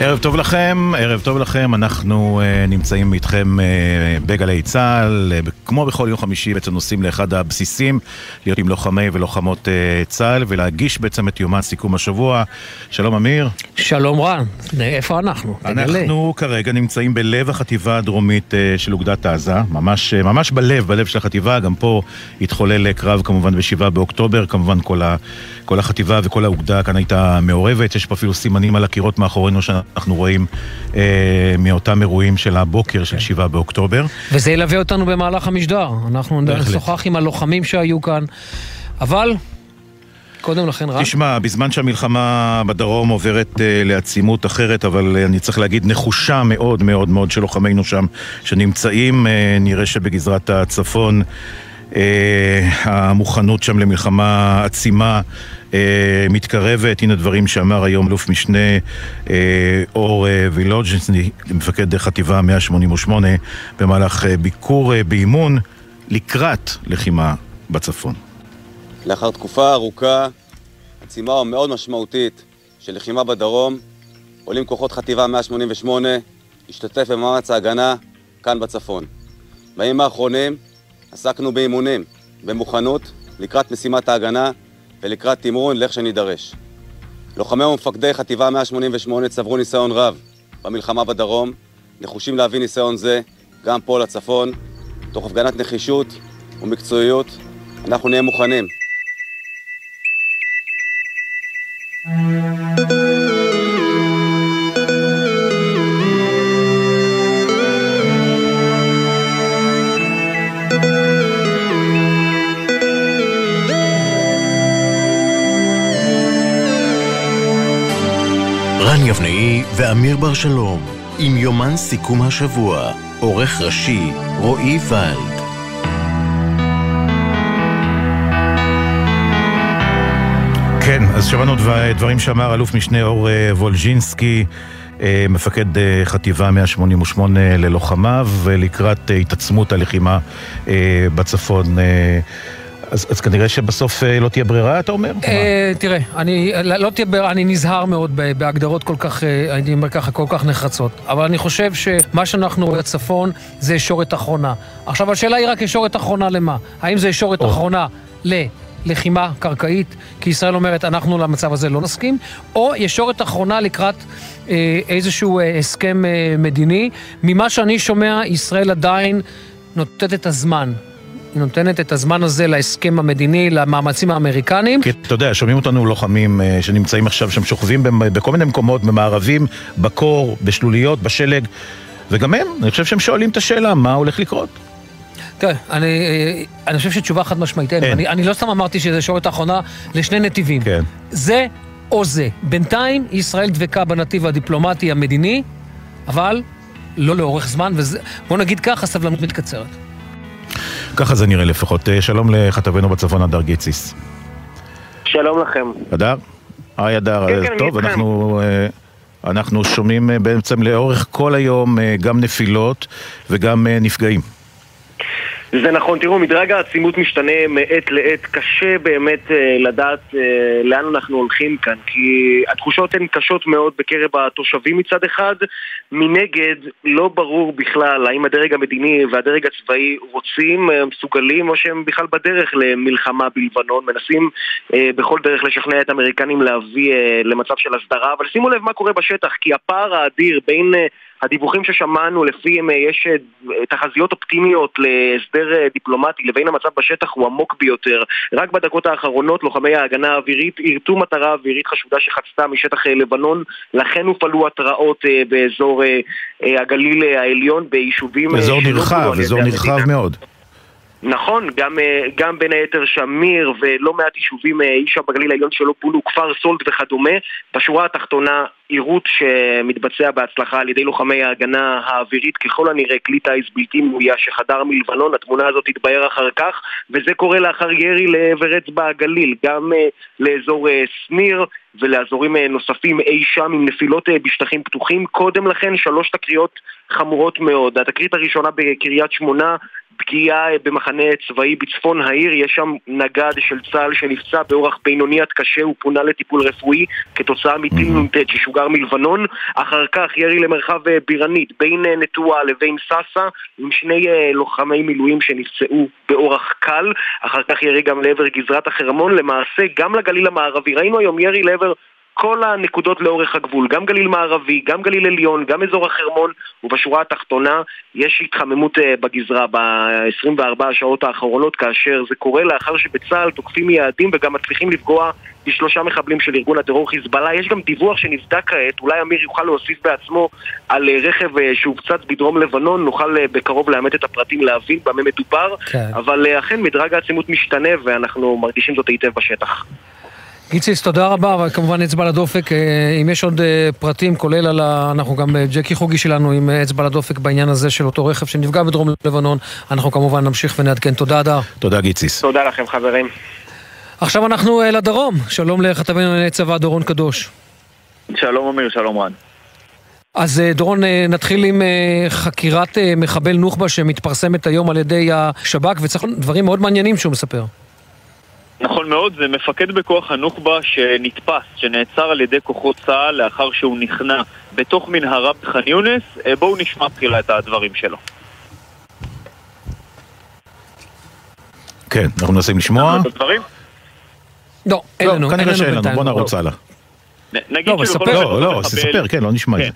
ערב טוב לכם, ערב טוב לכם, אנחנו uh, נמצאים איתכם uh, בגלי צה"ל, uh, כמו בכל יום חמישי בעצם נוסעים לאחד הבסיסים, להיות עם לוחמי ולוחמות uh, צה"ל ולהגיש בעצם את יומן סיכום השבוע. שלום אמיר. שלום רן, איפה אנחנו? אנחנו תגלה. כרגע נמצאים בלב החטיבה הדרומית uh, של אוגדת עזה, ממש, uh, ממש בלב, בלב של החטיבה, גם פה התחולל קרב כמובן ב-7 באוקטובר, כמובן כל, ה, כל החטיבה וכל האוגדה כאן הייתה מעורבת, יש פה אפילו סימנים על הקירות מאחורינו אנחנו רואים אה, מאותם אירועים של הבוקר של 7 באוקטובר. וזה ילווה אותנו במהלך המשדר. אנחנו נשוחח עם הלוחמים שהיו כאן, אבל... קודם לכן רק... תשמע, בזמן שהמלחמה בדרום עוברת uh, לעצימות אחרת, אבל uh, אני צריך להגיד נחושה מאוד מאוד מאוד של לוחמינו שם שנמצאים, uh, נראה שבגזרת הצפון uh, המוכנות שם למלחמה עצימה מתקרבת. הנה דברים שאמר היום אלוף משנה אה, אור אה, וילוג'נסני, מפקד חטיבה 188, במהלך אה, ביקור אה, באימון לקראת לחימה בצפון. לאחר תקופה ארוכה, עצימה מאוד משמעותית של לחימה בדרום, עולים כוחות חטיבה 188 להשתתף במאמץ ההגנה כאן בצפון. בימים האחרונים עסקנו באימונים, במוכנות, לקראת משימת ההגנה ולקראת תמרון לך שנידרש. לוחמי ומפקדי חטיבה 188 צברו ניסיון רב במלחמה בדרום, נחושים להביא ניסיון זה גם פה לצפון, תוך הפגנת נחישות ומקצועיות, אנחנו נהיה מוכנים. רן יבנאי ואמיר בר שלום, עם יומן סיכום השבוע, עורך ראשי רועי ולד. כן, אז שמענו דברים שאמר אלוף משנה אור אה, וולז'ינסקי, אה, מפקד אה, חטיבה 188 ללוחמיו, לקראת התעצמות הלחימה בצפון. אז, אז כנראה שבסוף אה, לא תהיה ברירה, אתה אומר? אה, תראה, אני, לא תהיה ברירה, אני נזהר מאוד בהגדרות כל כך, אה, אני אומר ככה, כל כך נחרצות. אבל אני חושב שמה שאנחנו רואים בצפון זה ישורת אחרונה. עכשיו, השאלה היא רק ישורת אחרונה למה? האם זה ישורת אחרונה ל... לחימה קרקעית, כי ישראל אומרת, אנחנו למצב הזה לא נסכים, או ישורת אחרונה לקראת אה, איזשהו אה, הסכם אה, מדיני. ממה שאני שומע, ישראל עדיין נותנת את הזמן. היא נותנת את הזמן הזה להסכם המדיני, למאמצים האמריקניים. כי אתה יודע, שומעים אותנו לוחמים אה, שנמצאים עכשיו שם, שוכבים בכל מיני מקומות, במערבים, בקור, בשלוליות, בשלג, וגם הם, אני חושב שהם שואלים את השאלה, מה הולך לקרות? תראה, אני, אה, אני חושב שתשובה חד משמעית אין. אני, אני לא סתם אמרתי שזה שורת האחרונה לשני נתיבים. כן. זה או זה. בינתיים ישראל דבקה בנתיב הדיפלומטי המדיני, אבל לא לאורך זמן, ובוא נגיד ככה, סבלנות מתקצרת. ככה זה נראה לפחות. אה, שלום לכתבנו בצפון, הדר גיציס. שלום לכם. הדר? היי הדר, כן, כן, טוב, אנחנו... אה, אנחנו שומעים אה, בעצם לאורך כל היום גם נפילות וגם נפגעים. זה נכון, תראו, מדרג העצימות משתנה מעת לעת, קשה באמת אה, לדעת אה, לאן אנחנו הולכים כאן, כי התחושות הן קשות מאוד בקרב התושבים מצד אחד, מנגד לא ברור בכלל האם הדרג המדיני והדרג הצבאי רוצים, אה, מסוגלים, או שהם בכלל בדרך למלחמה בלבנון, מנסים אה, בכל דרך לשכנע את האמריקנים להביא אה, למצב של הסדרה, אבל שימו לב מה קורה בשטח, כי הפער האדיר בין... הדיווחים ששמענו לפיהם אה, יש אה, תחזיות אופטימיות להסדר אה, דיפלומטי לבין המצב בשטח הוא עמוק ביותר. רק בדקות האחרונות לוחמי ההגנה האווירית עירתו מטרה אווירית חשודה שחצתה משטח לבנון, לכן הופעלו התרעות באזור הגליל העליון ביישובים... אזור נרחב, אזור נרחב מאוד. נכון, גם, גם בין היתר שמיר ולא מעט יישובים אי שם בגליל העליון שלא פונו, כפר סולד וכדומה. בשורה התחתונה, עירות שמתבצע בהצלחה על ידי לוחמי ההגנה האווירית, ככל הנראה כלי טיס בלתי מאויש שחדר מלבנון, התמונה הזאת תתבהר אחר כך, וזה קורה לאחר ירי לעבר אצבע הגליל, גם uh, לאזור uh, שניר ולאזורים uh, נוספים אי שם עם נפילות uh, בשטחים פתוחים. קודם לכן שלוש תקריות חמורות מאוד. התקרית הראשונה בקריית שמונה פגיעה במחנה צבאי בצפון העיר, יש שם נגד של צה"ל שנפצע באורח בינוני עד קשה, הוא פונה לטיפול רפואי כתוצאה מטיל נ"ט ששוגר מלבנון. אחר כך ירי למרחב אה, בירנית בין אה, נטועה לבין סאסא, עם שני אה, לוחמי מילואים שנפצעו באורח קל. אחר כך ירי גם לעבר גזרת החרמון, למעשה גם לגליל המערבי. ראינו היום ירי לעבר כל הנקודות לאורך הגבול, גם גליל מערבי, גם גליל עליון, גם אזור החרמון, ובשורה התחתונה יש התחממות אה, בגזרה ב-24 השעות האחרונות, כאשר זה קורה לאחר שבצה"ל תוקפים יעדים וגם מצליחים לפגוע בשלושה מחבלים של ארגון הטרור חיזבאללה. יש גם דיווח שנבדק כעת, אולי אמיר יוכל להוסיף בעצמו על אה, רכב אה, שהופצץ בדרום לבנון, נוכל בקרוב לאמת את הפרטים להבין במה מדובר, כן. אבל אכן מדרג העצימות משתנה ואנחנו מרגישים זאת היטב בשטח. גיציס, תודה רבה, וכמובן אצבע לדופק. אה, אם יש עוד אה, פרטים, כולל על ה... אנחנו גם, אה, ג'קי חוגי שלנו עם אצבע לדופק בעניין הזה של אותו רכב שנפגע בדרום לבנון, אנחנו כמובן נמשיך ונעדכן. תודה, אדר. תודה, גיציס. תודה לכם, חברים. עכשיו אנחנו לדרום. שלום לכתבנו לענייני צבא, דורון קדוש. שלום אמיר, שלום רן. אז דורון, נתחיל עם חקירת מחבל נוח'בה שמתפרסמת היום על ידי השב"כ, וצריך דברים מאוד מעניינים שהוא מספר. נכון מאוד, זה מפקד בכוח הנוח'בה שנתפס, שנעצר על ידי כוחות צה"ל לאחר שהוא נכנע בתוך מנהרה בח'אן יונס. אה, בואו נשמע תחילה את הדברים שלו. כן, אנחנו מנסים לשמוע. לא, אין לא, לנו, כנראה שאין לנו, בוא נרוץ הלאה. נגיד לא, שבכל לא, לא, ספר, כן, לא נשמע את זה.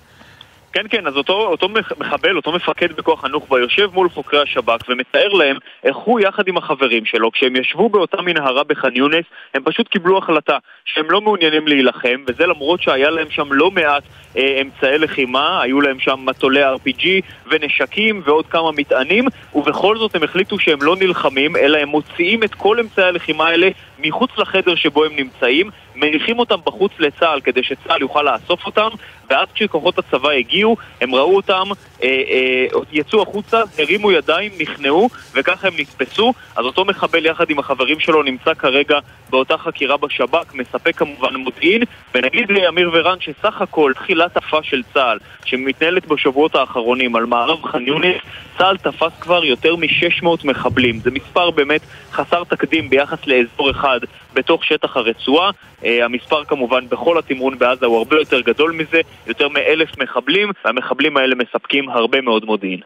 כן, כן, אז אותו, אותו מחבל, אותו מפקד בכוח הנוח'בה, יושב מול חוקרי השב"כ ומתאר להם איך הוא יחד עם החברים שלו, כשהם ישבו באותה מנהרה בח'אן יונס, הם פשוט קיבלו החלטה שהם לא מעוניינים להילחם, וזה למרות שהיה להם שם לא מעט אה, אמצעי לחימה, היו להם שם מטולי RPG ונשקים ועוד כמה מטענים, ובכל זאת הם החליטו שהם לא נלחמים, אלא הם מוציאים את כל אמצעי הלחימה האלה מחוץ לחדר שבו הם נמצאים, מניחים אותם בחוץ לצה"ל כדי שצה"ל יוכל לאסוף אותם, ואז כשכוחות הצבא הגיעו, הם ראו אותם, אה, אה, יצאו החוצה, הרימו ידיים, נכנעו, וככה הם נתפסו. אז אותו מחבל יחד עם החברים שלו נמצא כרגע באותה חקירה בשב"כ, מספק כמובן מודיעין, ונגיד לאמיר ורן שסך הכל תחילת עפה של צה"ל, שמתנהלת בשבועות האחרונים על מערב ח'אן יונס, צה"ל תפס כבר יותר מ-600 מחבלים. זה מספר באמת חסר תקדים ביחס לאזור אחד בתוך שטח הרצועה. Uh, המספר כמובן בכל התמרון בעזה הוא הרבה יותר גדול מזה, יותר מאלף מחבלים, והמחבלים האלה מספקים הרבה מאוד מודיעין.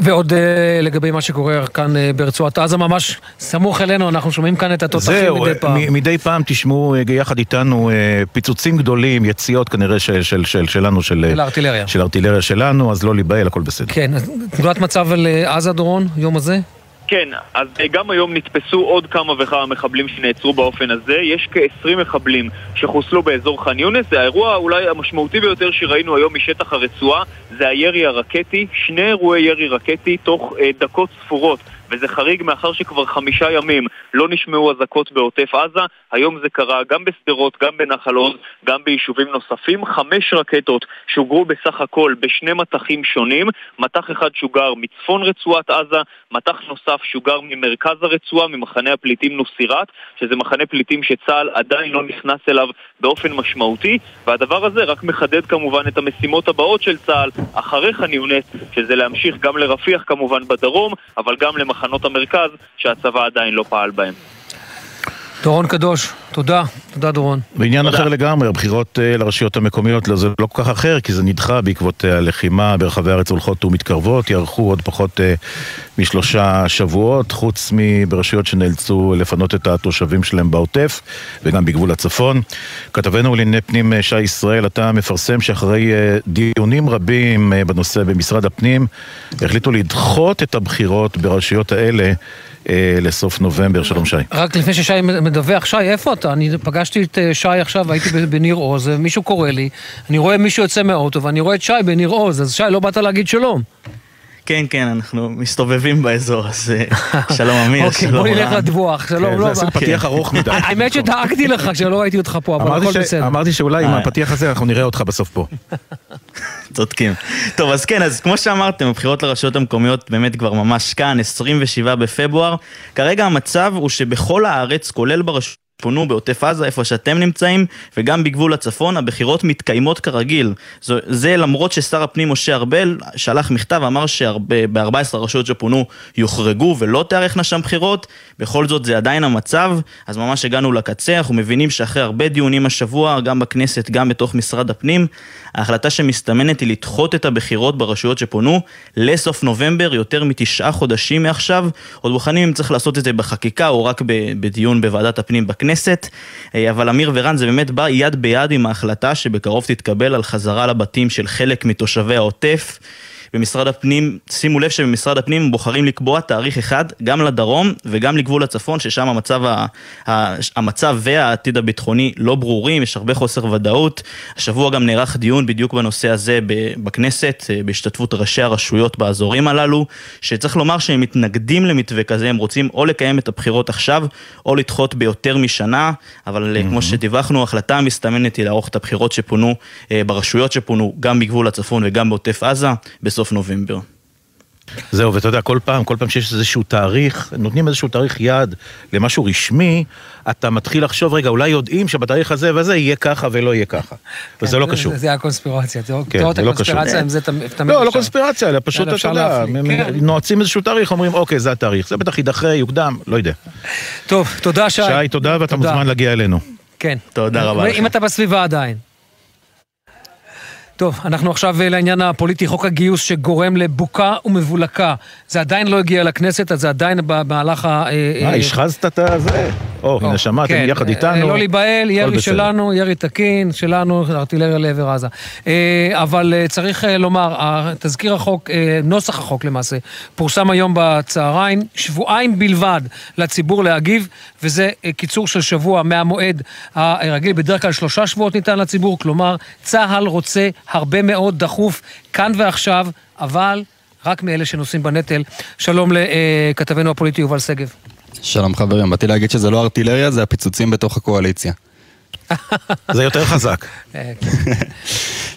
ועוד uh, לגבי מה שקורה כאן uh, ברצועת עזה, ממש סמוך אלינו, אנחנו שומעים כאן את התותחים מדי פעם. זהו, מדי פעם תשמעו יחד איתנו uh, פיצוצים גדולים, יציאות כנראה של, של, של, שלנו, של, של הארטילריה. של הארטילריה שלנו, אז לא להיבהל, הכל בסדר. כן, תמונת מצב על עזה, דורון, יום הזה? כן, אז גם היום נתפסו עוד כמה וכמה מחבלים שנעצרו באופן הזה. יש כ-20 מחבלים שחוסלו באזור ח'אן יונס. זה האירוע אולי המשמעותי ביותר שראינו היום משטח הרצועה, זה הירי הרקטי. שני אירועי ירי רקטי תוך אה, דקות ספורות. וזה חריג מאחר שכבר חמישה ימים לא נשמעו אזעקות בעוטף עזה. היום זה קרה גם בשדרות, גם בנחל עוז, גם ביישובים נוספים. חמש רקטות שוגרו בסך הכל בשני מטחים שונים. מטח אחד שוגר מצפון רצועת עזה, מטח נוסף שוגר ממרכז הרצועה, ממחנה הפליטים נוסירת, שזה מחנה פליטים שצה"ל עדיין לא נכנס אליו באופן משמעותי, והדבר הזה רק מחדד כמובן את המשימות הבאות של צה"ל אחרי ח'אן שזה להמשיך גם לרפיח כמובן בדרום, אבל גם למחנות המרכז שהצבא עדיין לא פעל בהם. דורון קדוש, תודה. תודה דורון. בעניין תודה. אחר לגמרי, הבחירות uh, לרשויות המקומיות, לא, זה לא כל כך אחר, כי זה נדחה בעקבות uh, הלחימה ברחבי הארץ הולכות ומתקרבות, יארכו עוד פחות uh, משלושה שבועות, חוץ מברשויות שנאלצו לפנות את התושבים שלהם בעוטף, וגם בגבול הצפון. כתבנו לענייני פנים שי ישראל, אתה מפרסם שאחרי דיונים רבים בנושא במשרד הפנים, החליטו לדחות את הבחירות ברשויות האלה. אה, לסוף נובמבר. שלום שי. רק לפני ששי מדווח, שי, איפה אתה? אני פגשתי את אה, שי עכשיו, הייתי בניר עוז, מישהו קורא לי, אני רואה מישהו יוצא מהאוטו ואני רואה את שי בניר עוז, אז שי, לא באת להגיד שלום. כן, כן, אנחנו מסתובבים באזור, אז שלום אמיר, אוקיי, שלום בוא נלך. לדבוח, שלום, כן, לא... זה פתיח ארוך מדי. האמת שדאגתי לך שלא ראיתי אותך פה, אבל אמרתי הכל בסדר. אמרתי שאולי עם אה. הפתיח הזה אנחנו נראה אותך בסוף פה. צודקים. טוב, אז כן, אז כמו שאמרתם, הבחירות לרשויות המקומיות באמת כבר ממש כאן, 27 בפברואר. כרגע המצב הוא שבכל הארץ, כולל ברשויות... פונו בעוטף עזה, איפה שאתם נמצאים, וגם בגבול הצפון, הבחירות מתקיימות כרגיל. זו, זה למרות ששר הפנים משה ארבל שלח מכתב, אמר שב-14 רשויות שפונו יוחרגו ולא תיארכנה שם בחירות, בכל זאת זה עדיין המצב, אז ממש הגענו לקצה, אנחנו מבינים שאחרי הרבה דיונים השבוע, גם בכנסת, גם בתוך משרד הפנים, ההחלטה שמסתמנת היא לדחות את הבחירות ברשויות שפונו לסוף נובמבר, יותר מתשעה חודשים מעכשיו. עוד בוחנים אם צריך לעשות את זה בחקיקה או רק בדיון בוועדת הפנים בכנסת. אה, אבל אמיר ורן, זה באמת בא יד ביד עם ההחלטה שבקרוב תתקבל על חזרה לבתים של חלק מתושבי העוטף. במשרד הפנים, שימו לב שבמשרד הפנים בוחרים לקבוע תאריך אחד גם לדרום וגם לגבול הצפון, ששם המצב, ה, ה, המצב והעתיד הביטחוני לא ברורים, יש הרבה חוסר ודאות. השבוע גם נערך דיון בדיוק בנושא הזה בכנסת, אה, בהשתתפות ראשי הרשויות באזורים הללו, שצריך לומר שהם מתנגדים למתווה כזה, הם רוצים או לקיים את הבחירות עכשיו, או לדחות ביותר משנה, אבל mm-hmm. כמו שדיווחנו, ההחלטה המסתמנת היא לערוך את הבחירות שפונו אה, ברשויות שפונו, גם בגבול הצפון וגם בעוטף עזה, בסוף נובמבר. זהו, ואתה יודע, כל פעם, כל פעם שיש איזשהו תאריך, נותנים איזשהו תאריך יעד למשהו רשמי, אתה מתחיל לחשוב, רגע, אולי יודעים שבתאריך הזה וזה יהיה ככה ולא יהיה ככה. וזה כן, לא זה- קשור. זה הקונספירציה, תיאוריות כן, זה לא. הקונספירציה עם זה תמיד תמיד לא, לא אפשר. קונספירציה, אלא פשוט, יאללה, אתה אפשר יודע, כן. נועצים איזשהו תאריך, אומרים, אוקיי, זה התאריך, זה בטח יידחה, יוקדם, לא יודע. טוב, תודה שי. שי, תודה, ואתה. מוזמן להגיע אלינו. כן. תודה רבה אם. אתה בסביבה עדיין. טוב, אנחנו עכשיו אה, לעניין הפוליטי, חוק הגיוס שגורם לבוקה ומבולקה. זה עדיין לא הגיע לכנסת, אז זה עדיין במהלך ה... אה, מה, אה, השחזת את הזה? או, הנה, שמעתם כן, יחד אה, איתנו. לא להיבהל, ירי. שלנו, ירי תקין, שלנו, ארטילריה לעבר עזה. אה, אבל אה, צריך אה, לומר, תזכיר החוק, אה, נוסח החוק למעשה, פורסם היום בצהריים, שבועיים בלבד לציבור להגיב, וזה אה, קיצור של שבוע מהמועד הרגיל, בדרך כלל שלושה שבועות ניתן לציבור, כלומר, צה"ל רוצה הרבה מאוד דחוף כאן ועכשיו, אבל רק מאלה שנושאים בנטל. שלום לכתבנו הפוליטי יובל שגב. שלום חברים, באתי להגיד שזה לא ארטילריה, זה הפיצוצים בתוך הקואליציה. זה יותר חזק. אה, כן.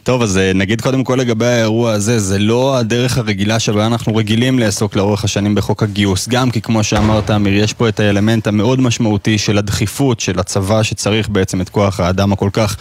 טוב, אז אה, נגיד קודם כל לגבי האירוע הזה, זה לא הדרך הרגילה שבה אנחנו רגילים לעסוק לאורך השנים בחוק הגיוס. גם כי כמו שאמרת, אמיר, יש פה את האלמנט המאוד משמעותי של הדחיפות של הצבא שצריך בעצם את כוח האדם הכל כך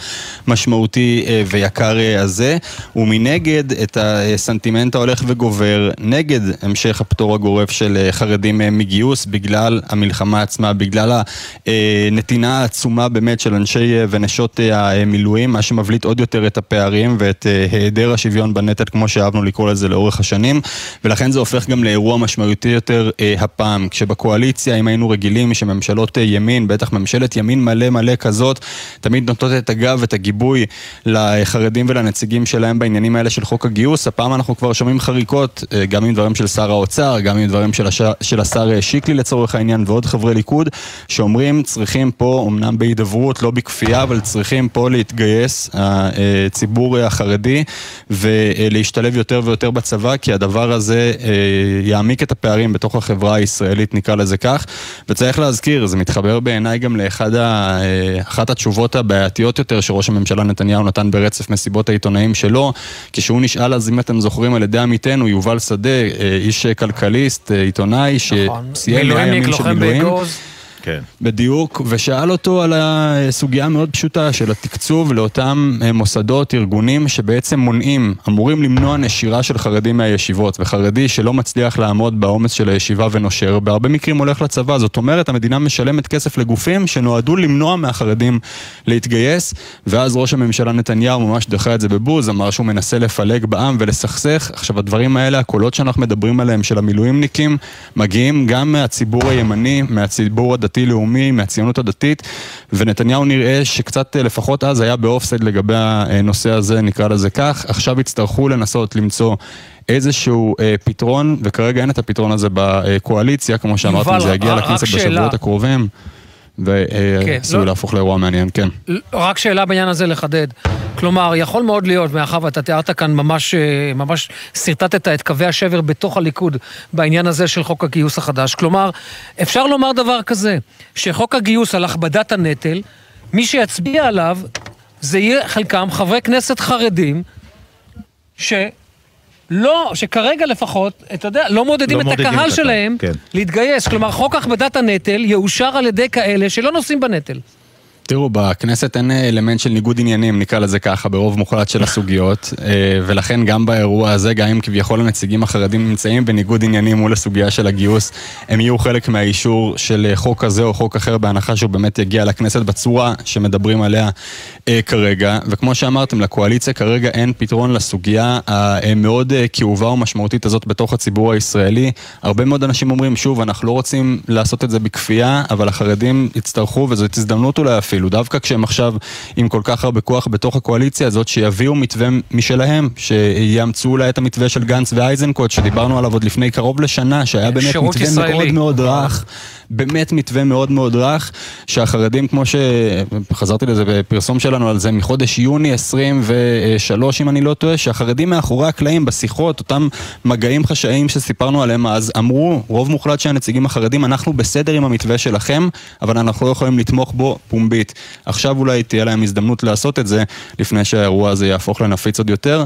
משמעותי אה, ויקר הזה, ומנגד את הסנטימנט ההולך וגובר נגד המשך הפטור הגורף של חרדים מגיוס בגלל המלחמה עצמה, בגלל הנתינה העצומה באמת של אנשי ונשות אה, המילואים, מה שמבליט עוד יותר את הפערים ואת אה, היעדר השוויון בנטל, כמו שאהבנו לקרוא לזה לאורך השנים, ולכן זה הופך גם לאירוע משמעותי יותר אה, הפעם. כשבקואליציה, אם היינו רגילים שממשלות ימין, בטח ממשלת ימין מלא מלא כזאת, תמיד נותנות את הגב ואת הגיבוי לחרדים ולנציגים שלהם בעניינים האלה של חוק הגיוס, הפעם אנחנו כבר שומעים חריקות, גם עם דברים של שר האוצר, גם עם דברים של, הש... של השר שיקלי לצורך העניין, ועוד חברי ליכוד, שאומרים צריכים פה, אמנם בהידברות, לא בכפייה, אבל צריכים פה להתגייס, הציבור החרדי, ולהשתלב יותר ויותר בצבא, כי הדבר הזה אה, יעמיק את הפערים בתוך החברה הישראלית, נקרא לזה כך. וצריך להזכיר, זה מתחבר בעיניי גם לאחת אה, התשובות הבעייתיות יותר שראש הממשלה נתניהו נתן ברצף מסיבות העיתונאים שלו, כשהוא נשאל אז, אם אתם זוכרים, על ידי עמיתנו, יובל שדה, אה, איש כלכליסט, אה, עיתונאי, נכון. שסיים 100 מילואימניק, ימים של לוחם מילואים. באגוז. כן. בדיוק, ושאל אותו על הסוגיה המאוד פשוטה של התקצוב לאותם אה, מוסדות, ארגונים שבעצם מונעים, אמורים למנוע נשירה של חרדים מהישיבות, וחרדי שלא מצליח לעמוד בעומס של הישיבה ונושר, בהרבה מקרים הולך לצבא. זאת אומרת, המדינה משלמת כסף לגופים שנועדו למנוע מהחרדים להתגייס, ואז ראש הממשלה נתניהו ממש דחה את זה בבוז, אמר שהוא מנסה לפלג בעם ולסכסך. עכשיו, הדברים האלה, הקולות שאנחנו מדברים עליהם של המילואימניקים, מגיעים גם מהציבור הימני, מהציבור הדתי. דתי-לאומי, מהציונות הדתית, ונתניהו נראה שקצת אה, לפחות אז היה באופסייד לגבי הנושא הזה, נקרא לזה כך. עכשיו יצטרכו לנסות למצוא איזשהו אה, פתרון, וכרגע אין את הפתרון הזה בקואליציה, כמו שאמרתם, זה יגיע רק לכנסת שאלה. בשבועות הקרובים. ועשוי כן, לא... להפוך לאירוע מעניין, כן. רק שאלה בעניין הזה לחדד. כלומר, יכול מאוד להיות, מאחר ואתה תיארת כאן ממש, אה, ממש שרטטת את קווי השבר בתוך הליכוד בעניין הזה של חוק הגיוס החדש. כלומר, אפשר לומר דבר כזה, שחוק הגיוס על הכבדת הנטל, מי שיצביע עליו זה יהיה חלקם חברי כנסת חרדים, ש... לא, שכרגע לפחות, אתה יודע, לא מעודדים לא את מודדים הקהל את שלהם כן. להתגייס. כלומר, חוק הכבדת הנטל יאושר על ידי כאלה שלא נושאים בנטל. תראו, בכנסת אין אלמנט של ניגוד עניינים, נקרא לזה ככה, ברוב מוחלט של הסוגיות, אה, ולכן גם באירוע הזה, גם אם כביכול הנציגים החרדים נמצאים בניגוד עניינים מול הסוגיה של הגיוס, הם יהיו חלק מהאישור של חוק כזה או חוק אחר, בהנחה שהוא באמת יגיע לכנסת בצורה שמדברים עליה אה, כרגע. וכמו שאמרתם, לקואליציה כרגע אין פתרון לסוגיה המאוד אה, כאובה ומשמעותית הזאת בתוך הציבור הישראלי. הרבה מאוד אנשים אומרים, שוב, אנחנו לא רוצים לעשות את זה בכפייה, אבל החרדים יצטרכו, וזאת הזדמנות אולי אפילו, דווקא כשהם עכשיו עם כל כך הרבה כוח בתוך הקואליציה הזאת, שיביאו מתווה משלהם, שיאמצו אולי את המתווה של גנץ ואייזנקוט, שדיברנו עליו עוד לפני קרוב לשנה, שהיה באמת מתווה ישראלי. מאוד מאוד רך. באמת מתווה מאוד מאוד רך, שהחרדים, כמו שחזרתי לזה בפרסום שלנו על זה מחודש יוני 23, אם אני לא טועה, שהחרדים מאחורי הקלעים בשיחות, אותם מגעים חשאיים שסיפרנו עליהם אז, אמרו, רוב מוחלט של הנציגים החרדים, אנחנו בסדר עם המתווה שלכם, אבל אנחנו לא יכולים לתמוך בו פומבית. עכשיו אולי תהיה להם הזדמנות לעשות את זה, לפני שהאירוע הזה יהפוך לנפיץ עוד יותר,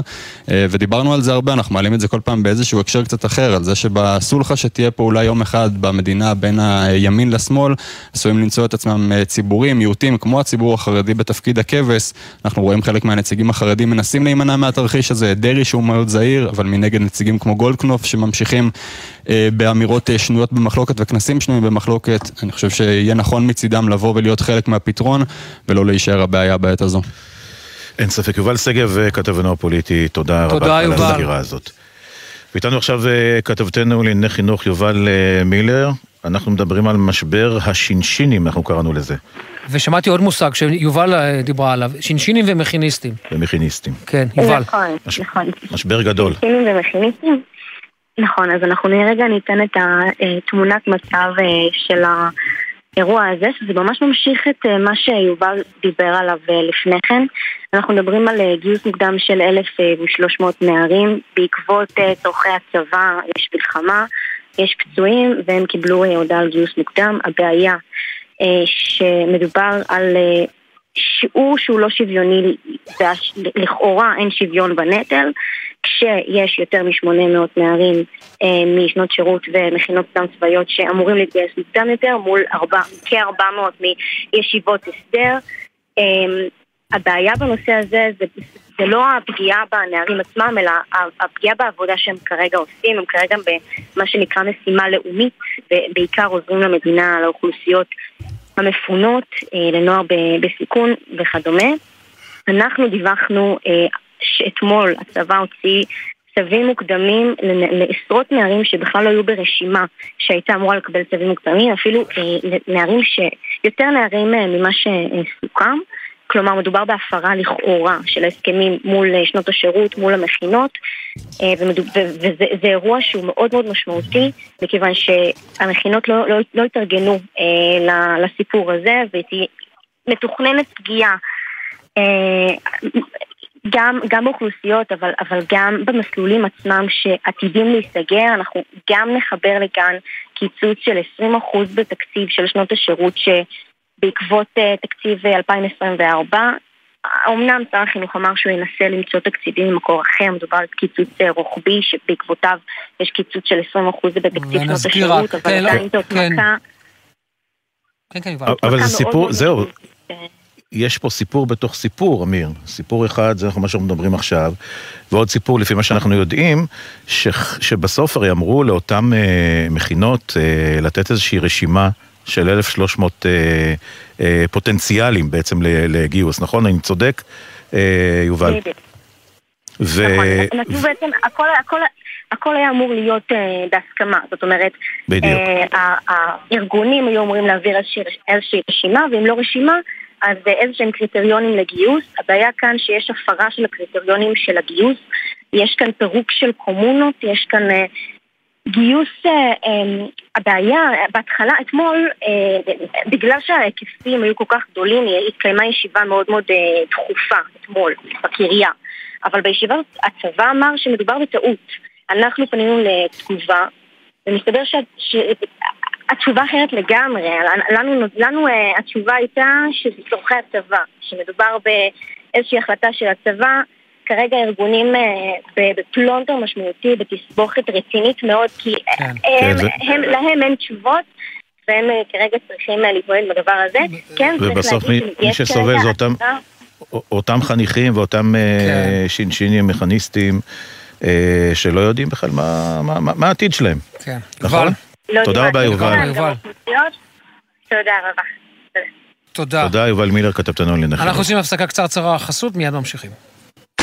אה, ודיברנו על זה הרבה, אנחנו מעלים את זה כל פעם באיזשהו הקשר קצת אחר, על זה שבסולחה שתהיה פה אולי יום אחד במדינה בין ה... ימין לשמאל, עשויים למצוא את עצמם אה, ציבורים, מיעוטים, כמו הציבור החרדי בתפקיד הכבש. אנחנו רואים חלק מהנציגים החרדים מנסים להימנע מהתרחיש הזה, דרעי שהוא מאוד זהיר, אבל מנגד נציגים כמו גולדקנופ שממשיכים אה, באמירות אה, שנויות במחלוקת וכנסים שנויים במחלוקת. אני חושב שיהיה נכון מצידם לבוא ולהיות חלק מהפתרון, ולא להישאר הבעיה בעת הזו. אין ספק. יובל שגב, אה, כתבנו הפוליטי, תודה, תודה רבה יובל. על הסגירה הזאת. ואיתנו עכשיו כתבתנו לענייני חינוך יובל מילר. אנחנו מדברים על משבר השינשינים, אנחנו קראנו לזה. ושמעתי עוד מושג שיובל אה, דיברה עליו, שינשינים ומכיניסטים. ומכיניסטים. כן, יובל. נכון, מש... נכון. משבר גדול. שינשינים ומכיניסטים. נכון, אז אנחנו נראה רגע ניתן את התמונת מצב אה, של האירוע הזה, שזה ממש ממשיך את אה, מה שיובל דיבר עליו לפני כן. אנחנו מדברים על גיוס מוקדם של 1,300 נערים, בעקבות צורכי הצבא יש מלחמה. יש פצועים והם קיבלו אה, הודעה על גיוס מוקדם. הבעיה אה, שמדובר על אה, שיעור שהוא לא שוויוני, לכאורה אין שוויון בנטל, כשיש יותר מ-800 נערים משנות שירות ומכינות קדם צבאיות שאמורים להתגייס מוקדם יותר מול כ-400 מישיבות הסדר. הבעיה בנושא הזה זה זה לא הפגיעה בנערים עצמם, אלא הפגיעה בעבודה שהם כרגע עושים, הם כרגע במה שנקרא משימה לאומית, ובעיקר עוזרים למדינה, לאוכלוסיות המפונות, אה, לנוער בסיכון וכדומה. אנחנו דיווחנו אה, שאתמול הצבא הוציא צווים מוקדמים לעשרות נערים שבכלל לא היו ברשימה שהייתה אמורה לקבל צווים מוקדמים, אפילו אה, נערים ש... יותר נערים ממה שסוכם. כלומר, מדובר בהפרה לכאורה של ההסכמים מול אה, שנות השירות, מול המכינות, אה, וזה אירוע שהוא מאוד מאוד משמעותי, מכיוון שהמכינות לא, לא, לא התארגנו אה, לסיפור הזה, ומתוכננת פגיעה גם, גם באוכלוסיות, אבל, אבל גם במסלולים עצמם שעתידים להיסגר, אנחנו גם נחבר לכאן קיצוץ של 20% בתקציב של שנות השירות ש... בעקבות uh, תקציב 2024. אה, אמנם שר החינוך אמר שהוא ינסה למצוא תקציבים ממקור אחר, מדובר על קיצוץ uh, רוחבי שבעקבותיו יש קיצוץ של 20% בתקציב שנות השירות, אבל כן, עדיין זאת כן. מכה. כן, כן, אבל זה סיפור, זהו. יש פה סיפור בתוך סיפור, אמיר. סיפור אחד, זה מה שאנחנו מדברים עכשיו, ועוד סיפור, לפי מה שאנחנו יודעים, ש, שבסוף הרי אמרו לאותן אה, מכינות אה, לתת איזושהי רשימה של 1,300 אה, אה, פוטנציאלים בעצם לגיוס, נכון? אני צודק, אה, יובל? ו... נכון, בעצם, הכל, הכל, הכל היה אמור להיות אה, בהסכמה, זאת אומרת, אה, הארגונים היו אמורים להעביר איזושהי, איזושהי רשימה, ואם לא רשימה, אז איזה שהם קריטריונים לגיוס. הבעיה כאן שיש הפרה של הקריטריונים של הגיוס, יש כאן פירוק של קומונות, יש כאן אה, גיוס, אה, אה, הבעיה בהתחלה, אתמול, אה, בגלל שההיקפים היו כל כך גדולים, התקיימה ישיבה מאוד מאוד אה, דחופה אתמול בקריה. אבל בישיבה הצבא אמר שמדובר בטעות. אנחנו פנינו לתגובה, ומסתבר שהתשובה אחרת לגמרי. לנו, לנו התשובה הייתה שזה צורכי הצבא, שמדובר באיזושהי החלטה של הצבא. כרגע ארגונים אה, בפלונטר משמעותי, בתסבוכת רצינית מאוד, כי כן, הם, כן, זה... הם, להם אין תשובות. והם אה, כרגע צריכים להתמודד בדבר הזה. כן, ובסוף מי, מי שסובל זה אותם, אותם חניכים ואותם כן. שינשינים, מכניסטים, שלא יודעים בכלל מה, מה, מה, מה העתיד שלהם. כן. נכון? לא תודה רבה, יובל. תודה רבה. תודה. תודה, יובל מילר, כתבתנו לנחם. אנחנו עושים הפסקה קצרצרה חסות, מיד ממשיכים.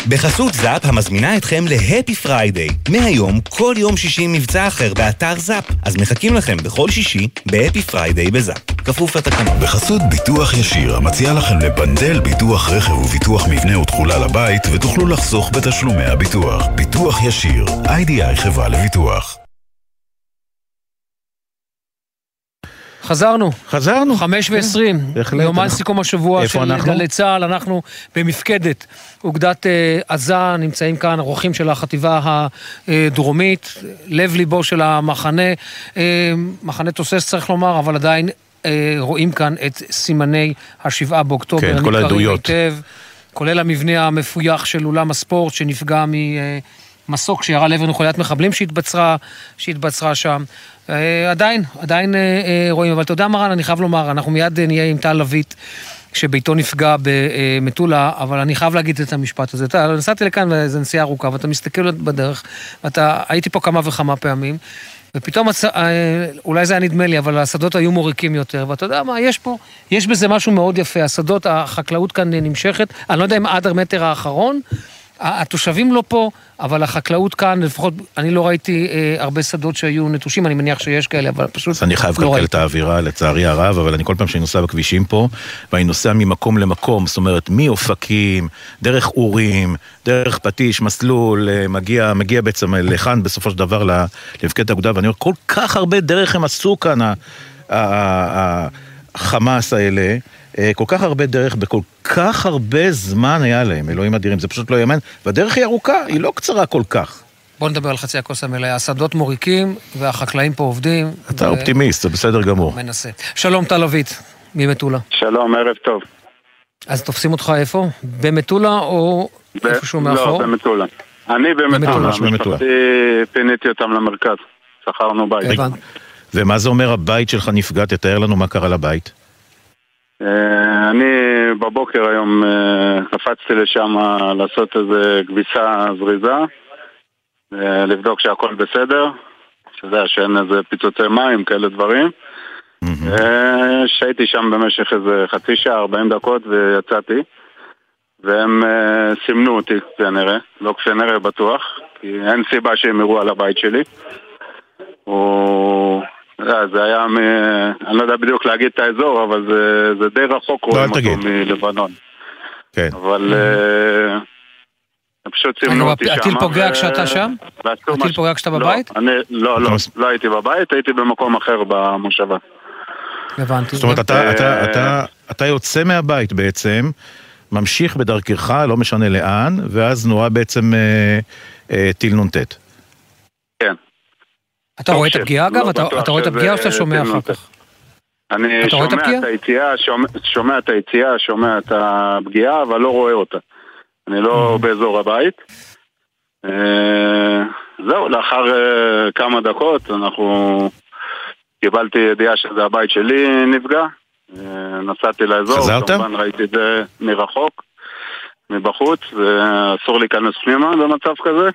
בחסות זאפ המזמינה אתכם ל Happy Friday. מהיום, כל יום שישי מבצע אחר באתר זאפ. אז מחכים לכם בכל שישי ב Happy Friday בזאפ. כפוף לתקנון. בחסות ביטוח ישיר, המציע לכם לבנדל ביטוח רכב וביטוח מבנה ותכולה לבית, ותוכלו לחסוך בתשלומי הביטוח. ביטוח ישיר, IDI חברה לביטוח. חזרנו. חזרנו. חמש ועשרים. בהחלט. יומן סיכום השבוע של גלי צה"ל, אנחנו במפקדת אוגדת אה, עזה, נמצאים כאן אורחים של החטיבה הדרומית, לב ליבו של המחנה, אה, מחנה תוסס צריך לומר, אבל עדיין אה, רואים כאן את סימני השבעה באוקטובר. כן, כל העדויות. כולל המבנה המפויח של אולם הספורט שנפגע מ... מסוק שירה לעבר מחוליית מחבלים שהתבצרה, שהתבצרה שם. אה, עדיין, עדיין אה, אה, רואים, אבל אתה יודע מרן, אני חייב לומר, אנחנו מיד נהיה עם טל לויט. שביתו נפגע במטולה, אבל אני חייב להגיד את המשפט הזה. אתה, נסעתי לכאן וזו נסיעה ארוכה, ואתה מסתכל בדרך, ואתה, הייתי פה כמה וכמה פעמים, ופתאום. אולי זה היה נדמה לי, אבל השדות היו מוריקים יותר, ואתה יודע מה, יש פה, יש בזה משהו מאוד יפה, השדות, החקלאות כאן נמשכת, אני לא יודע אם עד המטר האחרון, התושבים לא פה, אבל החקלאות כאן, לפחות אני לא ראיתי אה, הרבה שדות שהיו נטושים, אני מניח שיש כאלה, אבל פשוט אני חייב לא לקלקל את האווירה, לצערי הרב, אבל אני כל פעם שאני נוסע בכבישים פה, ואני נוסע ממקום למקום, זאת אומרת, מאופקים, דרך אורים, דרך פטיש, מסלול, אה, מגיע, מגיע בעצם לכאן בסופו של דבר למפקדת האגודה, ואני אומר, כל כך הרבה דרך הם עשו כאן, החמאס האלה. אה, כל כך הרבה דרך בכל כך הרבה זמן היה להם, אלוהים אדירים, זה פשוט לא יאמן, והדרך היא ארוכה, היא לא קצרה כל כך. בוא נדבר על חצי הכוס המלאה. השדות מוריקים והחקלאים פה עובדים. אתה ו... אופטימיסט, זה בסדר גמור. מנסה. שלום טל אביט, ממטולה. שלום, ערב טוב. אז תופסים אותך איפה? במטולה או ב... איפשהו לא, מאחור? לא, במטולה. אני במטולה. משפחתי פיניתי אותם למרכז. שכרנו בית. ומה זה אומר הבית שלך נפגע? תתאר לנו מה קרה לבית. אה, אני בבוקר היום אה, קפצתי לשם לעשות איזה כביסה זריזה, אה, לבדוק שהכל בסדר, שזה שאין איזה פיצוצי מים, כאלה דברים. שהייתי שם במשך איזה חצי שעה, 40 דקות ויצאתי. והם סימנו אותי כנראה, לא כנראה בטוח, כי אין סיבה שהם יראו על הבית שלי. הוא זה היה, מ... אני לא יודע בדיוק להגיד את האזור, אבל זה, זה די רחוק רואים אותו מלבנון. כן. אבל אה, פשוט סימנו אותי שם. הטיל פוגע כשאתה שם? הטיל פוגע כשאתה בבית? לא, לא, לא הייתי בבית, הייתי במקום אחר במושבה. הבנתי. זאת אומרת, אתה יוצא מהבית בעצם, ממשיך בדרכך, לא משנה לאן, ואז נורא בעצם אה, טיל נ"ט. אתה רואה את הפגיעה אגב? לא אתה רואה את הפגיעה או שאתה שומע אחר כך? אני שומע את היציאה, שומע את היציאה, שומע את הפגיעה, אבל לא רואה אותה. אני לא mm. באזור הבית. אה, זהו, לאחר אה, כמה דקות אנחנו... קיבלתי ידיעה שזה הבית שלי נפגע. אה, נסעתי לאזור, חזרת? כמובן ראיתי את זה מרחוק, מבחוץ, ואסור להיכנס פנימה במצב כזה.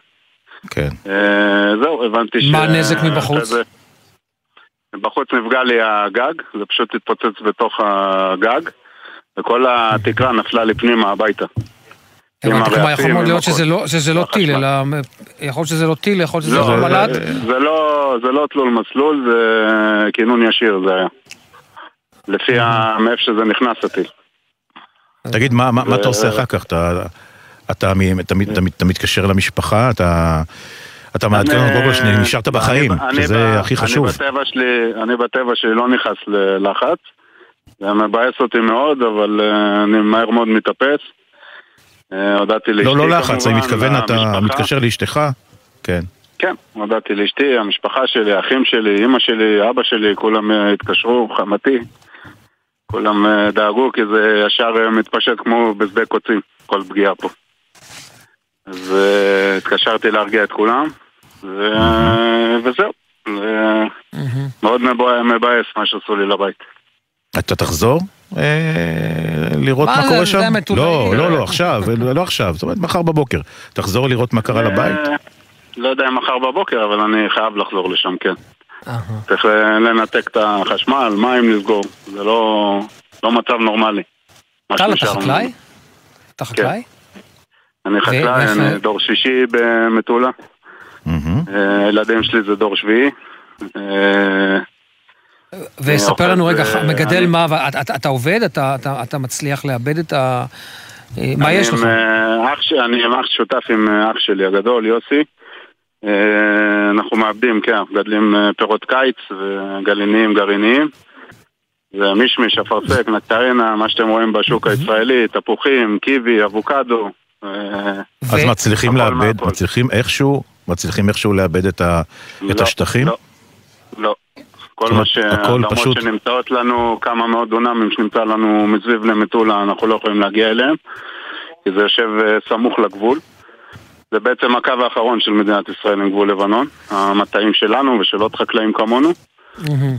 כן. אה, זהו, הבנתי ש... מה הנזק מבחוץ? בחוץ נפגע לי הגג, זה פשוט התפוצץ בתוך הגג, וכל התקרה נפלה לי פנימה הביתה. הבנתי, כלומר יכול מאוד להיות שזה לא, לא טיל, אלא יכול להיות שזה לא טיל, יכול להיות שזה לא מל"ט? זה לא תלול מסלול, זה כינון ישיר זה היה. לפי מאיפה שזה נכנס הטיל. תגיד, מה אתה עושה אחר כך? אתה, אתה מתקשר למשפחה, אתה... אתה מעדכן אותנו קודם כל שנשארת בחיים, שזה הכי חשוב. אני בטבע שלי, לא נכנס ללחץ. זה מבאס אותי מאוד, אבל אה, אני מהר מאוד מתאפס. אה, הודעתי לאשתי לא, לא לחץ, אני כמובן, מתכוון, אתה. מתקשר לאשתך? כן. כן, הודעתי לאשתי, המשפחה שלי, האחים שלי, אימא שלי, אבא שלי, כולם אה, התקשרו, חמתי. כולם דאגו כי זה ישר מתפשט כמו בשדה קוצים, כל פגיעה פה. אז אה, התקשרתי להרגיע את כולם, ו... וזהו. זה מאוד מבאס מה שעשו לי לבית. אתה תחזור? אה, לראות מה קורה שם? לא, לא, לא, עכשיו, לא לא עכשיו, זאת אומרת מחר בבוקר. תחזור לראות מה קרה לבית? אה, לא יודע אם מחר בבוקר, אבל אני חייב לחזור לשם, כן. צריך לנתק את החשמל, מים לסגור, זה לא, לא מצב נורמלי. טל, אתה. חקלאי? אתה חקלאי? אני חקלאי, אני דור שישי במטולה. אה, הילדים שלי זה דור שביעי. אה, וספר לנו רגע, ו- מגדל מה, אתה- עובד? אתה- מצליח לאבד את ה... אה, מה יש לך? אה, אני עם אח שותף עם אה, אח שלי הגדול, יוסי. אה, אנחנו מעבדים, כן, מגדלים אה, פירות קיץ וגרעיניים גרעיניים. זה מישמיש, אפרסק, נקטרינה, מה שאתם רואים בשוק הישראלי, תפוחים, קיבי, אבוקדו. אה, אז מצליחים לאבד. מצליחים איכשהו, מצליחים איכשהו לאבד את ה- את לא, השטחים? לא. לא. כל מה אומרת, ש... הכל האדמות פשוט- שנמצאות לנו, כמה מאות דונמים שנמצא לנו מסביב למטולה, אנחנו לא יכולים להגיע אליהם, כי זה יושב אה, סמוך לגבול. זה בעצם הקו האחרון של מדינת ישראל עם גבול לבנון, המטעים שלנו ושל עוד חקלאים כמונו.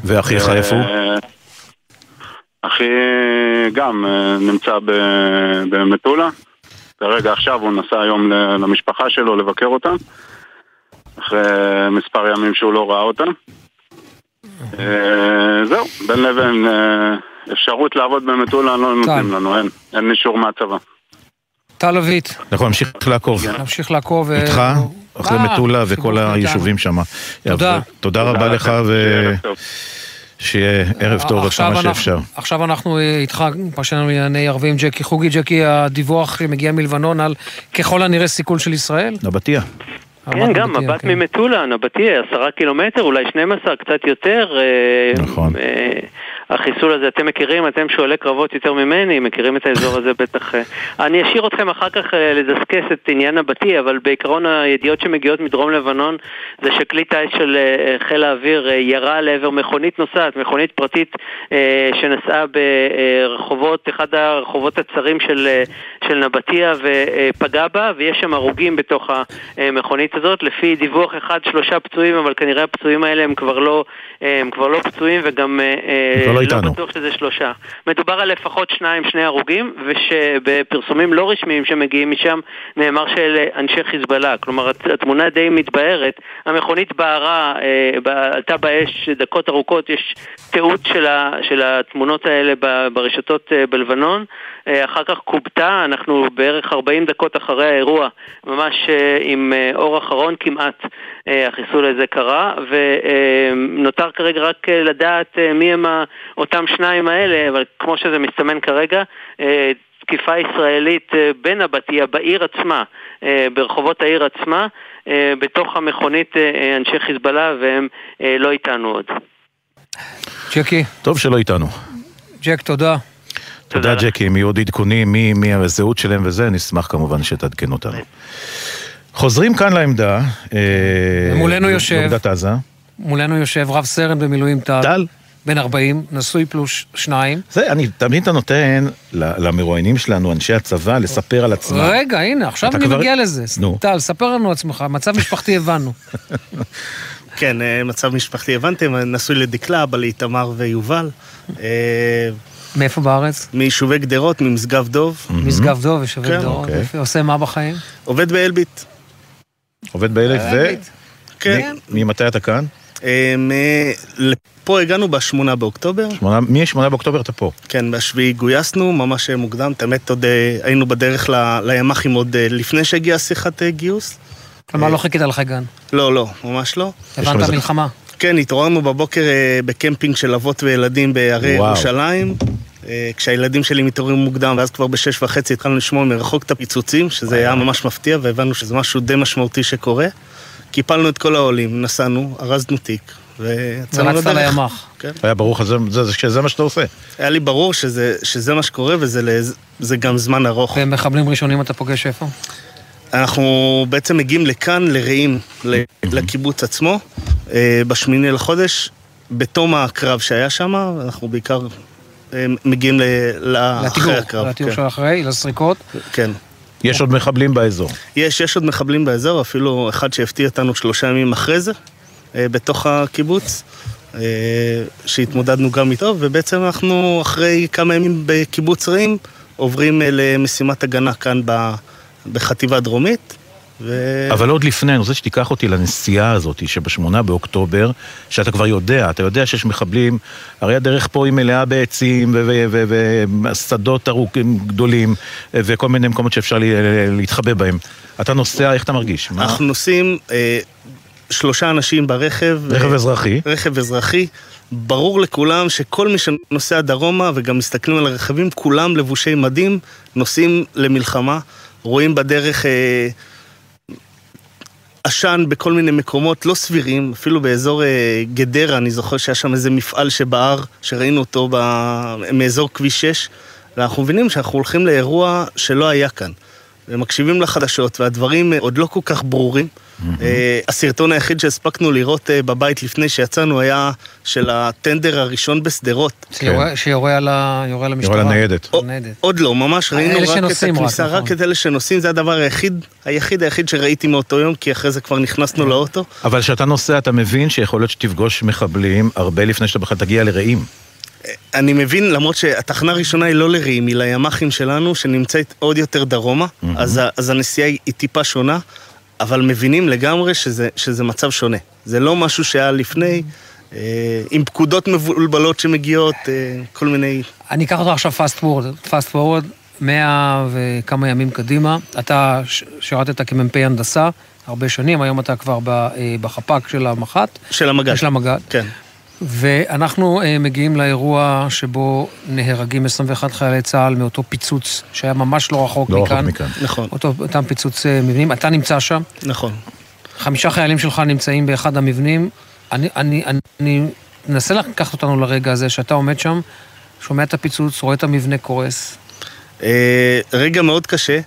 ואחיך איפה הוא? אה, אחי גם אה, נמצא במטולה. כרגע עכשיו הוא נסע היום ל- למשפחה שלו לבקר אותם. אחרי מספר ימים שהוא לא ראה אותם. אה, זהו, בין לבין אה, אפשרות לעבוד במטולה לא נותנים לנו, אין. אין אישור מהצבא. טל אביט, אנחנו נמשיך לעקוב. נמשיך לעקוב. אה, איתך, אחרי מטולה וכל. היישובים שם. תודה. תודה רבה לך. ו... שיהיה ערב טוב. עד עכשיו כמה שאפשר. עכשיו אנחנו איתך, פרשנו לענייני ערבים, ג'קי חוגי. ג'קי, הדיווח שמגיע מלבנון על ככל הנראה סיכול של ישראל? נבטיה. כן, גם מבט ממטולה, נבטי, עשרה קילומטר, אולי 12, קצת יותר. אה, נכון. אה, החיסול הזה, אתם מכירים, אתם שואלי קרבות יותר ממני, מכירים את האזור הזה בטח. אה. אני אשאיר אתכם אחר כך אה, לדסקס את עניין נבטי, אבל בעיקרון הידיעות שמגיעות מדרום לבנון זה שכלי טיס של אה, חיל האוויר ירה לעבר מכונית נוסעת, מכונית פרטית שנסעה ברחובות, אחד הרחובות הצרים של, של נבטיה ופגע בה, ויש שם הרוגים בתוך המכונית הזאת. לפי דיווח אחד, שלושה פצועים, אבל כנראה הפצועים האלה הם כבר לא, הם כבר לא פצועים וגם כבר לא איתנו. בטוח שזה שלושה. מדובר על לפחות שניים, שני הרוגים, ושבפרסומים לא רשמיים שמגיעים משם נאמר שאלה אנשי חיזבאללה. כלומר, הת- התמונה די מתבהרת. המכונית בערה, אה, עלתה באש דקות ארוכות, יש תיעוד של, ה, של התמונות האלה ברשתות אה, בלבנון. אה, אחר כך כובתה, אנחנו בערך 40 דקות אחרי האירוע, ממש אה, עם אור אחרון כמעט, החיסול הזה קרה, ונותר כרגע רק לדעת מי הם אותם שניים האלה, אבל כמו שזה מסתמן כרגע, תקיפה ישראלית אה, בנבטיה, בעיר עצמה, ברחובות העיר עצמה, בתוך המכונית אנשי חיזבאללה, והם לא איתנו עוד. ג'קי, טוב שלא איתנו. ג'ק, תודה. תודה ג'קי, אם יהיו עוד עדכונים, מי, מי הזהות שלהם וזה, נשמח כמובן שתעדכן אותנו. חוזרים כאן לעמדה. אה, מולנו יושב. בעמדת עזה. מולנו יושב רב סרן במילואים טל. טל. בן 40, נשוי פלוס שניים. זה, אני, תמיד אתה נותן ל- למרואיינים שלנו, אנשי הצבא, לספר על עצמם. רגע, הנה, עכשיו אני כבר- מגיע לזה. נו. טל, ספר לנו עצמך, מצב משפחתי הבנו. כן, אה, מצב משפחתי הבנתם, נשוי לדקלה, אבא לאיתמר ויובל. אה, מאיפה בארץ? מיישובי גדרות, ממשגב דוב. משגב דוב, יישובי כן. גדרות. אוקיי. עושה מה בחיים? עובד באלביט. עובד באלף ו... כן. ממתי אתה כאן? אה, לפה הגענו בשמונה באוקטובר. שמונה- מ-8 באוקטובר אתה פה. כן, בשביעי גויסנו, ממש מוקדם. את האמת, עוד היינו בדרך ל- לימ"חים עוד לפני שהגיעה שיחת גיוס. כלומר, לא חיכית לחגן. לא, לא, ממש לא. הבנת מלחמה. כן, התעוררנו בבוקר אה, בקמפינג של אבות וילדים בהרי וואו. ירושלים. אה, כשהילדים שלי מתעוררים מוקדם, ואז כבר בשש וחצי התחלנו לשמוע מרחוק את הפיצוצים, שזה היה ממש מפתיע, והבנו שזה משהו די משמעותי שקורה. קיפלנו את כל העולים, נסענו, ארזנו תיק, ויצאנו ורצת לדרך. לימ"ח. כן. היה ברור לך שזה- זה- שזה מה שאתה עושה. היה לי ברור שזה, שזה מה שקורה וזה גם זמן ארוך. ומחבלים ראשונים אתה פוגש איפה? אנחנו בעצם מגיעים לכאן, לרעים, ל- לקיבוץ עצמו, אה, בשמיני לחודש, בתום הקרב שהיה שם, אנחנו בעיקר אה, מגיעים ל- לאחרי הקרב. לתיאור כן. של אחרי, לסריקות. כן. יש עוד מחבלים באזור. יש, יש עוד מחבלים באזור, אפילו אחד שהפתיע אותנו שלושה ימים אחרי זה, אה, בתוך הקיבוץ, שהתמודדנו גם איתו, ובעצם אנחנו אחרי כמה ימים בקיבוץ רעים, עוברים למשימת הגנה כאן ב- בחטיבה דרומית. ו... אבל עוד לפני, אני רוצה שתיקח אותי לנסיעה הזאת שבשמונה באוקטובר, שאתה כבר יודע, אתה יודע שיש מחבלים, הרי הדרך פה היא מלאה בעצים ושדות ארוכים גדולים וכל מיני מקומות שאפשר להתחבא בהם. אתה נוסע, איך אתה מרגיש? מה? אנחנו נוסעים אה, שלושה אנשים ברכב. רכב אה, אזרחי. רכב אזרחי. ברור לכולם שכל מי שנוסע דרומה וגם מסתכלים על הרכבים, כולם לבושי מדים, נוסעים למלחמה. רואים בדרך אה, עשן בכל מיני מקומות לא סבירים, אפילו באזור אה, גדרה, אני זוכר שהיה שם איזה מפעל שבער, שראינו אותו ב... מאזור כביש 6, ואנחנו מבינים שאנחנו הולכים לאירוע שלא היה כאן. ומקשיבים לחדשות, והדברים עוד לא כל כך ברורים. אה, הסרטון היחיד שהספקנו לראות אה, בבית לפני שיצאנו היה של הטנדר הראשון בשדרות. שיורה- שיורה על יורה על המשטרה. יורה לניידת. לניידת. עוד לא, ממש ראינו אלה רק את הכניסה, רק נכון. את אלה שנוסעים, זה הדבר היחיד, היחיד היחיד שראיתי מאותו יום, כי אחרי זה כבר נכנסנו לאוטו. אבל כשאתה נוסע אתה מבין שיכול להיות שתפגוש מחבלים הרבה לפני שאתה בכלל תגיע לרעים. אני מבין, למרות שהתחנה הראשונה היא לא לרעים, היא לימ"חים שלנו, שנמצאת עוד יותר דרומה, אז, ה- אז הנסיעה היא טיפה שונה, אבל מבינים לגמרי שזה, שזה מצב שונה. זה לא משהו שהיה לפני, אה, עם פקודות מבולבלות שמגיעות, אה, כל מיני... אני אקח אותך עכשיו fast forward, fast forward, מאה וכמה ימים קדימה. אתה שירתת כמ"פ הנדסה הרבה שנים, היום אתה כבר אה, בחפ"ק של המח"ט. של המג"ד. של המג"ד. כן. ואנחנו אה, מגיעים לאירוע שבו נהרגים 21 חיילי צה"ל מאותו פיצוץ שהיה ממש לא רחוק לא רחוק מכאן. מכאן. נכון. אותו, אותם פיצוץ אה, מבנים. אתה נמצא שם. נכון. חמישה חיילים שלך נמצאים באחד המבנים. אני, אני, אני, אני מנסה לקחת אותנו לרגע הזה שאתה עומד שם, שומע את הפיצוץ, רואה את המבנה קורס. אה, רגע מאוד קשה.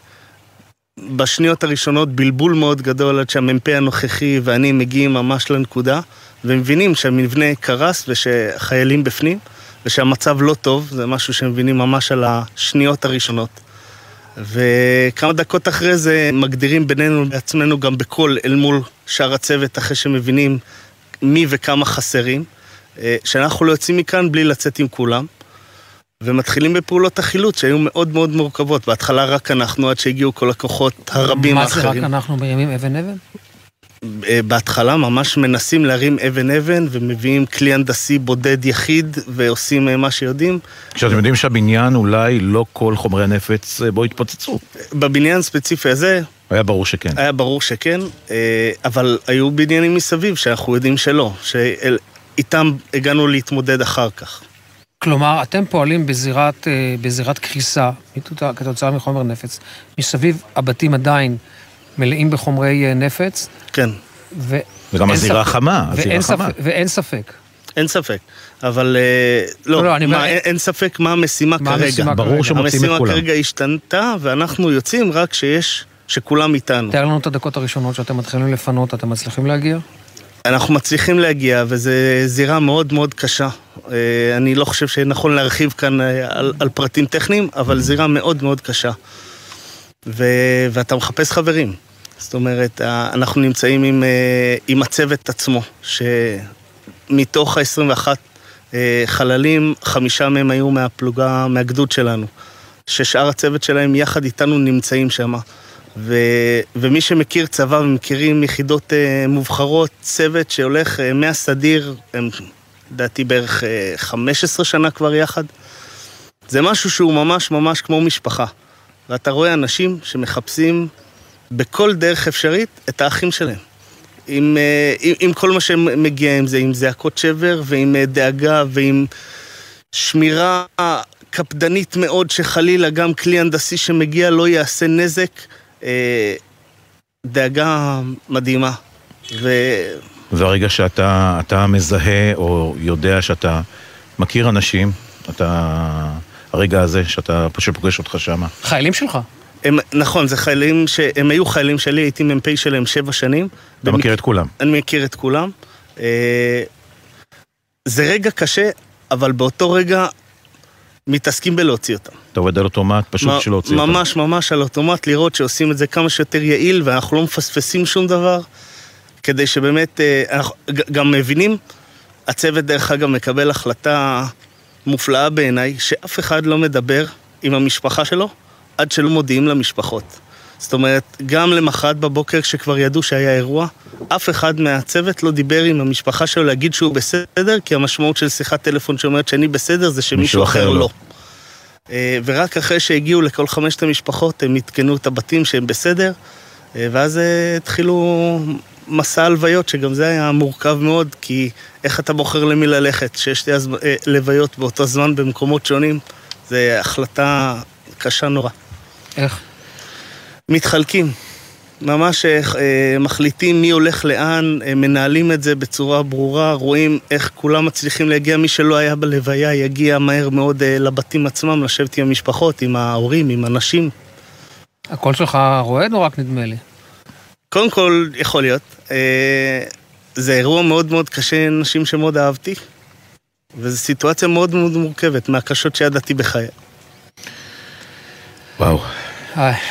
בשניות הראשונות בלבול מאוד גדול עד שהמ"פ הנוכחי ואני מגיעים ממש לנקודה ומבינים שהמבנה קרס ושחיילים בפנים ושהמצב לא טוב, זה משהו שמבינים ממש על השניות הראשונות. וכמה דקות אחרי זה מגדירים בינינו לעצמנו גם בקול אל מול שאר הצוות אחרי שמבינים מי וכמה חסרים, אה, שאנחנו לא יוצאים מכאן בלי לצאת עם כולם. ומתחילים בפעולות החילוץ שהיו מאוד מאוד מורכבות. בהתחלה רק אנחנו, עד שהגיעו כל הכוחות הרבים מה זה רק האחרים. אנחנו מרימים אבן אבן? אה, בהתחלה ממש מנסים להרים אבן אבן ומביאים כלי הנדסי בודד יחיד ועושים אה, מה שיודעים. כשאתם יודעים שהבניין אולי לא כל חומרי הנפץ אה, בו התפוצצו. בבניין הספציפי הזה היה ברור שכן. היה ברור שכן, אבל היו בניינים מסביב שאנחנו יודעים שלא, שאיתם הגענו להתמודד אחר כך. כלומר, אתם פועלים בזירת, בזירת קריסה כתוצאה מחומר נפץ. מסביב הבתים עדיין מלאים בחומרי אה, נפץ. כן. ו... וגם הזירה ספק- חמה, הזירה ואין חמה. ספק- ואין ספק. אין ספק, אבל אה, לא, לא, לא, מה, אומר- אין, אין ספק מה המשימה מה כרגע. המשימה ברור כרגע. שמוצאים את המשימה כולם. כרגע השתנתה, ואנחנו יוצאים רק כשיש, שכולם איתנו. תאר לנו את הדקות הראשונות שאתם מתחילים לפנות, אתם מצליחים להגיע? אנחנו מצליחים להגיע, וזו זירה מאוד מאוד קשה. אה, אני לא חושב שנכון להרחיב כאן על, על פרטים טכניים, אבל זירה מאוד מאוד קשה. ו, ואתה מחפש חברים. זאת אומרת, אנחנו נמצאים עם, אה, עם הצוות עצמו, שמתוך ה-21 אה, חללים, חמישה מהם היו מהפלוגה, מהגדוד שלנו. ששאר הצוות שלהם יחד איתנו נמצאים שם. ו, ומי שמכיר צבא ומכירים יחידות אה, מובחרות, צוות שהולך מהסדיר, הם לדעתי בערך אה, 15 שנה כבר יחד. זה משהו שהוא ממש ממש כמו משפחה. ואתה רואה אנשים שמחפשים בכל דרך אפשרית את האחים שלהם. עם, אה, עם, עם כל מה שמגיע עם זה, עם זעקות שבר ועם אה, דאגה ועם שמירה קפדנית מאוד שחלילה גם כלי הנדסי שמגיע לא יעשה נזק. אה, דאגה מדהימה. ו... והרגע שאתה אתה מזהה או יודע שאתה מכיר אנשים, אתה... הרגע הזה שאתה פשוט פוגש אותך שמה. חיילים שלך. הם, נכון, זה חיילים שהם היו חיילים שלי, הייתי מ"פ שלהם שבע שנים. אתה במק- מכיר את כולם. אני מכיר את כולם. אה, זה רגע קשה, אבל באותו רגע מתעסקים בלהוציא אותם. אתה עובד על אוטומט, פשוט מ- בשביל להוציא אותם. ממש ממש על אוטומט, לראות שעושים את זה כמה שיותר יעיל ואנחנו לא מפספסים שום דבר, כדי שבאמת, אה, אנחנו גם מבינים, הצוות דרך אגב מקבל החלטה מופלאה בעיניי, שאף אחד לא מדבר עם המשפחה שלו עד שלא מודיעים למשפחות. זאת אומרת, גם למחרת בבוקר כשכבר ידעו שהיה אירוע, אף אחד מהצוות לא דיבר עם המשפחה שלו להגיד שהוא בסדר, כי המשמעות של שיחת טלפון שאומרת שאני בסדר זה שמישהו אחר לא. אה, ורק אחרי שהגיעו לכל חמשת המשפחות, הם עדכנו את הבתים שהם בסדר, אה, ואז אה, התחילו מסע הלוויות, שגם זה היה מורכב מאוד, כי איך אתה בוחר למי ללכת, שיש שתי הז- אה, לוויות באותו זמן במקומות שונים, זו החלטה קשה נורא. איך? מתחלקים. ממש אה, אה, מחליטים מי הולך לאן, אה, מנהלים את זה בצורה ברורה, רואים איך כולם מצליחים להגיע, מי שלא היה בלוויה יגיע מהר מאוד אה, לבתים עצמם, לשבת עם המשפחות, עם ההורים, עם הנשים. הקול שלך רועד או רק נדמה לי? קודם כל, יכול להיות. אה, זה אירוע מאוד מאוד קשה, נשים שמאוד אהבתי, וזו סיטואציה מאוד מאוד מורכבת, מהקשות שידעתי בחיי. וואו.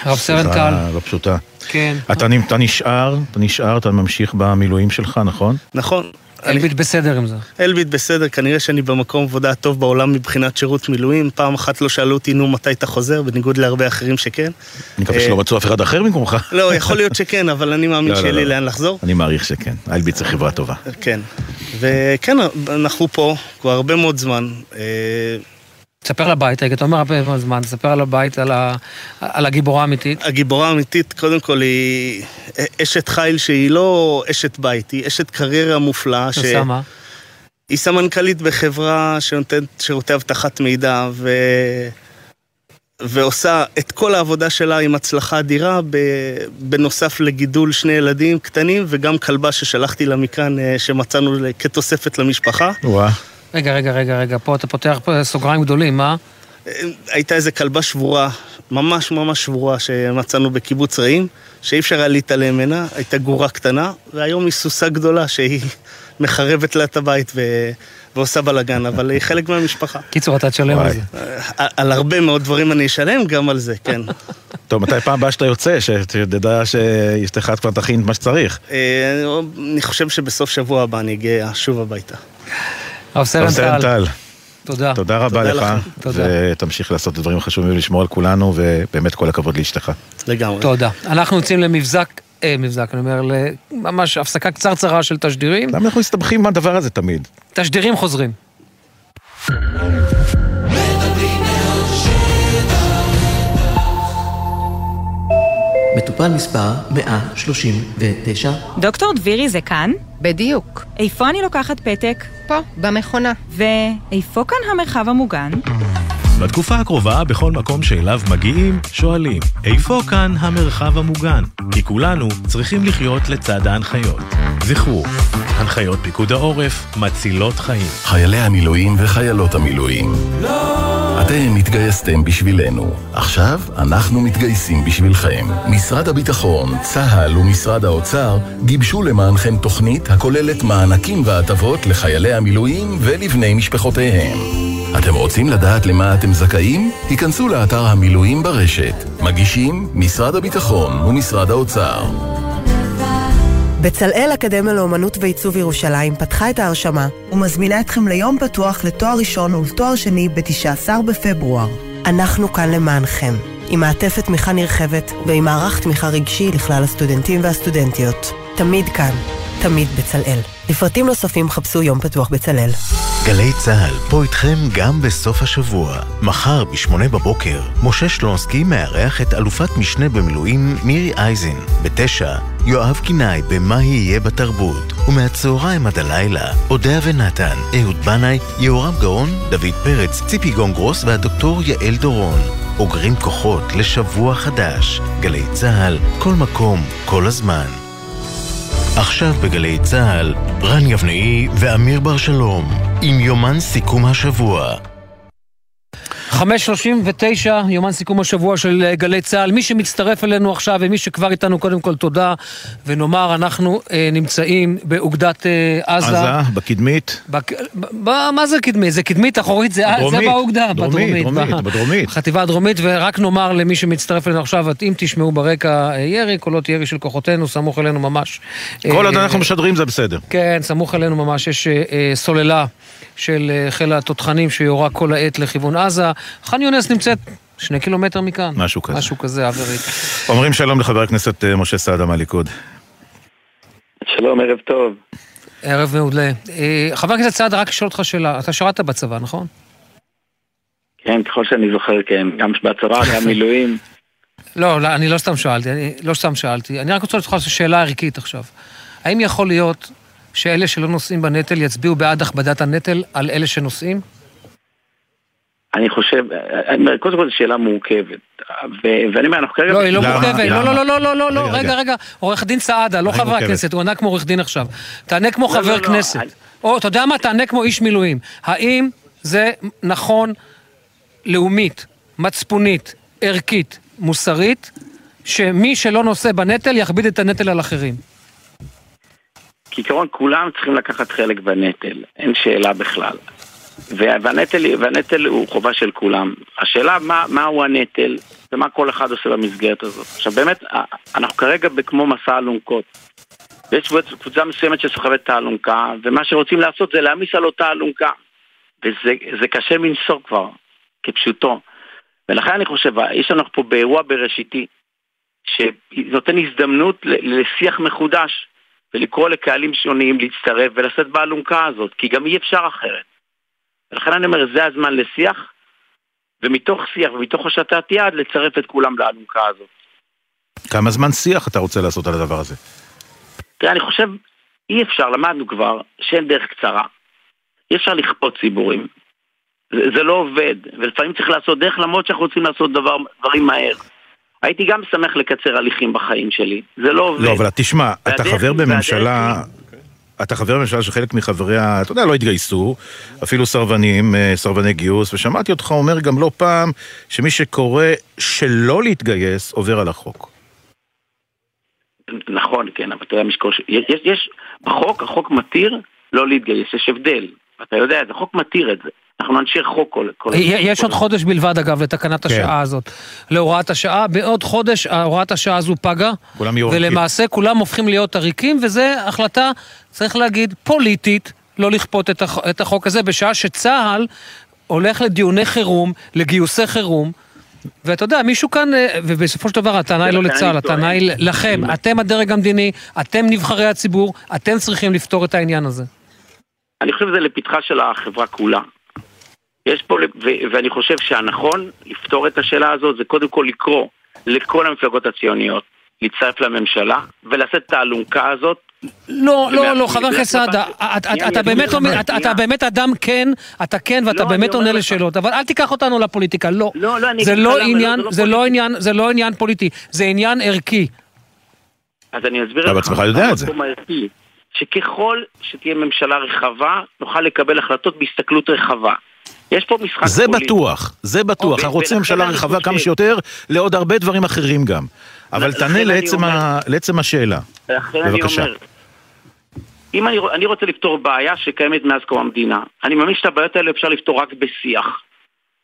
רב סרן טל. לא פשוטה. כן. אתה, אתה נשאר, אתה נשאר, אתה ממשיך במילואים שלך, נכון? נכון. אלביט בסדר עם זה. אלביט בסדר, כנראה שאני במקום עבודה הטוב בעולם מבחינת שירות מילואים. פעם אחת לא שאלו אותי, נו, מתי אתה חוזר? בניגוד להרבה אחרים שכן. אני מקווה אה, שלא מצאו אף אחד אחר במקומך. לא, יכול להיות שכן, אבל אני מאמין לא, לא, שיהיה לי לא. לאן לחזור. אני מעריך שכן. אלביט זה חברה טובה. כן. וכן, אנחנו פה כבר הרבה מאוד זמן. תספר על הבית, אתה אומר הרבה מאוד זמן, תספר על הבית, על ה- על הגיבורה האמיתית. הגיבורה האמיתית, קודם כל, היא אשת חיל שהיא לא אשת בית, היא אשת קריירה מופלאה. ש- עושה מה? היא סמנכ"לית בחברה שנותנת שירותי אבטחת מידע ו... ועושה את כל העבודה שלה עם הצלחה אדירה. בנוסף לגידול שני ילדים קטנים וגם כלבה ששלחתי לה מכאן, אה, שמצאנו כתוספת למשפחה. וואה. רגע, רגע, רגע, רגע, פה אתה פותח פה סוגריים גדולים, מה? הייתה איזה כלבה שבורה, ממש ממש שבורה, שמצאנו בקיבוץ רעים, שאי אפשר היה להתעלם ממנה, הייתה גורה קטנה, והיום היא סוסה גדולה שהיא מחרבת לה את הבית ו... ועושה בלאגן, אבל היא חלק מהמשפחה. קיצור, אתה תשלם על זה. על, על הרבה מאוד דברים אני אשלם, גם על זה, כן. טוב, מתי פעם הבאה שאתה יוצא, שתדע שאשתך כבר תכין את מה שצריך. אה, אני חושב שבסוף שבוע הבא אני אגיע שוב הביתה. רב סרן טל. טל. תודה. תודה רבה תודה לך. תודה. ותמשיך לעשות דברים חשובים ולשמור על כולנו, ובאמת כל הכבוד לאשתך. לגמרי. תודה. אנחנו יוצאים למבזק, אה, מבזק, אני אומר, ממש הפסקה קצרצרה של תשדירים. למה אנחנו מסתבכים מהדבר הזה תמיד? תשדירים חוזרים. מטופל מספר 139. דוקטור דבירי זה כאן? בדיוק. איפה אני לוקחת פתק? פה, במכונה. ואיפה כאן המרחב המוגן? בתקופה הקרובה, בכל מקום שאליו מגיעים, שואלים, איפה כאן המרחב המוגן? כי כולנו צריכים לחיות לצד ההנחיות. זכרו, הנחיות פיקוד העורף מצילות חיים. חיילי המילואים וחיילות המילואים. אתם התגייסתם בשבילנו. עכשיו אנחנו מתגייסים בשבילכם. משרד הביטחון, צה"ל ומשרד האוצר גיבשו למענכם תוכנית הכוללת מענקים והטבות לחיילי המילואים ולבני משפחותיהם. אתם רוצים לדעת למה אתם זכאים? היכנסו לאתר המילואים ברשת. מגישים משרד הביטחון ומשרד האוצר. בצלאל אקדמיה לאומנות ועיצוב ירושלים פתחה את ההרשמה ומזמינה אתכם ליום פתוח לתואר ראשון ולתואר שני ב-19 בפברואר. אנחנו כאן למענכם, עם מעטפת תמיכה נרחבת ועם מערך תמיכה רגשי לכלל הסטודנטים והסטודנטיות. תמיד כאן, תמיד בצלאל. לפרטים נוספים חפשו יום פתוח בצלאל. גלי צה"ל, פה איתכם גם בסוף השבוע. מחר ב-8 בבוקר, משה שלונסקי מארח את אלופת משנה במילואים מירי אייזן. בתשע, יואב קינאי ב"מה יהיה בתרבות". ומהצהריים עד הלילה, אודיה ונתן, אהוד בנאי, יהורם גאון, דוד פרץ, ציפי גונגרוס והדוקטור יעל דורון. אוגרים כוחות לשבוע חדש. גלי צה"ל, כל מקום, כל הזמן. עכשיו בגלי צה"ל, רן יבנאי ואמיר בר שלום, עם יומן סיכום השבוע. 5.39, יומן סיכום השבוע של אה, גלי צה"ל. מי שמצטרף אלינו עכשיו ומי שכבר איתנו, קודם כל תודה. ונאמר, אנחנו אה, נמצאים באוגדת אה, עזה. עזה, בקדמית. בק... ב... ב... מה זה קדמית? זה קדמית אחורית, זה, דרומית, זה באוגדה. דרומית, בדרומית, דרומית, ב- בדרומית. חטיבה הדרומית, ורק נאמר למי שמצטרף אלינו עכשיו, אם תשמעו ברקע אה, ירי, קולות ירי של כוחותינו, סמוך אלינו ממש. כל עוד אה, אנחנו משדרים זה בסדר. כן, סמוך אלינו ממש יש אה, אה, סוללה של אה, חיל התותחנים שיורה כל העת לכיוון עזה. ח'אן יונס נמצאת שני קילומטר מכאן. משהו כזה. משהו כזה, אווירית. אומרים שלום לחבר הכנסת אה, משה סעדה מהליכוד. שלום, ערב טוב. ערב מעולה. אה, חבר הכנסת סעדה, רק לשאול אותך שאלה. אתה שירת בצבא, נכון? כן, ככל שאני זוכר, כן. גם בצבא, גם מילואים. לא, לא, אני לא סתם שאלתי, אני לא סתם שאלתי. אני רק רוצה לשאול אותך שאלה ערכית עכשיו. האם יכול להיות שאלה שלא נושאים בנטל יצביעו בעד הכבדת הנטל על אלה שנושאים? אני חושב, קודם כל זו שאלה מורכבת. ו- ואני אומר, אנחנו כרגע... לא, היא לא מורכבת. לא, לא, לא, לא, לא, לא, לא, רגע, רגע. עורך דין סעדה, לא היא חבר מורכבת. הכנסת, הוא ענה כמו עורך דין עכשיו. תענה כמו לא, חבר לא, לא, כנסת. או, אתה יודע מה? תענה כמו איש מילואים. האם זה נכון לאומית, מצפונית, ערכית, מוסרית, שמי שלא נושא בנטל יכביד את הנטל על אחרים? כעיקרון כולם צריכים לקחת חלק בנטל, אין שאלה בכלל. וה- והנטל, והנטל הוא חובה של כולם. השאלה מה, מהו הנטל ומה כל אחד עושה במסגרת הזאת. עכשיו באמת, אנחנו כרגע כמו מסע אלונקות. ויש קבוצ- קבוצה מסוימת שסוחבת את האלונקה, ומה שרוצים לעשות זה להעמיס על אותה אלונקה. וזה זה קשה מנשוא כבר, כפשוטו. ולכן אני חושב, יש לנו פה באירוע בראשיתי, שנותן הזדמנות לשיח מחודש, ולקרוא לקהלים שונים להצטרף ולשאת באלונקה הזאת, כי גם אי אפשר אחרת. ולכן אני אומר, זה הזמן לשיח, ומתוך שיח ומתוך הושטת יד, לצרף את כולם לאלונקה הזאת. כמה זמן שיח אתה רוצה לעשות על הדבר הזה? תראה, אני חושב, אי אפשר, למדנו כבר, שאין דרך קצרה. אי אפשר לכפות ציבורים. זה, זה לא עובד, ולפעמים צריך לעשות דרך למרות שאנחנו רוצים לעשות דבר, דברים מהר. הייתי גם שמח לקצר הליכים בחיים שלי, זה לא עובד. לא, אבל תשמע, אתה והדרך- חבר בממשלה... אתה חבר בממשלה שחלק מחבריה, אתה יודע, לא התגייסו, אפילו סרבנים, אה, סרבני גיוס, ושמעתי אותך אומר גם לא פעם שמי שקורא שלא להתגייס עובר על החוק. נכון, כן, אבל אתה יודע, משקול, ש- יש, יש, יש, בחוק, החוק מתיר לא להתגייס, יש הבדל. אתה יודע, זה חוק מתיר את זה. אנחנו אנשי חוק כל... כל יש עוד חודש בלבד, אגב, לתקנת כן. השעה הזאת. להוראת השעה, בעוד חודש הוראת השעה הזו פגה. כולם יהיו עריקים. ולמעשה כולם הופכים להיות עריקים, וזו החלטה, צריך להגיד, פוליטית, לא לכפות את הח- את החוק הזה, בשעה שצה"ל הולך לדיוני חירום, לגיוסי חירום. ואתה יודע, מישהו כאן, אה, ובסופו של דבר הטענה היא לא ולכן לצה"ל, הטענה היא לכם, אתם הדרג המדיני, אתם נבחרי הציבור, אתם צריכים לפתור את העניין הזה. אני חושב שזה לפתחה של החברה כולה. יש פה, ו- ואני חושב שהנכון לפתור את השאלה הזאת זה קודם כל לקרוא לכל המפלגות הציוניות להצטרף לממשלה ולשאת את האלונקה הזאת. לא, לא, לא, חבר הכנסת סעדה, אתה- אתה- אתה באמת אומר- אתה- אתה באמת אדם כן, אתה כן ואתה לא, באמת עונה. לשאלות, אבל אל תיקח אותנו לפוליטיקה, לא. לא, לא, אני זה לא עניין, לא, לא עניין, זה לא עניין פוליטי, זה עניין ערכי. אז אני אסביר אתה לך. בעצמך יודע את זה. שככל שתהיה ממשלה רחבה, נוכל לקבל החלטות בהסתכלות רחבה. יש פה משחק זה פוליטי. בטוח, זה בטוח. אוקיי, אנחנו רוצים ולכן ממשלה רחבה כמה חושב- שיותר, לעוד הרבה דברים אחרים גם. אבל תענה לעצם ה- לעצם השאלה. בבקשה. אומר, אם אני, אני רוצה לפתור בעיה שקיימת מאז קום המדינה, אני מאמין שאת הבעיות האלה אפשר לפתור רק בשיח.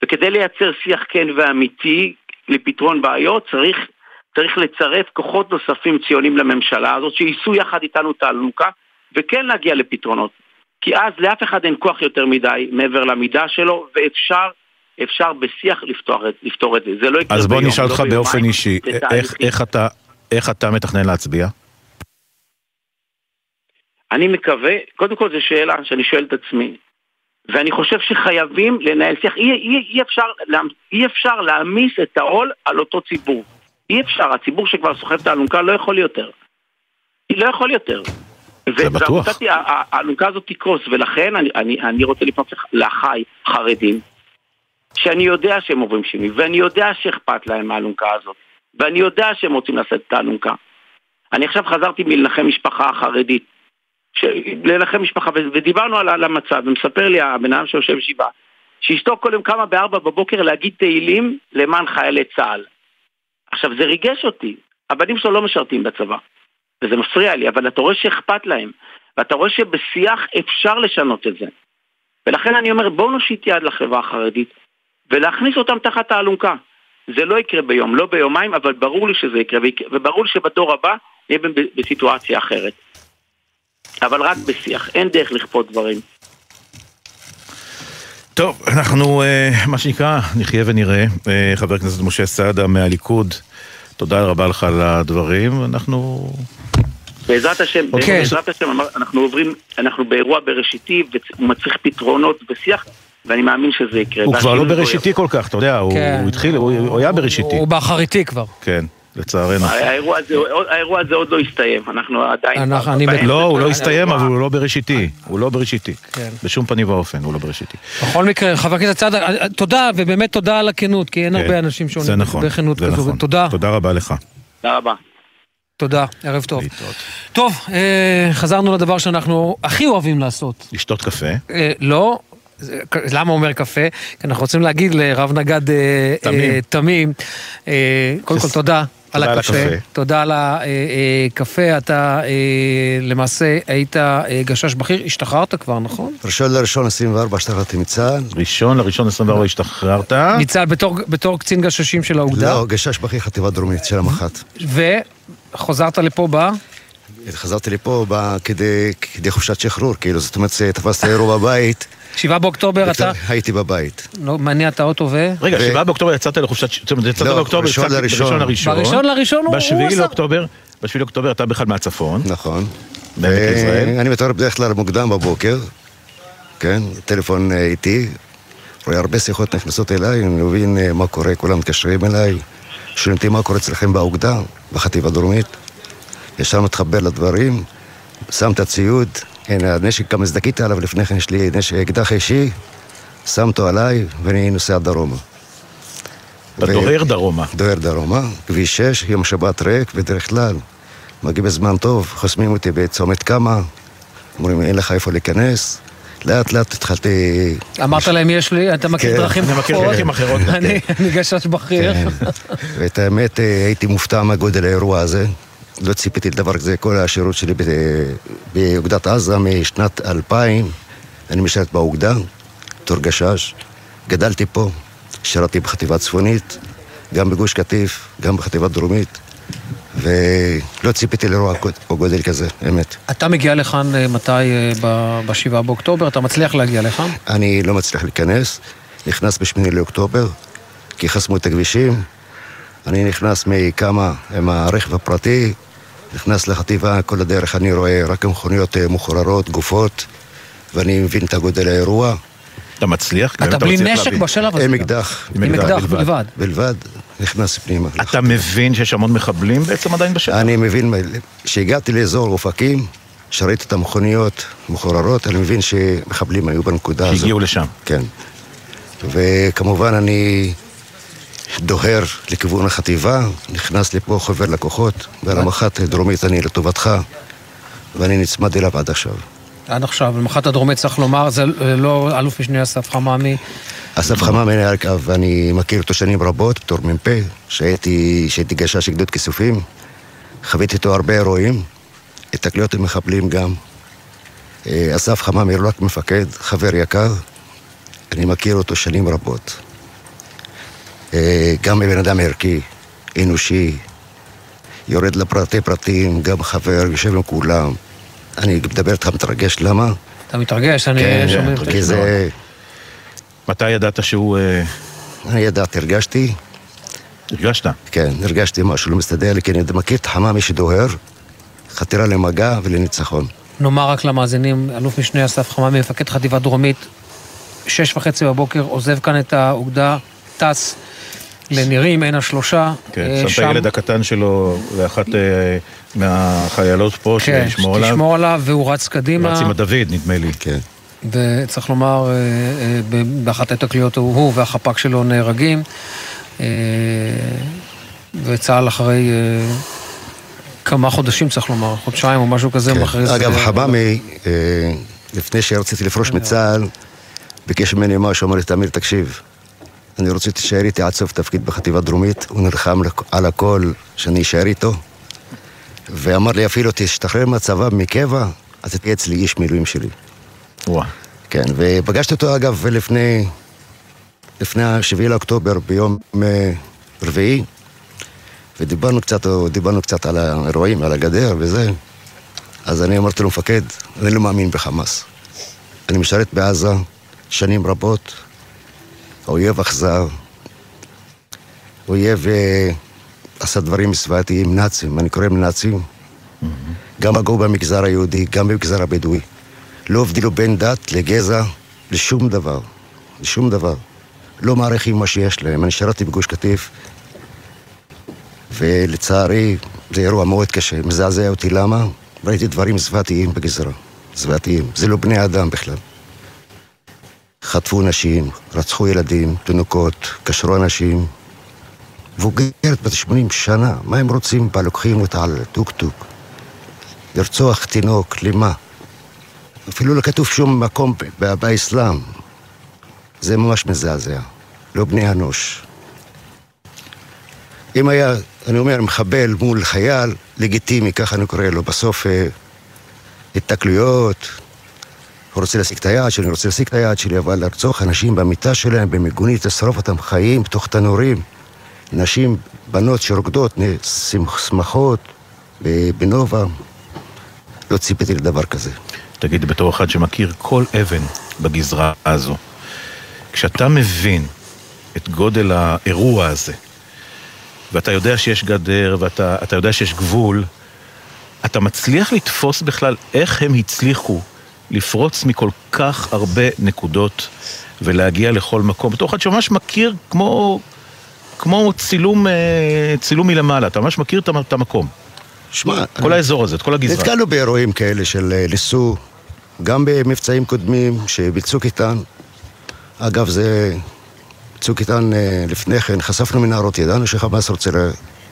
וכדי לייצר שיח כן ואמיתי לפתרון בעיות, צריך, צריך לצרף כוחות נוספים ציונים לממשלה הזאת, שיישאו יחד איתנו את האלונקה, וכן להגיע לפתרונות. כי אז לאף אחד אין כוח יותר מדי מעבר למידה שלו, ואפשר אפשר בשיח לפתור, את- לפתור את זה. זה לא יקרה אז בוא ביום, נשאל לא אותך ביומיים, באופן אישי, איך-. איך אתה- איך אתה מתכנן להצביע? אני מקווה, קודם כל זו שאלה שאני שואל את עצמי, ואני חושב שחייבים לנהל שיח, אי, אי, אי, אפשר, אי אפשר להעמיס את העול על אותו ציבור. אי אפשר, הציבור שכבר סוחב את האלונקה לא יכול יותר. לא יכול יותר. זה בטוח. האלונקה הזאת תקרוס, ולכן אני, אני, אני רוצה לפנות לאחיי חרדים, שאני יודע שהם עוברים שינוי, ואני יודע שאכפת להם מהאלונקה הזאת, ואני יודע שהם רוצים לשאת את האלונקה. אני עכשיו חזרתי מלנחם משפחה חרדית. ש... לנחם משפחה, ו- ודיברנו על, על המצב, ומספר לי הבן אדם שיושב שבעה, שאשתו קודם קמה בארבע בבוקר להגיד תהילים למען חיילי צה"ל. עכשיו, זה ריגש אותי. הבנים שלו לא משרתים בצבא, וזה מפריע לי, אבל אתה רואה שאכפת להם, ואתה רואה שבשיח אפשר לשנות את זה. ולכן אני אומר, בואו נושיט יד לחברה החרדית, ולהכניס אותם תחת האלונקה. זה לא יקרה ביום, לא ביומיים, אבל ברור לי שזה יקרה, וברור לי שבדור הבא נהיה בסיטואציה אחרת. אבל רק בשיח, אין דרך לכפות דברים. טוב, אנחנו, אה, מה שנקרא, נחיה ונראה. אה, חבר הכנסת משה סעדה מהליכוד, תודה רבה לך על הדברים. אנחנו... בעזרת השם, אוקיי. בעזרת השם, אנחנו עוברים, אנחנו באירוע בראשיתי, והוא מצריך פתרונות ושיח, ואני מאמין שזה יקרה. הוא כבר לא פה בראשיתי כל כך, אתה יודע, הוא כן. הוא התחיל, הוא הוא היה בראשיתי. הוא באחריתי כבר. כן, לצערנו. האירוע הזה, האירוע הזה עוד לא הסתיים, אנחנו עדיין... אנחנו- אני באמצע לא, הוא לא הסתיים. אבל הוא לא בראשיתי. הוא לא בראשיתי. כן. בשום פנים ואופן, הוא לא בראשיתי. בכל מקרה, חבר הכנסת סעדה, אה, תודה, ובאמת תודה על הכנות, כי אין כן, הרבה אנשים שעונים נכון, בכנות זה כזו. נכון. תודה. תודה רבה לך. תודה רבה. תודה, ערב טוב. טוב, אה, חזרנו לדבר שאנחנו הכי אוהבים לעשות. לשתות קפה. אה, לא. למה אומר קפה? כי אנחנו רוצים להגיד לרב נגד אה, תמים. אה, תמים, אה, קודם כל תודה על תודה על הקפה. תודה על הקפה, אתה אה, למעשה היית אה, גשש בכיר, השתחררת כבר, נכון? ראשון לראשון 24 השתחררתי מצה"ל. ראשון לראשון 24 השתחררת. מצה"ל בתור- בתור קצין גששים של האוגדה, לא, גשש בכיר חטיבה דרומית של המח"ט. וחוזרת לפה ב... חזרתי לפה כדי, כדי חופשת שחרור, כאילו, זאת אומרת, תפסתי אירוע בבית. שבעה באוקטובר אתה הייתי בבית. לא, מניע את האוטו ו... רגע, שבעה באוקטובר יצאת לחופשת... זאת אומרת, יצאת לא, באוקטובר, יצאת לראשון. בראשון לראשון. בראשון לראשון הוא- הוא בשביעי עשה- לאוקטובר, בשביעי לאוקטובר אתה בכלל מהצפון. נכון. אני מתעורר בדרך כלל מוקדם בבוקר, כן, טלפון אה, איתי, רואה הרבה שיחות נכנסות אליי, אני מבין אה, מה קורה, כולם מתקשרים אליי, שואלים אותי מה קורה אצלכם באוגדה, בחטיבה הדרומית. ישר מתחבר לדברים, שם את הציוד, הנה הנשק, גם הזדכיתי עליו לפני כן, יש לי נשק, אקדח אישי, שם אותו עליי, ואני נוסע דרומה. אתה דוהר דרומה. דוהר דרומה, כביש 6, יום שבת ריק, בדרך כלל. מגיע בזמן טוב, חוסמים אותי בצומת קמה, אומרים, אין לך איפה להיכנס. לאט לאט התחלתי... אמרת להם, יש לי, אתה מכיר כן, דרכים אני מכיר אחרות? דרכים אחרות, כן. אני אני גשש בכיר. כן. ואת האמת, אה, הייתי מופתע מהגודל האירוע הזה. לא ציפיתי לדבר כזה, כל השירות שלי באוגדת עזה משנת 2000, אני משרת באוגדה, בתור גשש. גדלתי פה, שירתי בחטיבה צפונית, גם בגוש קטיף, גם בחטיבה דרומית, ולא ציפיתי לאירוע גודל כזה, אמת. אתה מגיע לכאן אה, מתי אה, ב- בשבעה באוקטובר? אתה מצליח להגיע לכאן? אני לא מצליח להיכנס, נכנס בשמיני לאוקטובר, כי חסמו את הכבישים. אני נכנס מכמה עם הרכב הפרטי, נכנס לחטיבה, כל הדרך אני רואה רק מכוניות אה, מחוררות, גופות, ואני מבין את הגודל האירוע. אתה מצליח? אתה אתה בלי מצליח נשק? בשלב הזה עם? אקדח. עם אקדח בלבד. בלבד, נכנס פנימה. אתה מבין שיש המון מחבלים בעצם עדיין בשטח? אני מבין, כשהגעתי לאזור אופקים, שראיתי את המכוניות מחוררות, אני מבין שמחבלים היו בנקודה הזאת. שהגיעו לשם. כן. וכמובן אני דוהר לכיוון החטיבה, נכנס לפה חובר לקוחות, ועל המח"ט דרומית אני לטובתך, ואני נצמד אליו עד עכשיו. עד עכשיו, למחרת הדרומית צריך לומר, זה לא אלוף משנה אסף חממי. אסף חמם מנהל הקו, ואני מכיר אותו שנים רבות בתור מ"פ, שהייתי, גשש גדוד כיסופים. חוויתי איתו הרבה אירועים, התקלויות עם מחבלים גם. אה, אסף הוא לא רק מפקד, חבר יקר, אני מכיר אותו שנים רבות. אה, גם בן אדם ערכי, אנושי, יורד לפרטי פרטים, גם חבר, יושב עם כולם. אני מדבר איתך מתרגש, למה? אתה מתרגש, אני כן, שומע את כי זה... מתי ידעת שהוא... אה, אני ידעתי, הרגשתי. הרגשת? כן, הרגשתי משהו לא מסתדר לי, כי אני מכיר את חממי שדוהר, חתירה למגע ולניצחון. נאמר רק למאזינים, אלוף משנה אסף חממי, מפקד חטיבה דרומית, שש וחצי בבוקר, עוזב כאן את האוגדה, טס לנירים, עין השלושה. כן, אה, שם את הילד הקטן שלו לאחת אה, מהחיילות פה, כן, שישמור עליו. שתשמור עליו, והוא רץ קדימה. רץ עם הדוד, נדמה לי. כן. וצריך לומר, אה, באחת התקליות הוא, והחפ"ק שלו נהרגים, וצה"ל אחרי כמה חודשים צריך לומר, חודשיים או משהו כזה, כן. מכריז... אגב, אה, לפני שרציתי לפרוש מצה"ל, ביקש ממני משהו, אמר לי, תמיר, תקשיב, אני רוצה שתישאר איתי עד סוף תפקיד בחטיבה דרומית, הוא נלחם על הכל שאני אשאר איתו, ואמר לי אפילו, תשתחרר מהצבא, מקבע, אז תהיה אצלי איש מילואים שלי. וואו. כן, ופגשתי אותו אגב לפני, לפני ה-7 לאוקטובר, ביום אה, רביעי, ודיברנו קצת, דיברנו קצת על האירועים, על הגדר וזה. אז אני אמרתי לו, מפקד, אני לא מאמין בחמאס. אני משרת בעזה שנים רבות, האויב אכזר, אויב אה, עשה דברים זוועתיים, נאצים, אני קורא להם נאצים. גם פגעו במגזר היהודי, גם במגזר הבדואי. לא הבדילו בין דת לגזע, לשום דבר. לשום דבר. לא מעריכים מה שיש להם. אני שירתי בגוש קטיף, ולצערי זה אירוע מאוד קשה. מזעזע אותי, למה? ראיתי דברים זוועתיים בגזרה. זוועתיים. זה לא בני אדם בכלל. חטפו נשים, רצחו ילדים, תינוקות, קשרו אנשים. מבוגרת בת 80 שנה, מה הם רוצים בה? לוקחים אותה על טוק-טוק. לרצוח תינוק, למה? אפילו לא כתוב שום מקום באסלאם. זה ממש מזעזע. לא בני אנוש. אם היה, אני אומר, מחבל מול חייל, לגיטימי, ככה אני קורא לו, בסוף אה, התקלויות, רוצה להשיג את היעד שלי, רוצה להשיג את היעד שלי, אבל לרצוח אנשים במיטה שלהם, במיגונית, לשרוף אותם חיים, בתוך תנורים, נשים, בנות שרוקדות, שמחות, בנובה, לא ציפיתי לדבר כזה. תגיד, בתור אחד שמכיר כל אבן בגזרה הזו, כשאתה מבין את גודל האירוע הזה, ואתה יודע שיש גדר, ואתה אתה יודע שיש גבול, אתה מצליח לתפוס בכלל איך הם הצליחו לפרוץ מכל כך הרבה נקודות ולהגיע לכל מקום. בתור אחד שממש מכיר כמו, כמו צילום, אה, צילום מלמעלה, אתה ממש מכיר את המ- את המקום. שמע, כל אני- האזור הזה, את כל הגזרה. נתקלנו באירועים כאלה של אה, ניסו, גם במבצעים קודמים, שבצוק איתן, אגב, זה... צוק איתן אה, לפני כן, חשפנו מנהרות, ידענו שחמאס רוצה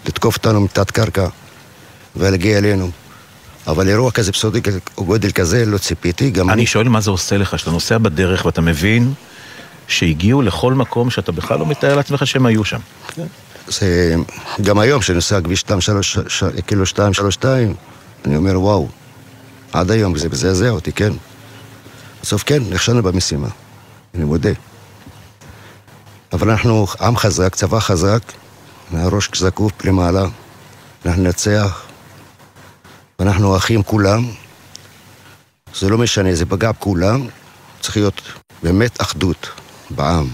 לתקוף אותנו מתת קרקע ולהגיע אלינו. אבל אירוע כזה או גודל כזה לא ציפיתי, גם אני שואל מה זה עושה לך, שאתה נוסע בדרך ואתה מבין שהגיעו לכל מקום שאתה בכלל לא מתאר לעצמך שהם היו שם. זה, גם היום, כשאני נוסע כביש 232, כאילו 232, אני אומר, וואו, עד היום זה מזעזע אותי, כן. בסוף כן, נכשלנו במשימה, אני מודה. אבל אנחנו עם חזק, צבא חזק, מהראש זקוף למעלה, אנחנו ננצח, ואנחנו אחים כולם. זה לא משנה, זה פגע בכולם, צריך להיות באמת אחדות בעם.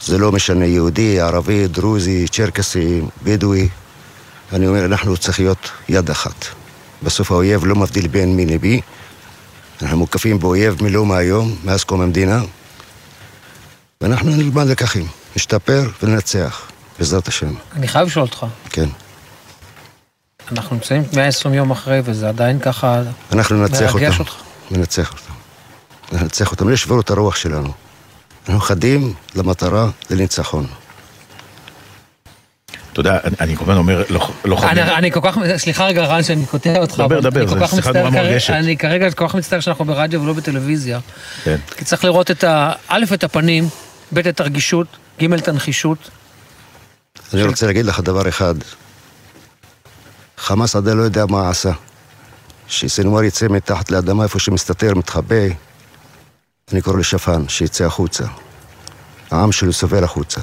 זה לא משנה יהודי, ערבי, דרוזי, צ'רקסי, בדואי. אני אומר, אנחנו צריכים להיות יד אחת. בסוף האויב לא מבדיל בין מי לבי. אנחנו מוקפים באויב מלא מהיום, מאז קום המדינה. ואנחנו נלמד לקחים, נשתפר וננצח, בעזרת השם. אני חייב לשאול אותך, כן. אנחנו נמצאים 120 יום אחרי, וזה עדיין ככה... אנחנו ננצח אותם. אותך. ננצח אותם. ננצח אותם, לא ישברו את הרוח שלנו. אנחנו חדים למטרה, לניצחון. אתה יודע, אני- הזמן אומר, לא- לוחמים. אני, אני כל כך, סליחה רגע רן שאני קוטע אותך, דבר, דבר, כך שיחה נורא מרגשת. אני כרגע כל כך מצטער שאנחנו ברדיו ולא בטלוויזיה. כן. כי צריך לראות את ה... א', את הפנים, ב', את הרגישות, ג', את הנחישות. אני רוצה להגיד לך דבר אחד. חמאס עדיין לא יודע מה עשה. שסנוואר יצא מתחת לאדמה איפה שמסתתר, מתחבא, אני קורא לשפן, שיצא החוצה. העם שלו סובל החוצה.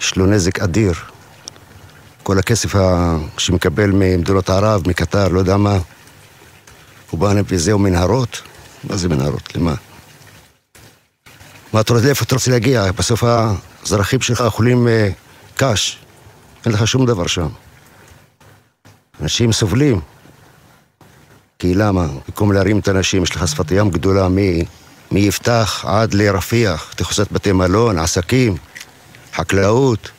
יש לו נזק אדיר. כל הכסף ה- שמקבל ממדינות ערב, מקטר, לא יודע מה, הוא בא וזהו מנהרות? מה זה מנהרות? למה? מה אתה רוצה, לאיפה אתה רוצה להגיע? בסוף האזרחים שלך אוכלים אה, קש, אין לך שום דבר שם. אנשים סובלים. כי למה? במקום להרים את האנשים, יש לך שפת ים גדולה מ- מיפתח עד לרפיח, תחוסת בתי מלון, עסקים, חקלאות.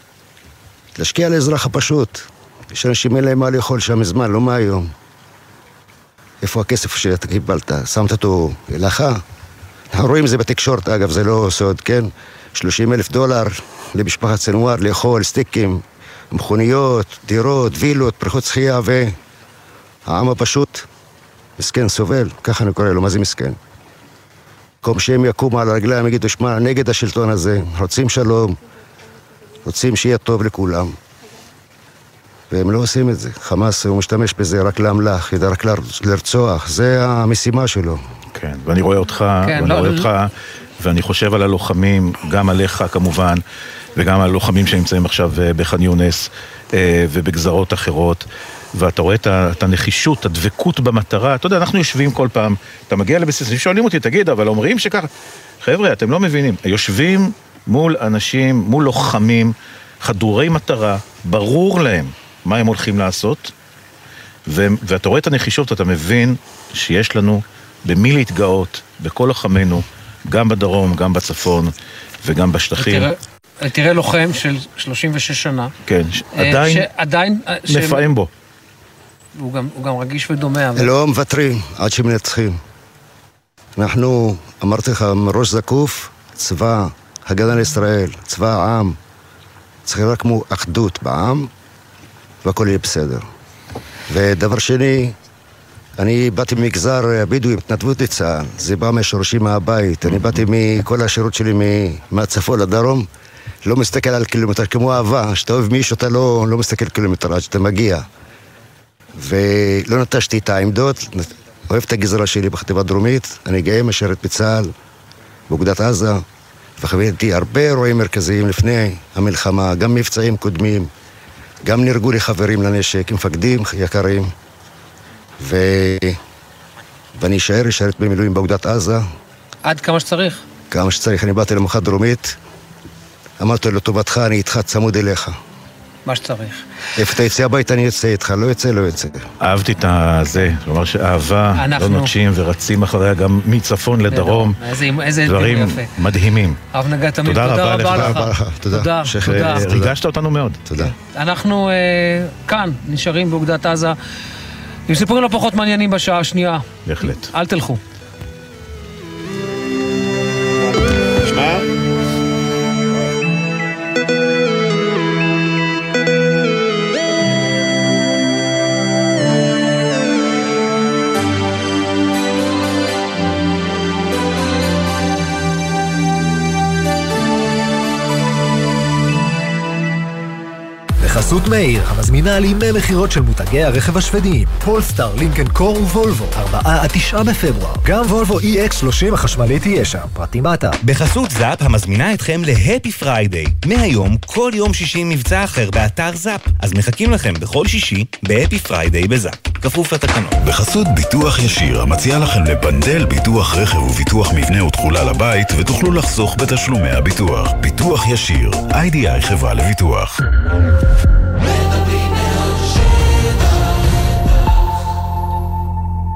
להשקיע לאזרח הפשוט. יש אנשים אין להם מה לאכול שם מזמן, לא מהיום. איפה הכסף שאתה קיבלת? שמת אותו לך? אנחנו רואים את זה בתקשורת, אגב, זה לא סוד, כן? 30 אלף דולר למשפחת סנוואר לאכול סטיקים, מכוניות, דירות, וילות, בריכות שחייה, והעם הפשוט מסכן, סובל, ככה אני קורא לו, מה זה מסכן? במקום שהם יקומו על הרגליים, יגידו, שמע, נגד השלטון הזה, רוצים שלום, רוצים שיהיה טוב לכולם. והם לא עושים את זה. חמאס, הוא משתמש בזה רק לאמל"ח, יודע רק לרצוח, זה המשימה שלו. כן, ואני רואה אותך, כן, ואני לא, רואה לא- אותך, ואני חושב על הלוחמים, גם עליך כמובן, וגם הלוחמים שנמצאים עכשיו אה, בח'אן יונס אה, ובגזרות אחרות. ואתה רואה את הנחישות, הדבקות במטרה. אתה יודע, אנחנו יושבים כל פעם, אתה מגיע לבסיס, שואלים אותי, תגיד, אבל אומרים שככה... חבר'ה, אתם לא מבינים. יושבים מול אנשים, מול לוחמים, חדורי מטרה, ברור להם מה הם הולכים לעשות, ו- ואתה רואה את הנחישות, אתה מבין שיש לנו במי להתגאות, בכל לוחמינו, גם בדרום, גם בצפון וגם בשטחים. תראה לוחם של 36 שנה. כן, ש- אה, עדיין שעדיין... אה, ש- מפעם בו. הוא גם- הוא גם רגיש ודומע. אבל- לא מוותרים עד שמנצחים. אנחנו, אמרתי לך, מראש זקוף, צבא הגנה לישראל, צבא העם. צריך רק כמו אחדות בעם, והכל יהיה בסדר. ודבר שני, אני באתי ממגזר הבדואי, התנדבות לצה"ל. זה בא מהשורשים מהבית. אני באתי מכל השירות שלי מהצפון לדרום. לא מסתכל על קילומטר, כמו אהבה, כשאתה אוהב מישהו אתה לא, לא מסתכל קילומטר עד שאתה מגיע. ולא נטשתי את העמדות, אוהב את הגזרה שלי בחטיבה דרומית, אני גאה משרת בצה"ל, באוגדת עזה, וחוויתי הרבה אירועים מרכזיים לפני המלחמה, גם מבצעים קודמים, גם נהרגו לי חברים לנשק, מפקדים יקרים, ו... ואני אשאר לשרת במילואים באוגדת עזה, עד כמה שצריך. כמה שצריך. אני באתי למח"ט דרומית, אמרתי לו, לטובתך, אני איתך צמוד אליך. מה שצריך. איפה אתה יוצא הביתה, אני יוצא איתך, לא יוצא, לא יוצא. אהבתי את הזה, כלומר שאהבה, לא אנחנו- נוטשים ורצים אחריה גם מצפון לדרום. איזה- איזה דברים יפה. מדהימים. הרב נגע תמיד, תודה תודה רבה רבה לך. לך. תודה רבה לך, תודה. תודה, שכ- תודה. ריגשת אותנו מאוד. תודה. אנחנו אה, כאן, נשארים באוגדת עזה, עם סיפורים לא פחות מעניינים בשעה השנייה. בהחלט. אל תלכו. בחסות מאיר, המזמינה אל ימי מכירות של מותגי הרכב השוודיים. פולסטאר, Lynk & Co ווולבו, 4 עד 9 בפברואר. גם וולבו EX30 החשמלית תהיה שם, פרטים באתר. בחסות זאפ המזמינה אתכם ל Happy Friday. מהיום, כל יום שישי מבצע אחר באתר זאפ. אז מחכים לכם בכל שישי ב Happy Friday בזאפ. כפוף לתקנון. בחסות ביטוח ישיר, המציע לכם לבנדל ביטוח רכב וביטוח מבנה ותכולה לבית, ותוכלו לחסוך בתשלומי הביטוח. ביטוח ישיר, איי-די-איי חברה לביטוח.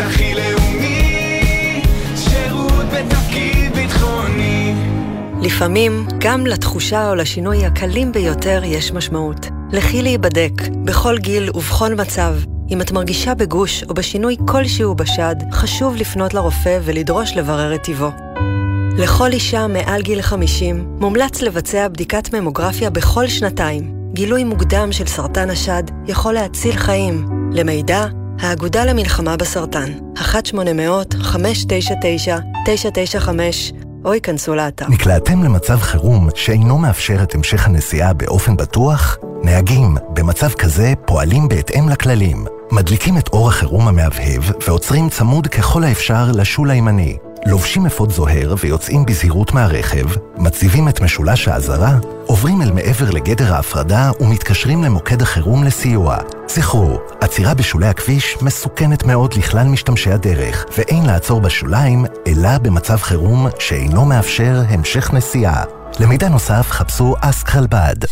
הכי לאומי, שירות בתפקיד ביטחוני. לפעמים, גם לתחושה או לשינוי הקלים ביותר יש משמעות. לכי להיבדק, בכל גיל ובכל מצב. אם את מרגישה בגוש או בשינוי כלשהו בשד, חשוב לפנות לרופא ולדרוש לברר את טיבו. לכל אישה מעל גיל 50 מומלץ לבצע בדיקת ממוגרפיה בכל שנתיים. גילוי מוקדם של סרטן השד יכול להציל חיים. למידע, האגודה למלחמה בסרטן, 1-800-599-995, או ייכנסו לאתר. נקלעתם למצב חירום שאינו מאפשר את המשך הנסיעה באופן בטוח? נהגים במצב כזה פועלים בהתאם לכללים. מדליקים את אור החירום המהבהב ועוצרים צמוד ככל האפשר לשול הימני. לובשים אפוד זוהר ויוצאים בזהירות מהרכב, מציבים את משולש האזהרה, עוברים אל מעבר לגדר ההפרדה ומתקשרים למוקד החירום לסיוע. זכרו, עצירה בשולי הכביש מסוכנת מאוד לכלל משתמשי הדרך, ואין לעצור בשוליים, אלא במצב חירום שאינו מאפשר המשך נסיעה. למידע נוסף חפשו אסק רלב"ד.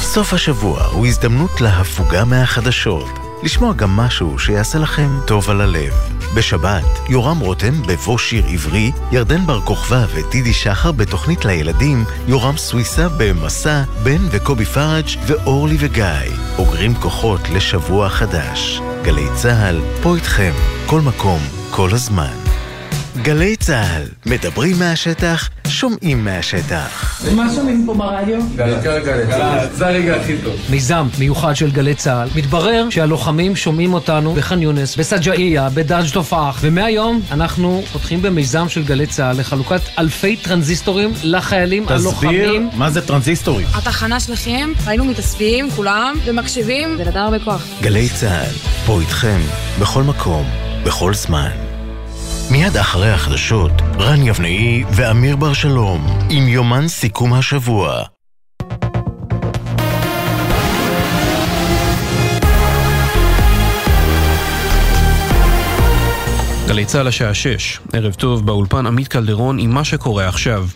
סוף השבוע הוא הזדמנות להפוגה מהחדשות. לשמוע גם משהו שיעשה לכם טוב על הלב. בשבת, יורם רותם בבוא שיר עברי, ירדן בר כוכבא וטידי שחר בתוכנית לילדים, יורם סוויסה במסע, בן וקובי פראג' ואורלי וגיא. אוגרים כוחות לשבוע חדש. גלי צה"ל, פה איתכם, כל מקום, כל הזמן. גלי צה"ל, מדברים מהשטח, שומעים מהשטח. ומה שומעים פה ברדיו? בעיקר גלי צה"ל. זה הרגע הכי טוב. מיזם מיוחד של גלי צה"ל. מתברר שהלוחמים שומעים אותנו בח'אן יונס, בסג'אעיה, בדאג' תופח, ומהיום אנחנו פותחים במיזם של גלי צה"ל לחלוקת אלפי טרנזיסטורים לחיילים הלוחמים. תסביר מה זה טרנזיסטורים. התחנה שלכם, היינו מתאספים כולם ומקשיבים, זה נתן הרבה כוח. גלי צה"ל, פה איתכם, בכל מקום, בכל זמן. מיד אחרי החדשות, רן יבנאי ואמיר בר שלום, עם יומן סיכום השבוע. גלי צה"ל השעה 6, ערב טוב באולפן עמית קלדרון עם מה שקורה עכשיו.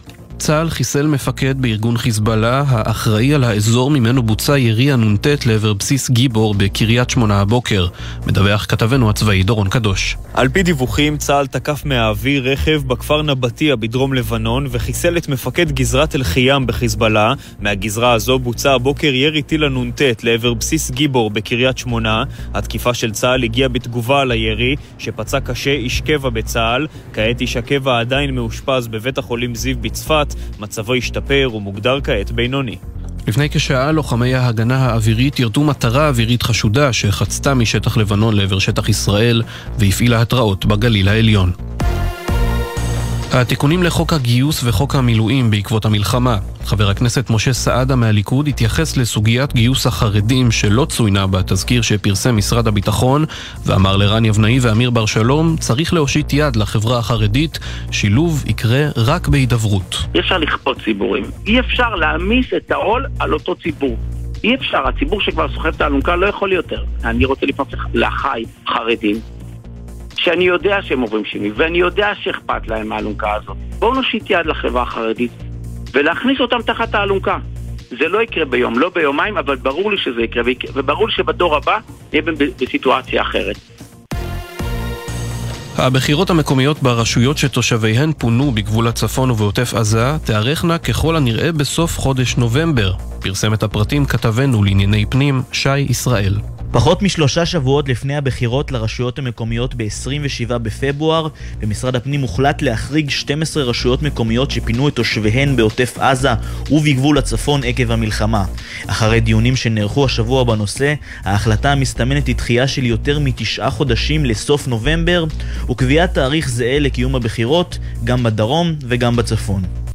צה"ל חיסל מפקד בארגון חיזבאללה, האחראי על האזור ממנו בוצע ירי הנ"ט לעבר בסיס גיבור בקריית שמונה הבוקר. מדווח כתבנו הצבאי דורון קדוש. על פי דיווחים, צה"ל תקף מהאוויר רכב בכפר נבטיה בדרום לבנון וחיסל את מפקד גזרת אל-חיאם בחיזבאללה. מהגזרה הזו בוצע הבוקר ירי טיל הנ"ט לעבר בסיס גיבור בקריית שמונה. התקיפה של צה"ל הגיעה בתגובה על הירי, שפצע קשה איש קבע בצה"ל. כעת איש הקבע עדיין מאושפז בבית החולים זיו בצפת. מצבו השתפר ומוגדר כעת בינוני. לפני כשעה לוחמי ההגנה האווירית ירדו מטרה אווירית חשודה שחצתה משטח לבנון לעבר שטח ישראל והפעילה התרעות בגליל העליון. התיקונים לחוק הגיוס וחוק המילואים בעקבות המלחמה. חבר הכנסת משה סעדה מהליכוד התייחס לסוגיית גיוס החרדים שלא צוינה בתזכיר שפרסם משרד הביטחון ואמר לרן יבנאי ואמיר בר שלום צריך להושיט יד לחברה החרדית, שילוב יקרה רק בהידברות. אי אפשר לכפות ציבורים. אי אפשר להעמיס את העול על אותו ציבור. אי אפשר, הציבור שכבר סוחב את האלונקה לא יכול יותר. אני רוצה לפנות לאחיי חרדים, שאני יודע שהם עוברים שינוי, ואני יודע שאכפת להם מהאלונקה הזאת. בואו נושיט יד לחברה החרדית, ולהכניס אותם תחת האלונקה. זה לא יקרה ביום, לא ביומיים, אבל ברור לי שזה יקרה, וברור לי שבדור הבא נהיה בסיטואציה אחרת. הבחירות המקומיות ברשויות שתושביהן פונו בגבול הצפון ובעוטף עזה תארכנה ככל הנראה בסוף חודש נובמבר. פרסם את הפרטים כתבנו לענייני פנים, שי ישראל. פחות משלושה שבועות לפני הבחירות לרשויות המקומיות ב-27 בפברואר, במשרד הפנים הוחלט להחריג 12 רשויות מקומיות שפינו את תושביהן בעוטף עזה ובגבול הצפון עקב המלחמה. אחרי דיונים שנערכו השבוע בנושא, ההחלטה המסתמנת היא דחייה של יותר מתשעה חודשים לסוף נובמבר, וקביעת תאריך זהה לקיום הבחירות, גם בדרום וגם בצפון.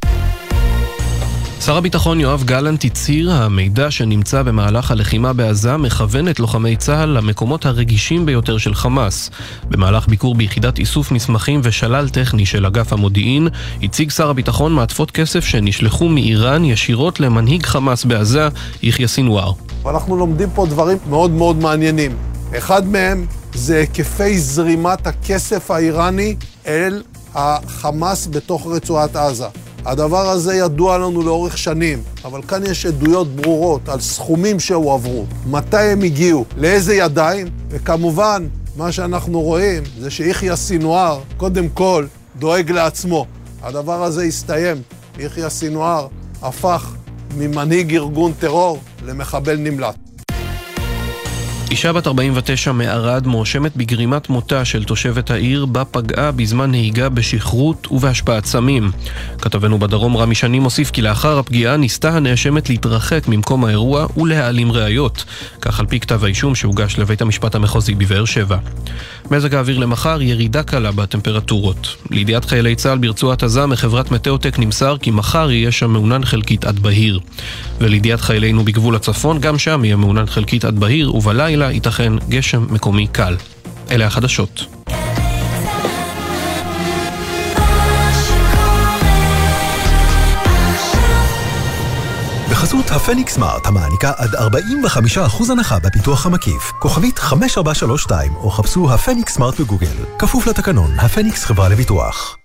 שר הביטחון יואב גלנט הצהיר, המידע שנמצא במהלך הלחימה בעזה מכוון את לוחמי צה"ל למקומות הרגישים ביותר של חמאס. במהלך ביקור ביחידת איסוף מסמכים ושלל טכני של אגף המודיעין, הציג שר הביטחון מעטפות כסף שנשלחו מאיראן ישירות למנהיג חמאס בעזה, יחיא סינואר. ואנחנו לומדים פה דברים מאוד מאוד מעניינים. אחד מהם זה היקפי זרימת הכסף האיראני אל החמאס בתוך רצועת עזה. הדבר הזה ידוע לנו לאורך שנים, אבל כאן יש עדויות ברורות על סכומים שהועברו, מתי הם הגיעו, לאיזה ידיים, וכמובן, מה שאנחנו רואים זה שיחיא סינואר, קודם כל, דואג לעצמו. הדבר הזה הסתיים. יחיא סינואר הפך ממנהיג ארגון טרור למחבל נמלט. אישה בת 49 מערד מואשמת בגרימת מותה של תושבת העיר בה פגעה בזמן נהיגה בשכרות ובהשפעת סמים. כתבנו בדרום רמי שני מוסיף כי לאחר הפגיעה ניסתה הנאשמת להתרחק ממקום האירוע ולהעלים ראיות. כך על פי כתב האישום שהוגש לבית המשפט המחוזי בבאר שבע. מזג האוויר למחר ירידה קלה בטמפרטורות. לידיעת חיילי צה"ל ברצועת עזה מחברת מטאוטק נמסר כי מחר יהיה שם מעונן חלקית עד בהיר. ולידיעת חיילינו בגבול הצפון גם שם יהיה מעונן חלקית עד בהיר ובלילה בלילה ייתכן גשם מקומי קל. אלה החדשות. בחסות הפניקס סמארט המעניקה עד 45% הנחה בפיתוח המקיף. כוכבית 5432 או חפשו הפניקס סמארט בגוגל. כפוף לתקנון, הפניקס חברה לביטוח.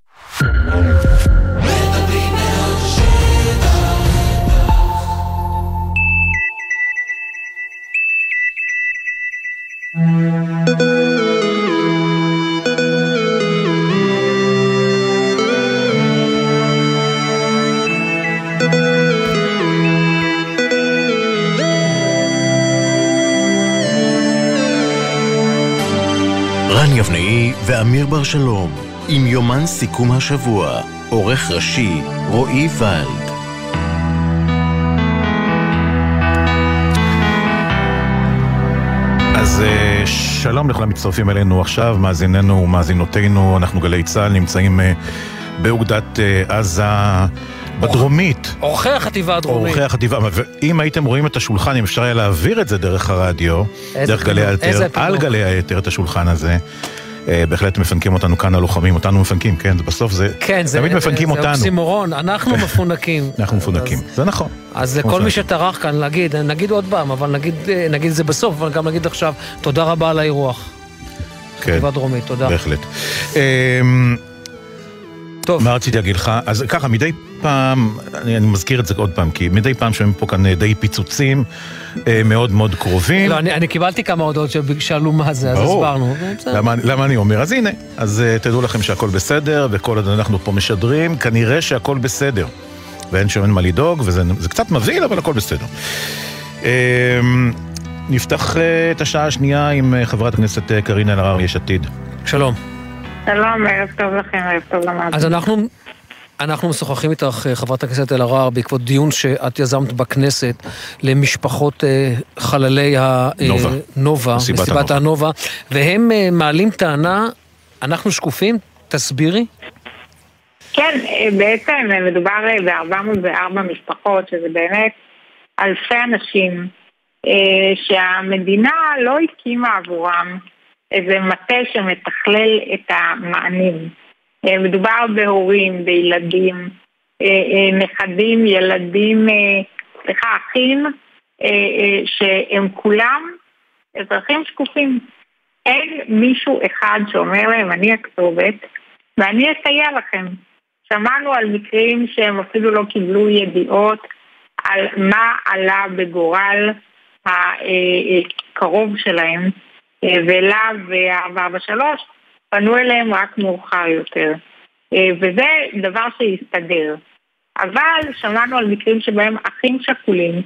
ואמיר בר שלום, עם יומן סיכום השבוע, עורך ראשי רועי ולד. אז אה, שלום לכל המצטרפים אלינו עכשיו, מאזיננו ומאזינותינו, אנחנו גלי צה"ל נמצאים אה, באוגדת אה, עזה בדרומית. אורחי החטיבה הדרומית. אורחי החטיבה, ואם הייתם רואים את השולחן, אם אפשר היה להעביר את זה דרך הרדיו, דרך גלי היתר, על. גלי היתר את השולחן הזה. אה, בהחלט מפנקים אותנו כאן הלוחמים, אותנו מפנקים, כן, זה בסוף זה, כן, זה, תמיד מפנקים זה אותנו, אוקסימורון, אנחנו מפונקים. אנחנו מפונקים, זה נכון. אז לכל מי. שטרח כאן להגיד, נגיד עוד פעם, אבל נגיד, אה, נגיד זה בסוף, אבל גם נגיד עכשיו, תודה רבה על האירוח. כן, חטיבה דרומית, תודה. בהחלט. אמ, טוב. מה רציתי להגיד לך? אז ככה, מדי פעם, אני, אני מזכיר את זה עוד פעם, כי מדי פעם שומעים פה כאן אה, די פיצוצים אה, מאוד מאוד קרובים. לא, אני, אני קיבלתי כמה הודעות ששאלו מה זה, אז ברור. הסברנו. למה, למה אני אומר? אז הנה, אז uh, תדעו לכם שהכל בסדר, וכל עוד אנחנו פה משדרים, כנראה שהכל בסדר. ואין שם מה לדאוג, וזה זה קצת מבהיל, אבל הכל בסדר. Um, נפתח uh, את השעה השנייה עם uh, חברת הכנסת uh, קארין אלהרר, יש עתיד. שלום. שלום, ערב טוב לכם, ערב טוב למאזינים. אז אנחנו, אנחנו משוחחים איתך, אה, חברת הכנסת אלהרר, בעקבות דיון שאת יזמת בכנסת למשפחות אה, חללי נובה. הנובה, מסיבת מסיבת הנובה, והם אה, מעלים טענה, אנחנו שקופים? תסבירי. כן, אה, בעצם אה, מדובר ב-404 משפחות, שזה באמת אלפי אנשים אה, שהמדינה לא הקימה עבורם איזה מטה שמתכלל את המענים. אה, מדובר בהורים, בילדים, אה, אה, נכדים, ילדים, סליחה, אחים, שהם כולם אזרחים שקופים. אין מישהו אחד שאומר להם, אני הכתובת, ואני אסייע לכם. שמענו על מקרים שהם אפילו לא קיבלו ידיעות על מה עלה בגורל הקרוב שלהם, אה, ואליו וה-443 פנו אליהם רק מאוחר יותר. אה, וזה דבר שהסתדר. אבל שמענו על מקרים שבהם אחים שכולים,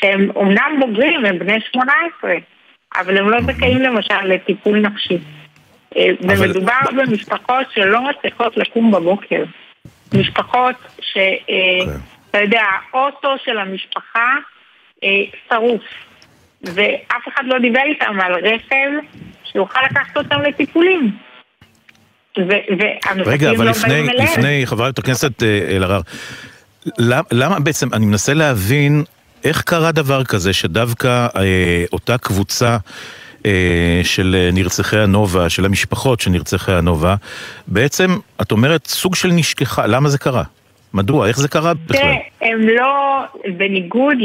שהם אומנם בוגרים, הם בני 18, אבל הם לא זכאים למשל לטיפול נפשי. אה, ומדובר במשפחות שלא מצליחות לקום בבוקר. משפחות שאתה יודע, האוטו של המשפחה אה, שרוף, ואף אחד לא דיבר איתם על רכב שיוכל לקחת אותם לטיפולים. רגע, אבל לא לפני. לפני חברת הכנסת אה, אלהרר, למה, למה בעצם, אני מנסה להבין איך קרה דבר כזה שדווקא אה, אותה קבוצה אה, של נרצחי הנובה, של המשפחות של נרצחי הנובה, בעצם, את אומרת, סוג של נשכחה, למה זה קרה? מדוע? איך זה קרה בכלל? הם לא, בניגוד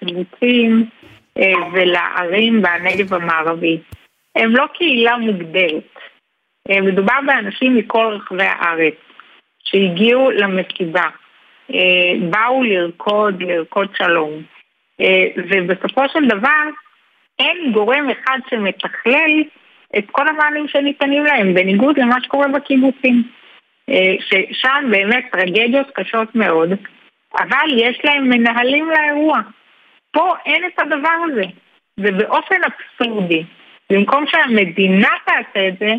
לקיבוצים ולערים בנגב המערבי, הם לא קהילה מוגדרת. אה, מדובר באנשים מכל רחבי הארץ שהגיעו למסיבה, אה, באו לרקוד, לרקוד שלום, אה, ובסופו של דבר אין גורם אחד שמתכלל את כל המענים שניתנים להם, בניגוד למה שקורה בקיבוצים. אה, ששם באמת טרגדיות קשות מאוד, אבל יש להם מנהלים לאירוע. פה אין את הדבר הזה. ובאופן אבסורדי, במקום שהמדינה תעשה את זה,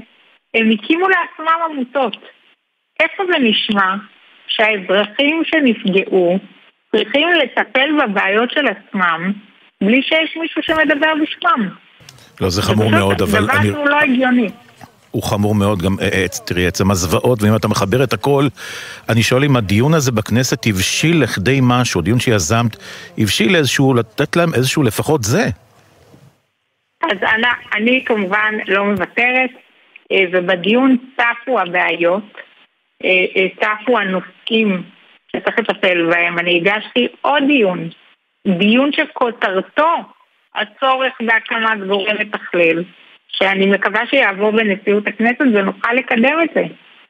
הם הקימו לעצמם עמותות. איפה זה נשמע שהאזרחים שנפגעו צריכים לטפל בבעיות של עצמם בלי שיש מישהו שמדבר בשמם? לא, זה חמור מאוד, אבל דבר אני... שהוא לא הגיוני. הוא חמור מאוד, גם, אה, אה, תראי, עצם הזוועות, ואם אתה מחבר את הכל, אני שואל אם הדיון הזה בכנסת הבשיל לכדי משהו, דיון שיזמת, הבשיל איזשהו, לתת להם איזשהו לפחות זה. אז אני, אני כמובן לא מוותרת, אה, ובדיון צפו הבעיות, צפו הנושאים שצריך לטפל בהם. אני הגשתי עוד דיון, דיון שכותרתו הצורך בהקמת גורם מתכלל, שאני מקווה שיעבור בנשיאות הכנסת ונוכל לקדם את זה.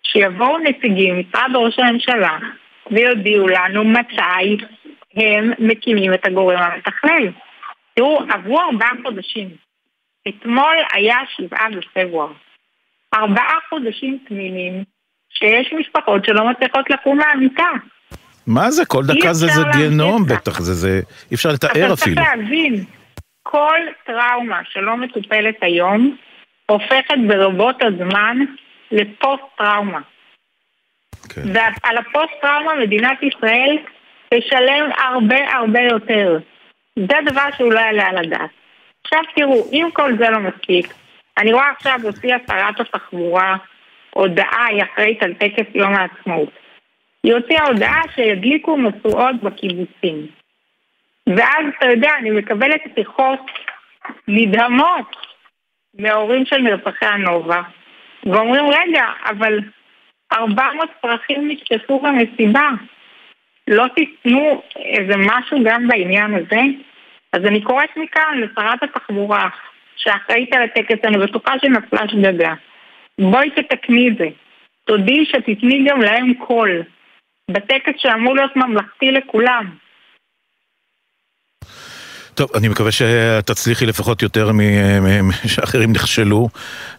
שיבואו נציגים, משרד ראש הממשלה, ויודיעו לנו מתי הם מקימים את הגורם המתכלל. תראו, עברו ארבעה חודשים. אתמול היה שבעה בפברואר. ארבעה חודשים תמימים שיש משפחות שלא מצליחות לקום מהמיטה. מה זה? כל דקה זה זה גיהנום. בטח, זה זה... אי אפשר לתאר אבל אפילו. צריך להבין, כל טראומה שלא מטופלת היום, הופכת ברבות הזמן לפוסט-טראומה. כן. ועל הפוסט-טראומה מדינת ישראל תשלם הרבה הרבה יותר. זה דבר שהוא לא יעלה על הדעת. עכשיו תראו, אם כל זה לא מספיק, אני רואה עכשיו הוציאה שרת התחבורה הודעה, היא אחראית על טקס יום העצמאות. היא הוציאה הודעה שידליקו משואות בקיבוצים. ואז, אתה יודע, אני מקבלת שיחות נדהמות מההורים של נרצחי הנובה, ואומרים, רגע, אבל 400 פרחים נשקפו במסיבה. לא תיתנו איזה משהו גם בעניין הזה? אז אני קוראת מכאן לשרת התחבורה, שאחראית על הטקס, אני בטוחה שנפלה שגגה. בואי תתקני את זה. תודי שתתני גם להם קול. בטקס שאמור להיות ממלכתי לכולם. טוב, אני מקווה שתצליחי לפחות יותר משאחרים נכשלו.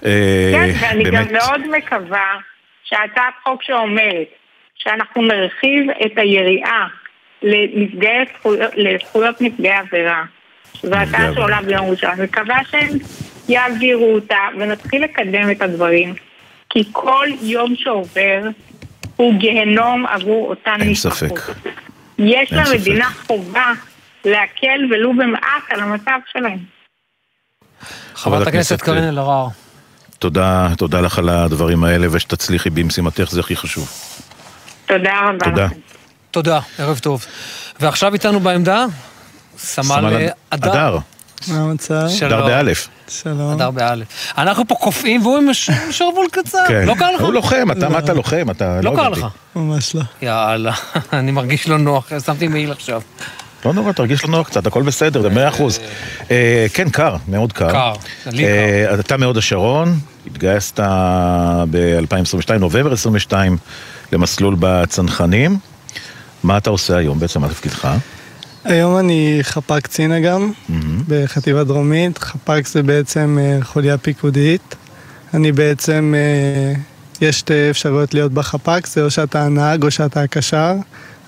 אה, כן, ואני גם מאוד מקווה שהצעת חוק שאומרת שאנחנו נרחיב את היריעה לזכויות נפגעי עבירה. זו הצעה שעולה ביום ראשון. אני מקווה שהם יעבירו אותה ונתחיל לקדם את הדברים, כי כל יום שעובר הוא גיהנום עבור אותן אין משפחות. ספק. יש אין למדינה חובה להקל ולו במעט על המצב שלהם. חברת הכנסת קארין אלהרר. תודה, תודה לך על הדברים האלה, ושתצליחי במשימתך, זה הכי חשוב. תודה רבה. תודה. תודה, ערב טוב. ועכשיו איתנו בעמדה, סמל סמל אה. אדר. מה המצב? הדר באלף. שלום. אדר באלף. אנחנו פה קופאים והוא עם שרוול קצר. כן. לא קר לך? הוא לוחם, אתה מה אתה לוחם? אתה לא קר הבנתי. לך. ממש לא. יאללה, אני מרגיש לא נוח, שמתי מעיל עכשיו. לא נורא, תרגיש לנו קצת, הכל בסדר, זה מאה אחוז. אה, כן, קר, מאוד קר. קר, לי אה, אתה מהוד השרון, התגייסת ב-2022, נובמבר 22, למסלול בצנחנים. מה אתה עושה היום בעצם, מה תפקידך? היום אני חפ"ק קצין אג"ם בחטיבה דרומית. חפ"ק זה בעצם אה, חוליה פיקודית. אני בעצם, יש שתי אפשרויות להיות בחפ"ק, זה או שאתה הנהג או שאתה הקשר.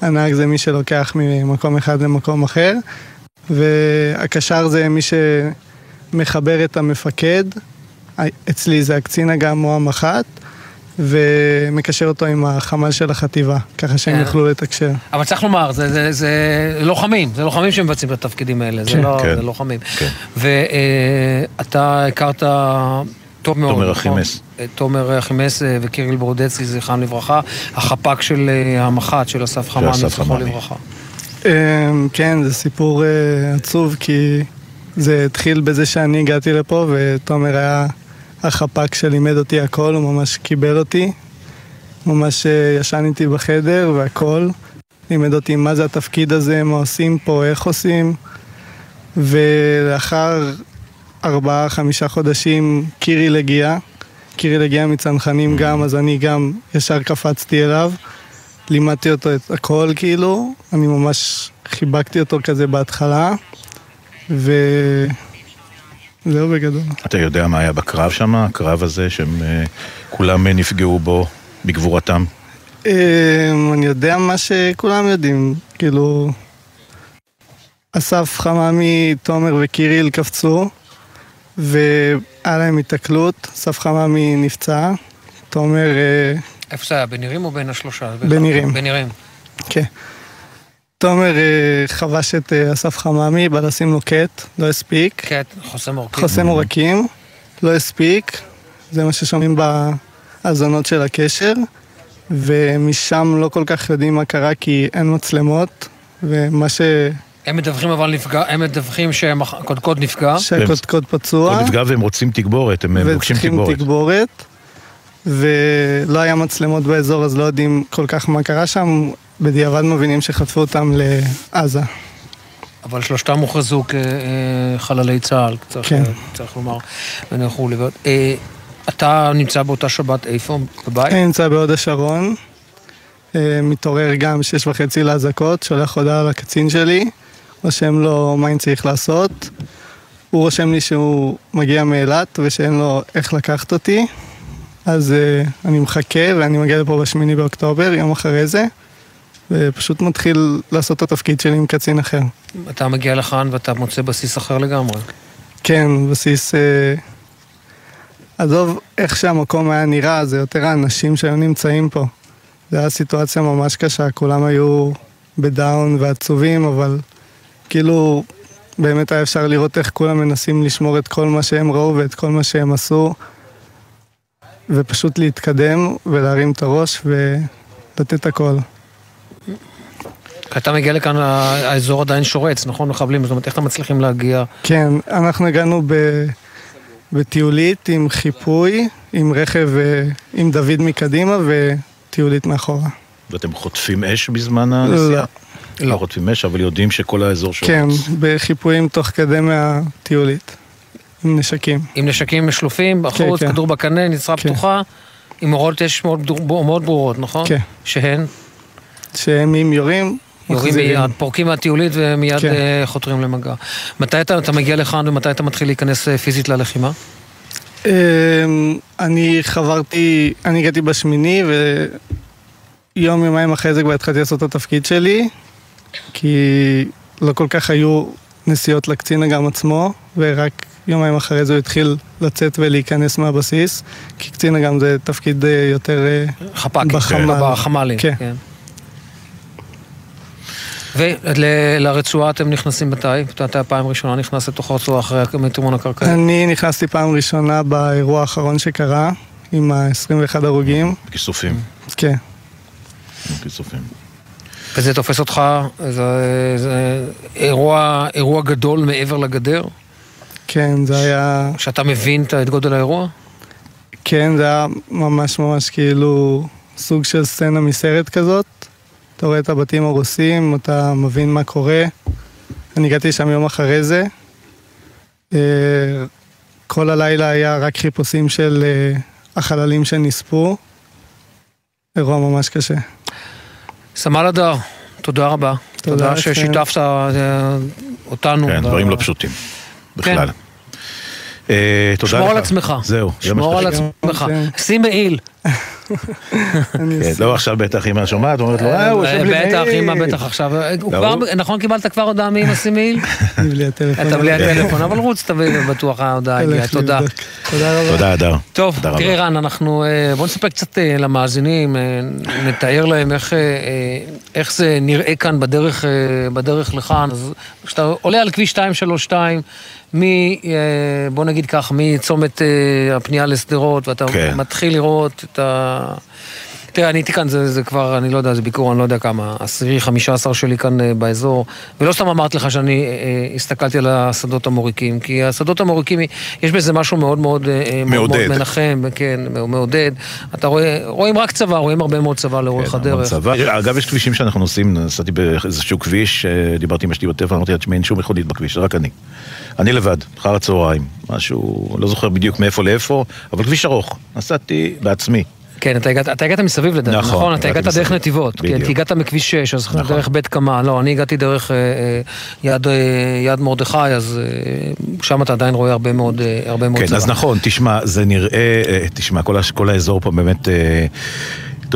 הנהג זה מי שלוקח ממקום אחד למקום אחר, והקשר זה מי שמחבר את המפקד, אצלי זה הקצין אג"ם או המח"ט, ומקשר אותו עם החמ"ל של החטיבה, ככה שהם כן. יוכלו לתקשר. אבל צריך לומר, זה, זה, זה לוחמים, זה לוחמים שמבצעים את התפקידים האלה, זה כן. לא כן. זה לוחמים. ואתה הכרת טוב מאוד, תומר נכון? אחימס. תומר אחימס אה, וקיריל ברודצקי, זכרם לברכה, החפ"ק של אה, המח"ט, של אסף זכרו חממי. לברכה. אמ, כן, זה סיפור אה, עצוב, כי זה התחיל בזה שאני הגעתי לפה, ותומר היה החפ"ק שלימד אותי הכל, הוא ממש קיבל אותי. ממש ישן איתי בחדר והכל. לימד אותי מה זה התפקיד הזה, מה עושים פה, איך עושים. ולאחר ארבעה, חמישה חודשים קיריל הגיע. קיריל הגיע מצנחנים גם, אז אני גם ישר קפצתי אליו. לימדתי אותו את הכל כאילו, אני ממש חיבקתי אותו כזה בהתחלה, וזהו בגדול. אתה יודע מה היה בקרב שם, הקרב הזה, שהם אה, כולם אה, נפגעו בו בגבורתם? אמ, אני יודע מה שכולם יודעים, כאילו... אסף חממי, תומר וקיריל קפצו, והיה להם התקלות, אסף חממי נפצע, תומר... אה, איפה זה היה, בנירים או בין השלושה? בנירים. בנירים. כן. תומר אה, חבש את אה, אסף חממי, בא לשים לו קט, לא הספיק. קט, חוסם עורקים. חוסם עורקים, לא הספיק, זה מה ששומעים בהאזנות של הקשר, ומשם לא כל כך יודעים מה קרה כי אין מצלמות, ומה ש... הם מדווחים אבל נפגע, הם מדווחים שהקודקוד נפגע. שהקודקוד פצוע. הוא נפגע והם רוצים תגבורת, הם אה, מבקשים וצריכים תגבורת. תגבורת, ולא היה מצלמות באזור אז לא יודעים כל כך מה קרה שם, בדיעבד מבינים שחטפו אותם לעזה. אבל שלושתם הוכרזו כחללי צה"ל, צריך, כן. צריך לומר, ונלכו לבעוד. אה, אתה נמצא באותה שבת איפה? בבית? אני נמצא בהוד השרון, אה, מתעורר גם שש וחצי לאזעקות, שולח הודעה לקצין שלי, רושם לו מה אני צריך לעשות. הוא רושם לי שהוא מגיע מאילת ושאין לו איך לקחת אותי, אז אה, אני מחכה ואני מגיע לפה בשמיני באוקטובר, יום אחרי זה, ופשוט מתחיל לעשות את התפקיד שלי עם קצין אחר. אתה מגיע לכאן ואתה מוצא בסיס אחר לגמרי. כן, בסיס... אה, עזוב איך שהמקום היה נראה, זה יותר האנשים שהיו נמצאים פה. זו הייתה סיטואציה ממש קשה, כולם היו בדאון ועצובים, אבל כאילו באמת היה אפשר לראות איך כולם מנסים לשמור את כל מה שהם ראו ואת כל מה שהם עשו, ופשוט להתקדם ולהרים את הראש ולתת הכל. אתה מגיע לכאן, האזור עדיין שורץ, נכון? מחבלים, זאת אומרת, איך אתם מצליחים להגיע? כן, אנחנו הגענו ב... בטיולית עם חיפוי, עם רכב, אה, עם דוד מקדימה וטיולית מאחורה. ואתם חוטפים אש בזמן הנסיעה? לא. לא חוטפים אש, אבל יודעים שכל האזור שורץ. כן, בחיפויים תוך כדי מהטיולית. עם נשקים. עם נשקים שלופים, בחוץ, כן. כדור בקנה, נצרה פתוחה, עם הוראות אש מאוד, מאוד ברורות, נכון? כן. שהן? שהם אם יורים, יורים. מיד, פורקים מהטיולית ומיד כן. אה, חותרים למגע. מתי אתה, אתה מגיע לכאן ומתי אתה מתחיל להיכנס אה, פיזית ללחימה? אמ, אני חברתי, אני הגעתי בשמיני ויום יומיים אחרי זה כבר התחלתי לעשות את התפקיד שלי כי לא כל כך היו נסיעות לקצין אג"ם עצמו ורק יומיים אחרי זה הוא התחיל לצאת ולהיכנס מהבסיס כי קצין אג"ם זה תפקיד אה, יותר אה, חפ"קים, בחמ"ל. בחמ"לים. כן. ולרצועה אתם נכנסים מתי? מתי הפעם הראשונה נכנס לתוך הרצועה אחרי המיתרון הקרקעי? אני נכנסתי פעם ראשונה באירוע האחרון שקרה עם ה-21 הרוגים. כיסופים. כן. כיסופים. וזה תופס אותך, זה, זה אירוע, אירוע גדול מעבר לגדר? כן, זה היה... שאתה מבין את גודל האירוע? כן, זה היה ממש ממש כאילו סוג של סצנה מסרט כזאת. אתה רואה את הבתים הרוסים, אתה מבין מה קורה. אני הגעתי שם יום אחרי זה. אה, כל הלילה היה רק חיפושים של אה, החללים שנספו. אירוע ממש קשה. סמל הדר, תודה רבה. תודה. ששיתפת אה, אותנו. כן, ב- דברים לא פשוטים. בכלל. אה, תודה שמור לך. על עצמך. זהו. שמור על. עצמך. שים מעיל. כן, לא, עכשיו בטח אמא שומעת, אומרת לו, אה, הוא יושב לי בטח, מעיל." אמא בטח עכשיו. הוא- נכון, קיבלת כבר הודעה מאמא שים מעיל? בלי הטלפון. אתה בלי הטלפון, אבל רוץ, תביא, בטוח ההודעה הגיעה. תודה. תודה רבה. תודה, הדר. טוב. תראה רן, אנחנו, אה, בוא נספר קצת אה, למאזינים, אה, נתאר להם איך, אה, אה, איך זה נראה כאן בדרך, אה, בדרך לכאן. אז כשאתה עולה על כביש 232, מ... אה, בוא נגיד כך, מצומת אה, הפנייה לשדרות, ואתה כן. מתחיל לראות את ה... תראה, אני הייתי כאן, זה, זה כבר, אני לא יודע, זה ביקור, אני לא יודע כמה, עשירי, חמישה עשר שלי כאן אה, באזור, ולא סתם אמרתי לך שאני אה, אה, הסתכלתי על השדות המוריקים, כי השדות המוריקים, יש בזה משהו מאוד מאוד, אה, מאוד. מאוד מנחם, כן, מעודד. אתה רואה, רואים רק צבא, רואים הרבה מאוד צבא לאורך הדרך. צבא. אגב, יש כבישים שאנחנו נוסעים, נסעתי באיזשהו כביש, דיברתי עם אשתי בטלפון, אמרתי לה, תשמעי, אין שום מכונית בכביש, זה רק אני. אני לבד, אחר הצהריים, משהו, לא זוכר בדיוק מאיפה לאיפה, אבל כביש ארוך, נסעתי בעצמי. כן, אתה הגעת, אתה הגעת מסביב לדרך, נכון, נכון? אתה הגעת דרך מסביב. נתיבות, כן, בדיוק. כי הגעת מכביש 6, אז נכון. דרך בית קמה, לא, אני הגעתי דרך אה, אה, יד, אה, יד מרדכי, אז אה, שם אתה עדיין רואה הרבה מאוד, אה, הרבה מאוד כן, צבא. אז נכון, תשמע, זה נראה, אה, תשמע, כל, כל האזור פה באמת, אה,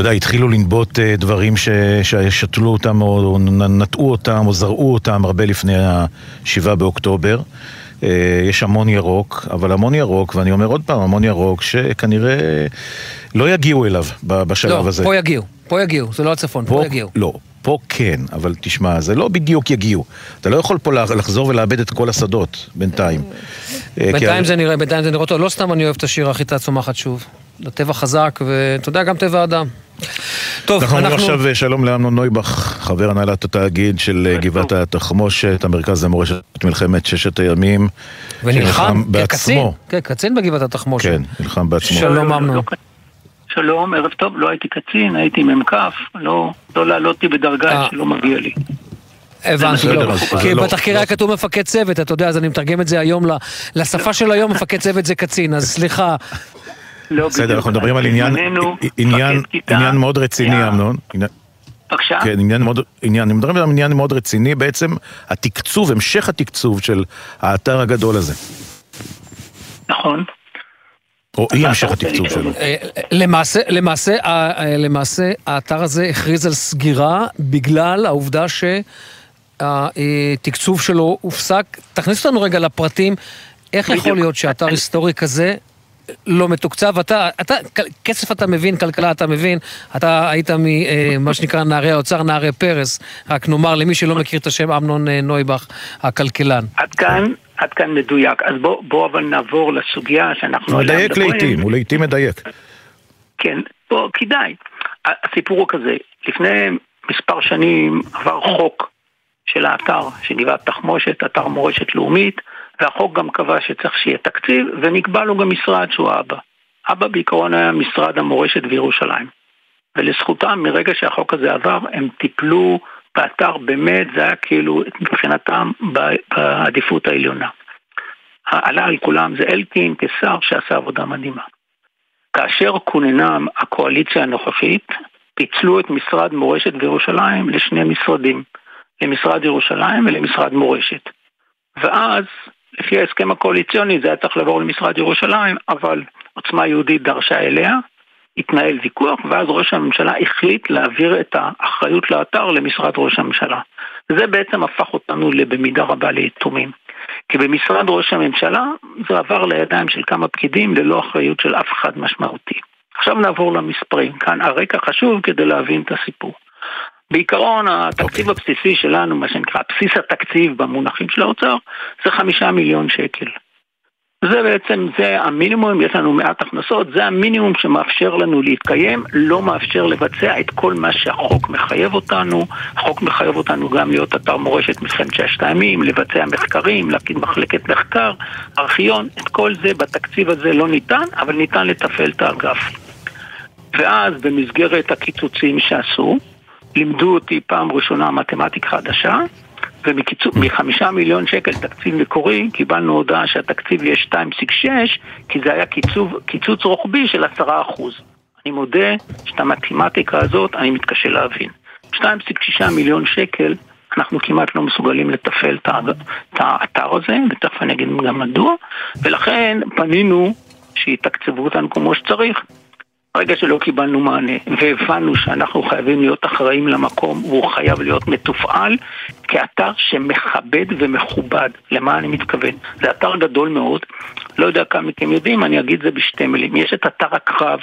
אתה יודע, התחילו לנבוט אה, דברים ש, ששתלו אותם, או נטעו אותם, או זרעו אותם הרבה לפני ה-7 באוקטובר. אה, יש המון ירוק, אבל המון ירוק, ואני אומר עוד פעם, המון ירוק, שכנראה לא יגיעו אליו בשלב לא, הזה. פה יגיעו, פה יגיעו, זה לא הצפון, פה, פה, יגיעו. לא, פה כן, אבל תשמע, זה לא בדיוק יגיעו. אתה לא יכול פה לחזור ולאבד את כל השדות בינתיים. אה, בינתיים זה נראה, בינתיים זה נראה טוב, לא סתם אני אוהב את השיר החיטה צומחת שוב. לטבע חזק, ואתה יודע, גם טבע אדם. טוב, אנחנו אומרים אנחנו... עכשיו אה, שלום לאמנון נויבך, חבר הנהלת התאגיד של אה, גבעת התחמושת, המרכז למורשת מלחמת ששת הימים. ונלחם כקצין, בעצמו. כן, קצין בגבעת התחמושת. כן, נלחם בעצמו. שלום אמנון. שלום, ערב טוב, לא הייתי קצין, הייתי מ"כ, לא, לא לעלות לי בדרגה אה. שלא מגיע לי. הבנתי, לא. כי זה לא- בתחקיר היה כתוב מפקד צוות, אתה יודע, אז אני מתרגם את זה היום ל- לשפה של היום, מפקד צוות זה קצין, אז סליחה. לא בסדר, אנחנו מדברים על עניין, עניין, עניין מאוד רציני, אמנון. בבקשה? כן, עניין מאוד, עניין, אני מדבר על עניין מאוד רציני, בעצם התקצוב, המשך התקצוב של האתר הגדול הזה. נכון. או אי המשך התקצוב שלו. אה, למעשה, למעשה, אה, למעשה, האתר הזה הכריז על סגירה בגלל העובדה שהתקצוב שלו הופסק. תכניס אותנו רגע לפרטים, איך יכול להיות שאתר היסטורי כזה לא מתוקצב. אתה, אתה, כסף אתה מבין, כלכלה אתה מבין, אתה היית ממה שנקרא נערי האוצר, נערי פרס, רק נאמר למי שלא מכיר את השם אמנון אה, נויבך, הכלכלן. עד כאן, עד כאן מדויק. אז בוא, בוא אבל נעבור לסוגיה שאנחנו... הוא מדייק. לעיתים, הוא לעיתים מדייק. כן, בוא, כדאי. הסיפור הוא כזה, לפני מספר שנים עבר חוק של האתר, של גבעת תחמושת, אתר מורשת לאומית, והחוק גם קבע שצריך שיהיה תקציב, ונקבע לו גם משרד שהוא האבא. אבא בעיקרון היה משרד המורשת וירושלים. ולזכותם, מרגע שהחוק הזה עבר, הם טיפלו באתר, באמת, זה היה כאילו מבחינתם בעדיפות העליונה. עלה על כולם זה אלקין כשר שעשה עבודה מדהימה. כאשר כוננה הקואליציה הנוכחית, פיצלו את משרד מורשת וירושלים לשני משרדים, למשרד ירושלים ולמשרד מורשת. ואז, לפי ההסכם הקואליציוני, זה היה צריך לעבור למשרד ירושלים, אבל עוצמה יהודית דרשה אליה, התנהל ויכוח, ואז ראש הממשלה החליט להעביר את האחריות לאתר למשרד ראש הממשלה. וזה בעצם הפך אותנו במידה רבה ליתומים. כי במשרד ראש הממשלה זה עבר לידיים של כמה פקידים ללא אחריות של אף אחד משמעותי. עכשיו נעבור למספרים. כאן הרקע חשוב כדי להבין את הסיפור. בעיקרון התקציב okay. הבסיסי שלנו, מה שנקרא בסיס התקציב במונחים של האוצר, זה חמישה מיליון שקל. זה בעצם, זה המינימום, יש לנו מעט הכנסות, זה המינימום שמאפשר לנו להתקיים, לא מאפשר לבצע את כל מה שהחוק מחייב אותנו. החוק מחייב אותנו גם להיות אתר מורשת מלחמת ששת הימים, לבצע מחקרים, להקים מחלקת מחקר, ארכיון, את כל זה בתקציב הזה לא ניתן, אבל ניתן לתפעל את האגף. ואז במסגרת הקיצוצים שעשו, לימדו אותי פעם ראשונה מתמטיקה חדשה, ומחמישה מיליון שקל תקציב מקורי קיבלנו הודעה שהתקציב יהיה 2.6 כי זה היה קיצוב, קיצוץ רוחבי של 10%. אני מודה שאת המתמטיקה הזאת אני מתקשה להבין. 2.6 מיליון שקל אנחנו כמעט לא מסוגלים לתפעל את האתר הזה, ותכף אני אגיד גם מדוע, ולכן פנינו שיתקצבו אותנו כמו שצריך. ברגע שלא קיבלנו מענה והבנו שאנחנו חייבים להיות אחראים למקום והוא חייב להיות מתופעל כאתר שמכבד ומכובד. למה אני מתכוון? זה אתר גדול מאוד, לא יודע כמה מכם יודעים, אני אגיד זה בשתי מילים. יש את אתר הקרב,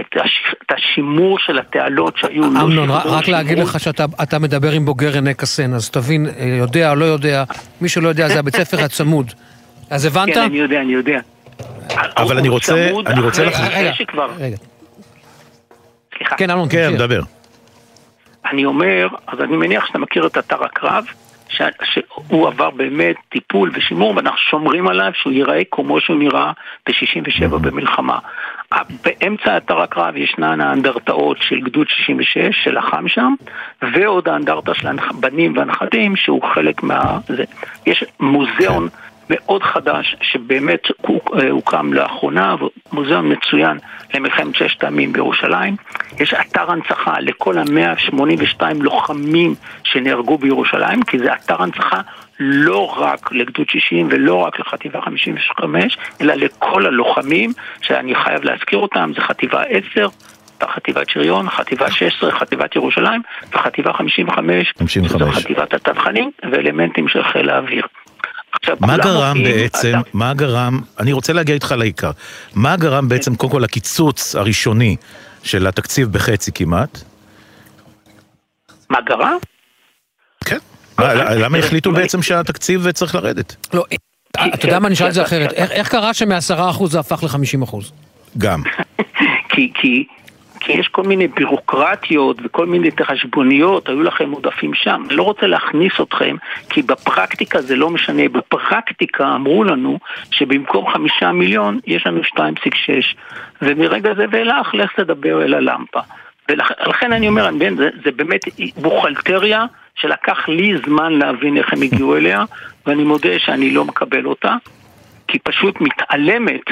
את, הש... את השימור של התעלות שהיו... אמנון, לא רק שימור, להגיד לך שאתה מדבר עם בוגר עין קסן, אז תבין, אה, יודע או לא יודע, מי שלא יודע זה הבית ספר הצמוד. אז הבנת? כן, אני יודע, אני יודע. אבל אני רוצה, אני רוצה לך... אחרי שכבר... סליחה. כן, אמנון, כן, דבר. אני אומר, אז אני מניח שאתה מכיר את אתר הקרב, ש... שהוא עבר באמת טיפול ושימור, ואנחנו שומרים עליו שהוא ייראה כמו שהוא נראה ב-67 במלחמה. באמצע אתר הקרב ישנן האנדרטאות של גדוד 66 שלחם שם, ועוד האנדרטה של הבנים והנכדים שהוא חלק מה... זה. יש מוזיאון מאוד חדש שבאמת אה, הוקם לאחרונה, מוזיאון מצוין למלחמת ששת הימים בירושלים. יש אתר הנצחה לכל ה-182 לוחמים שנהרגו בירושלים, כי זה אתר הנצחה לא רק לגדוד 60 ולא רק לחטיבה 55, אלא לכל הלוחמים, שאני חייב להזכיר אותם, זה חטיבה 10, חטיבת שריון, חטיבה 16, חטיבת ירושלים, וחטיבה 55, 55. שזו חטיבת התותחנים ואלמנטים של חיל האוויר. עכשיו, מה גרם מופיעים, בעצם, אתה- מה גרם, אני רוצה להגיע איתך לעיקר, מה גרם בעצם קודם כל לקיצוץ הראשוני של התקציב בחצי כמעט? מה גרם? כן. מה, למה החליטו בעצם שהתקציב צריך לרדת? לא, אתה יודע מה, אני אשאל את זה אחרת. איך- קרה שמ-10% זה הפך ל-50%? גם. כי, כי, יש כל מיני בירוקרטיות וכל מיני חשבוניות, היו לכם עודפים שם. אני לא רוצה להכניס אתכם, כי בפרקטיקה זה לא משנה. בפרקטיקה אמרו לנו שבמקום חמישה מיליון יש לנו 2.6, ומרגע זה ואילך לך תדבר אל הלמפה. ולכן אני אומר, אני זה, זה באמת בוכלטריה שלקח לי זמן להבין איך הם הגיעו אליה, ואני מודה שאני לא מקבל אותה, כי פשוט מתעלמת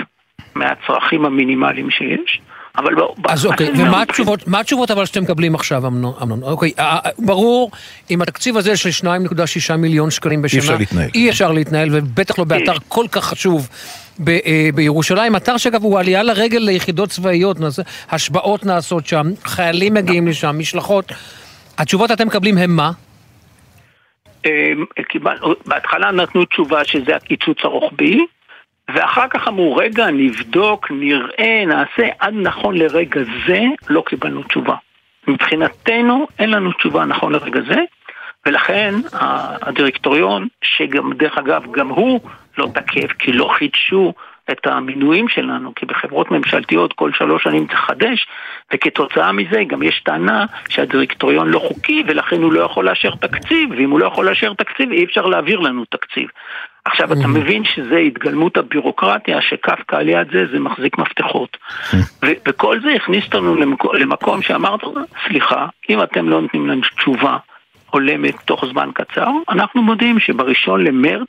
מהצרכים המינימליים שיש. אבל ב- אז אוקיי, ומה אומר, התשובות, מה התשובות אבל שאתם מקבלים עכשיו, אמנון? אמנון? אוקיי, אה, אה, ברור, עם התקציב הזה של 2.6 מיליון שקלים בשנה, אפשר להתנהל. אי אפשר להתנהל, ובטח לא באתר כל כך חשוב ב- אה, בירושלים. אתר שאגב הוא עלייה לרגל ליחידות צבאיות, נעשה- השבעות נעשות שם, חיילים מגיעים לשם, משלחות. התשובות אתם מקבלים הם מה? אמ, בהתחלה נתנו תשובה שזה הקיצוץ הרוחבי, ואחר כך אמרו, רגע, נבדוק, נראה, נעשה, עד נכון לרגע זה לא קיבלנו תשובה. מבחינתנו אין לנו תשובה נכון לרגע זה, ולכן הדירקטוריון, שגם, דרך אגב, גם הוא לא תקף, כי לא חידשו את המינויים שלנו, כי בחברות ממשלתיות כל שלוש שנים לחדש, וכתוצאה מזה גם יש טענה שהדירקטוריון לא חוקי ולכן הוא לא יכול לאשר תקציב, ואם הוא לא יכול לאשר תקציב אי אפשר להעביר לנו תקציב. עכשיו אתה מבין שזה התגלמות הבירוקרטיה, שקפקא על יד זה, זה מחזיק מפתחות. ו- וכל זה הכניס אותנו למקום, למקום שאמרת, סליחה, אם אתם לא נותנים לנו תשובה הולמת תוך זמן קצר, אנחנו מודיעים שבראשון למרץ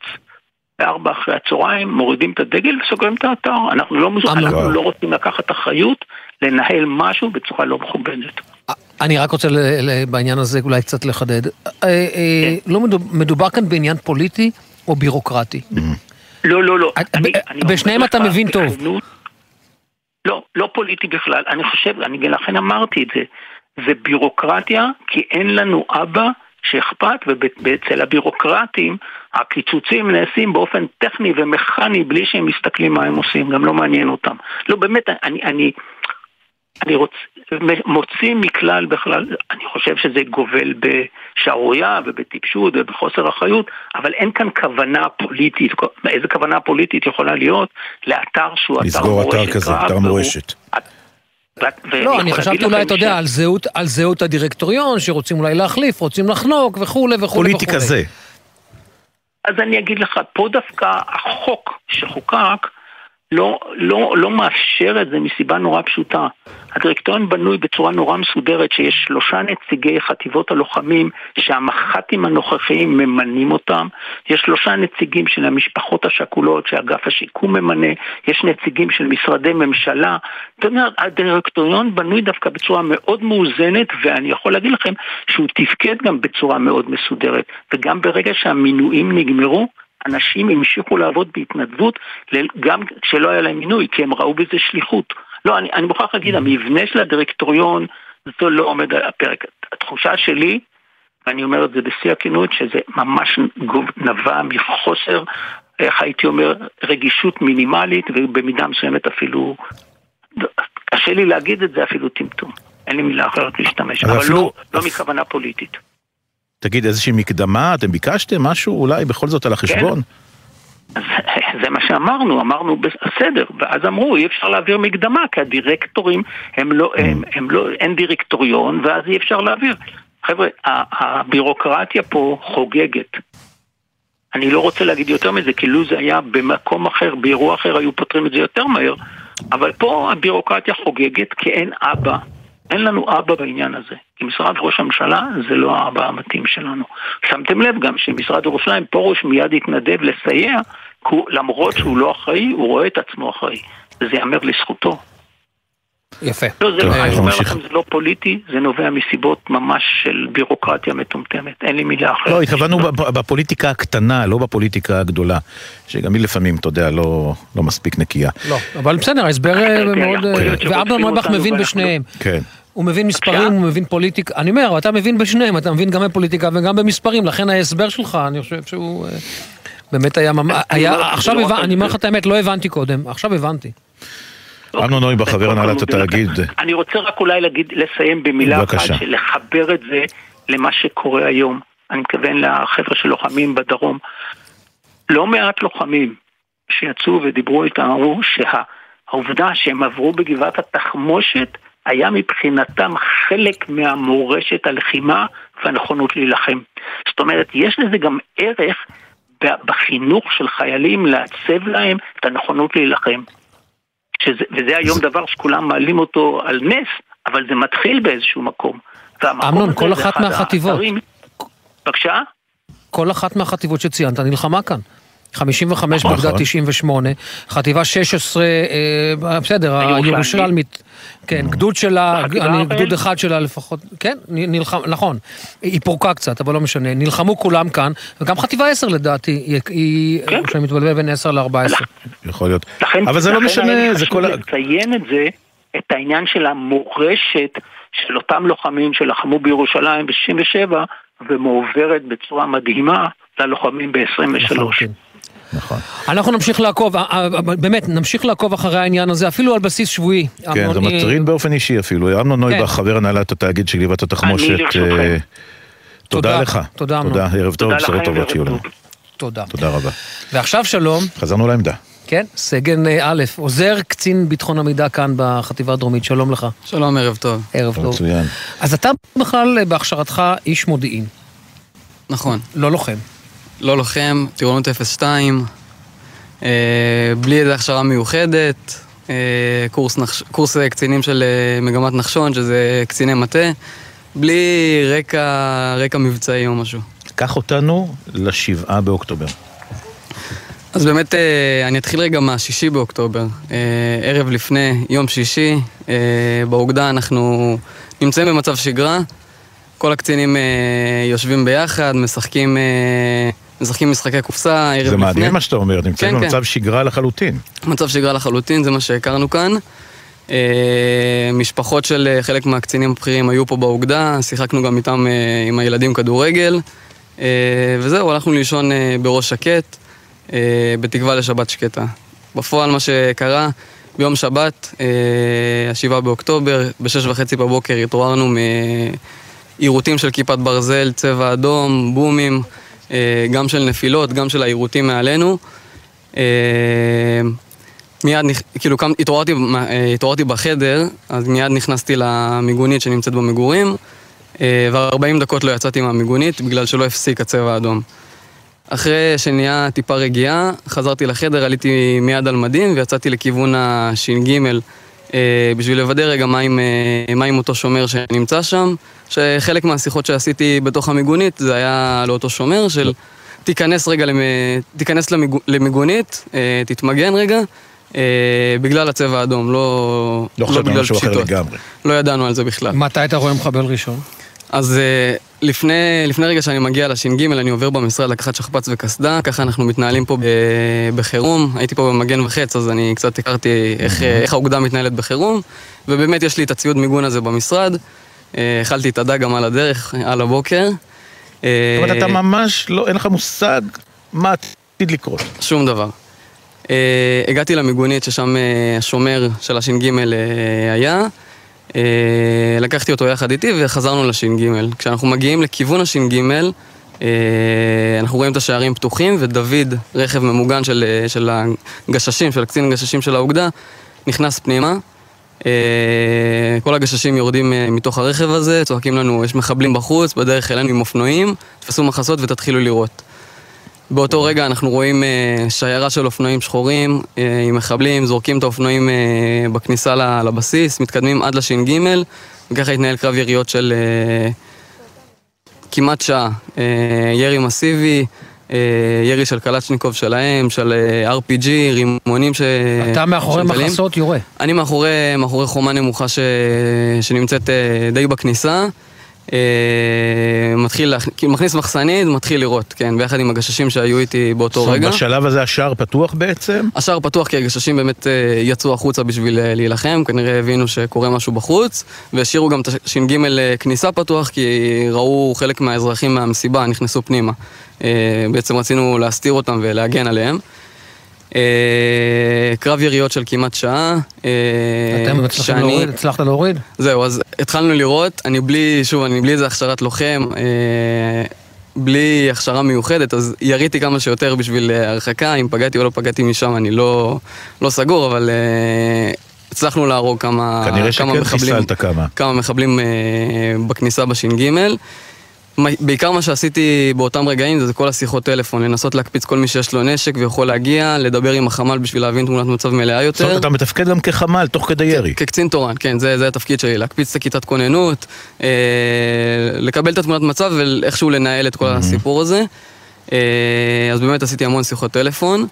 בארבע אחרי הצהריים, מורידים את הדגל וסוגרים את האתר. אנחנו לא. אנחנו לא רוצים לקחת אחריות לנהל משהו בצורה לא מכובדת. אני רק רוצה בעניין הזה אולי קצת לחדד. אה, אה, לא מדוב- מדובר כאן בעניין פוליטי או בירוקרטי? לא, לא, לא. אני בשניהם אתה מבין טוב. לא, לא פוליטי בכלל. אני חושב, אני לכן אמרתי את זה. זה בירוקרטיה, כי אין לנו אבא שאכפת, ואצל הבירוקרטים הקיצוצים נעשים באופן טכני ומכני בלי שהם מסתכלים מה הם עושים, גם לא מעניין אותם. לא, באמת, אני, אני, אני רוצ... מוציא מכלל בכלל, אני חושב שזה גובל בשערורייה ובטיפשות ובחוסר אחריות, אבל אין כאן כוונה פוליטית, איזה כוונה פוליטית יכולה להיות לאתר שהוא אתר מורשת. לסגור אתר כזה, אתר מורשת. לא, אני חשבתי אולי, אתה יודע, על זהות- על זהות הדירקטוריון, שרוצים אולי להחליף, רוצים לחנוק וכולי וכולי וכולי. פוליטי כזה. אז אני אגיד לך, פה דווקא החוק שחוקק לא, לא, לא מאפשר את זה מסיבה נורא פשוטה. הדירקטוריון בנוי בצורה נורא מסודרת שיש שלושה נציגי חטיבות הלוחמים שהמח"טים הנוכחיים ממנים אותם, יש שלושה נציגים של המשפחות השכולות שאגף השיקום ממנה, יש נציגים של משרדי ממשלה. זאת אומרת, הדירקטוריון בנוי דווקא בצורה מאוד מאוזנת ואני יכול להגיד לכם שהוא תפקד גם בצורה מאוד מסודרת וגם ברגע שהמינויים נגמרו אנשים המשיכו לעבוד בהתנדבות גם כשלא היה להם מינוי, כי הם ראו בזה שליחות. לא, אני, אני מוכרח להגיד, המבנה של הדירקטוריון, זה לא עומד על הפרק. התחושה שלי, ואני אומר את זה בשיא הכנות, שזה ממש נבע מחוסר, איך הייתי אומר, רגישות מינימלית, ובמידה מסוימת אפילו, קשה לי להגיד את זה אפילו טמטום. אין לי מילה אחרת להשתמש, אבל אבל אפילו- לא, לא מכוונה פוליטית. תגיד, איזושהי מקדמה, אתם ביקשתם משהו אולי בכל זאת על החשבון? זה מה שאמרנו, אמרנו בסדר, ואז אמרו אי אפשר להעביר מקדמה כי הדירקטורים הם לא, הם, הם לא, אין דירקטוריון ואז אי אפשר להעביר. חבר'ה, הבירוקרטיה פה חוגגת. אני לא רוצה להגיד יותר מזה, כי לו זה היה במקום אחר, באירוע אחר, היו פותרים את זה יותר מהר, אבל פה הבירוקרטיה חוגגת כי אין אבא. אין לנו אבא בעניין הזה. כי משרד ראש הממשלה זה לא האבא המתאים שלנו. שמתם לב גם שמשרד ירושלים, פרוש מיד התנדב לסייע, למרות שהוא לא אחראי, הוא רואה את עצמו אחראי. וזה ייאמר לזכותו. יפה. לא, זה, טוב, אני אנחנו אומר. לכם, זה לא פוליטי, זה נובע מסיבות ממש של בירוקרטיה מטומטמת. אין לי מילה אחרת. לא, התכוונו בפ- בפוליטיקה הקטנה, לא בפוליטיקה הגדולה, שגם היא לפעמים, אתה יודע, לא לא מספיק נקייה. לא, אבל בסדר, ההסבר אה, מאוד... אה, נויבך אותנו מבין ואנחנו בשניהם. כן. הוא מבין מספרים, הוא מבין פוליטיקה. אני אומר, אתה מבין בשניהם, אתה מבין גם בפוליטיקה וגם במספרים, לכן ההסבר שלך, אני חושב שהוא אה, באמת היה לא- עכשיו לא הבנתי, אני אומר לך. את האמת, לא הבנתי קודם, עכשיו הבנתי. אמנון נויבך, חבר הנהלת. התאגיד. אני רוצה רק אולי להגיד, לסיים במילה. אחת, של לחבר את זה למה שקורה היום. אני מתכוון לחבר'ה שלוחמים בדרום. לא מעט לוחמים שיצאו ודיברו איתם, אמרו שהעובדה שהם עברו בגבעת התחמושת היה מבחינתם חלק מהמורשת הלחימה והנכונות להילחם. זאת אומרת, יש לזה גם ערך בחינוך של חיילים לעצב להם את הנכונות להילחם. שזה, וזה היום דבר שכולם מעלים אותו על נס, אבל זה מתחיל באיזשהו מקום. אמנון, כל זה אחת מהחטיבות. האתרים- בבקשה? כל אחת מהחטיבות שציינת נלחמה כאן. 55 נכון. בגדד 98, חטיבה 16, אה, בסדר, הירושלמית. כן, גדוד שלה, אני, הראל. גדוד אחד שלה לפחות, כן, נלחם, נכון, היא פורקה קצת, אבל לא משנה, נלחמו כולם כאן, וגם חטיבה 10 לדעתי, היא, היא כן. שאני מתבלבל בין 10 ל-14. יכול להיות. לכן, אבל זה לא משנה, זה כל ה... לציין את זה, את העניין של המורשת של אותם לוחמים שלחמו בירושלים ב-67 ומועברת בצורה מדהימה ללוחמים ב-23. נכון. אנחנו נמשיך לעקוב, אה, אה, באמת, נמשיך לעקוב אחרי העניין הזה, אפילו על בסיס שבועי. כן, זה אה, מטריד באופן אישי אפילו. אמנון נויבך, חבר הנהלת התאגיד של גבעת התחמושת. אה, תודה. לך. תודה, אמנון. תודה, ערב טוב, בשורות טובות שיהיו לנו. תודה. תודה רבה. ועכשיו שלום. חזרנו לעמדה. כן, סגן אה, א', עוזר קצין ביטחון המידע כאן בחטיבה הדרומית, שלום לך. שלום, ערב טוב. ערב טוב. מצוין. אז אתה בכלל אה, בהכשרתך איש מודיעין. נכון. לא לוחם. לא לוחם, טירונות 02, אה, בלי איזו הכשרה מיוחדת, אה, קורס, נחש, קורס אה, קצינים של אה, מגמת נחשון, שזה קציני מטה, בלי רקע, רקע מבצעי או משהו. קח אותנו לשבעה באוקטובר. אז באמת, אה, אני אתחיל רגע מהשישי באוקטובר. אה, ערב לפני, יום שישי, באוגדה אנחנו נמצאים במצב שגרה. כל הקצינים יושבים ביחד, משחקים, משחקים משחקי קופסה, ערב זה לפני. מעניין מה שאתה אומר, נמצאים כן, במצב כן. שגרה לחלוטין. מצב שגרה לחלוטין, זה מה שהכרנו כאן. אה, משפחות של אה, חלק מהקצינים הבכירים היו פה באוגדה, שיחקנו גם איתם, אה, עם הילדים כדורגל. וזהו, הלכנו לישון בראש שקט, בתקווה לשבת שקטה. בפועל מה שקרה, ביום שבת, השבעה באוקטובר, בשש וחצי בבוקר התעוררנו מעירותים של כיפת ברזל, צבע אדום, בומים, גם של נפילות, גם של העירותים מעלינו. אה, מיד, כאילו, התעוררתי, אה, התעוררתי בחדר, אז מיד נכנסתי למיגונית שנמצאת במגורים, אה, ו-40 דקות לא יצאתי מהמיגונית בגלל שלא הפסיק הצבע האדום. אחרי שנהיה טיפה רגיעה, חזרתי לחדר, עליתי מיד על מדים ויצאתי לכיוון הש"ג אה, בשביל לוודא רגע מה עם, אה, מה עם אותו שומר שנמצא שם, שחלק מהשיחות שעשיתי בתוך המיגונית זה היה לאותו שומר של תיכנס רגע, למ... תיכנס למיג... למיגונית, אה, תתמגן רגע, אה, בגלל הצבע האדום, לא, לא חשבנו בגלל משהו אחר פשיטות. לגמרי. לא ידענו על זה בכלל. מתי אתה רואה מחבל ראשון? אז אה, לפני, לפני רגע שאני מגיע לש"ג, אני עובר במשרד לקחת שכפ"ץ וקסדה, ככה אנחנו מתנהלים פה ב- בחירום. הייתי פה במגן וחץ, אז אני קצת הכרתי איך, אה, איך האוגדה מתנהלת בחירום, ובאמת יש לי את הציוד מיגון הזה במשרד. אה, אכלתי את הדג גם על הדרך, על הבוקר. אה, אומרת, אתה ממש לא, אין לך מושג מה עתיד לקרות. שום דבר. הגעתי למיגונית ששם השומר של הש"ג היה, לקחתי אותו יחד איתי וחזרנו לש"ג. כשאנחנו מגיעים לכיוון הש"ג, uh, אנחנו רואים את השערים פתוחים ודוד, רכב ממוגן של, uh, של הגששים, של הקצין הגששים של האוגדה, נכנס פנימה. כל הגששים יורדים מתוך הרכב הזה, צועקים לנו, יש מחבלים בחוץ, בדרך אלינו עם אופנועים, תפסו מחסות ותתחילו לירות. באותו רגע אנחנו רואים אה, שיירה של אופנועים שחורים אה, עם מחבלים, זורקים את האופנועים אה, בכניסה לבסיס, מתקדמים עד לש"ג, וככה התנהל קרב יריות של כמעט שעה. ירי מסיבי, ירי של קלצ'ניקוב שלהם, של RPG, רימונים ש... אתה מאחורי של גלים. מחסות יורה. אני מאחורי, מאחורי חומה נמוכה ש... שנמצאת די בכניסה. אה, מתחיל, כאילו מכניס מחסנית, מתחיל לירות, כן, ביחד עם הגששים שהיו איתי באותו רגע. בשלב הזה השער פתוח בעצם? השער פתוח כי הגששים באמת אה, יצאו החוצה בשביל אה, להילחם, כנראה הבינו שקורה משהו בחוץ, והשאירו גם את הש"ג כניסה פתוח כי ראו חלק מהאזרחים מהמסיבה נכנסו פנימה. בעצם רצינו להסתיר אותם ולהגן עליהם. אה, קרב יריות של כמעט שעה. אה, אתם שאני- להוריד? הצלחת להוריד? זהו, אז התחלנו לראות, אני בלי, שוב, אני בלי איזה הכשרת לוחם, אה, בלי הכשרה מיוחדת, אז יריתי כמה שיותר בשביל הרחקה, אם פגעתי או לא פגעתי משם, אני לא, לא סגור, אבל הצלחנו להרוג כמה, כנראה כמה שכן מחבלים, חיסלת כמה. כמה מחבלים אה, בכניסה בש"ג. בעיקר מה שעשיתי באותם רגעים זה כל השיחות טלפון, לנסות להקפיץ כל מי שיש לו נשק ויכול להגיע, לדבר עם החמ"ל בשביל להבין תמונת מצב מלאה יותר. זאת אומרת, אתה מתפקד גם כחמ"ל תוך כדי ירי. כקצין תורן, כן, זה, זה התפקיד שלי, להקפיץ את הכיתת כוננות, אה, לקבל את התמונת מצב ואיכשהו לנהל את כל הסיפור הזה. אה, אז באמת עשיתי המון שיחות טלפון.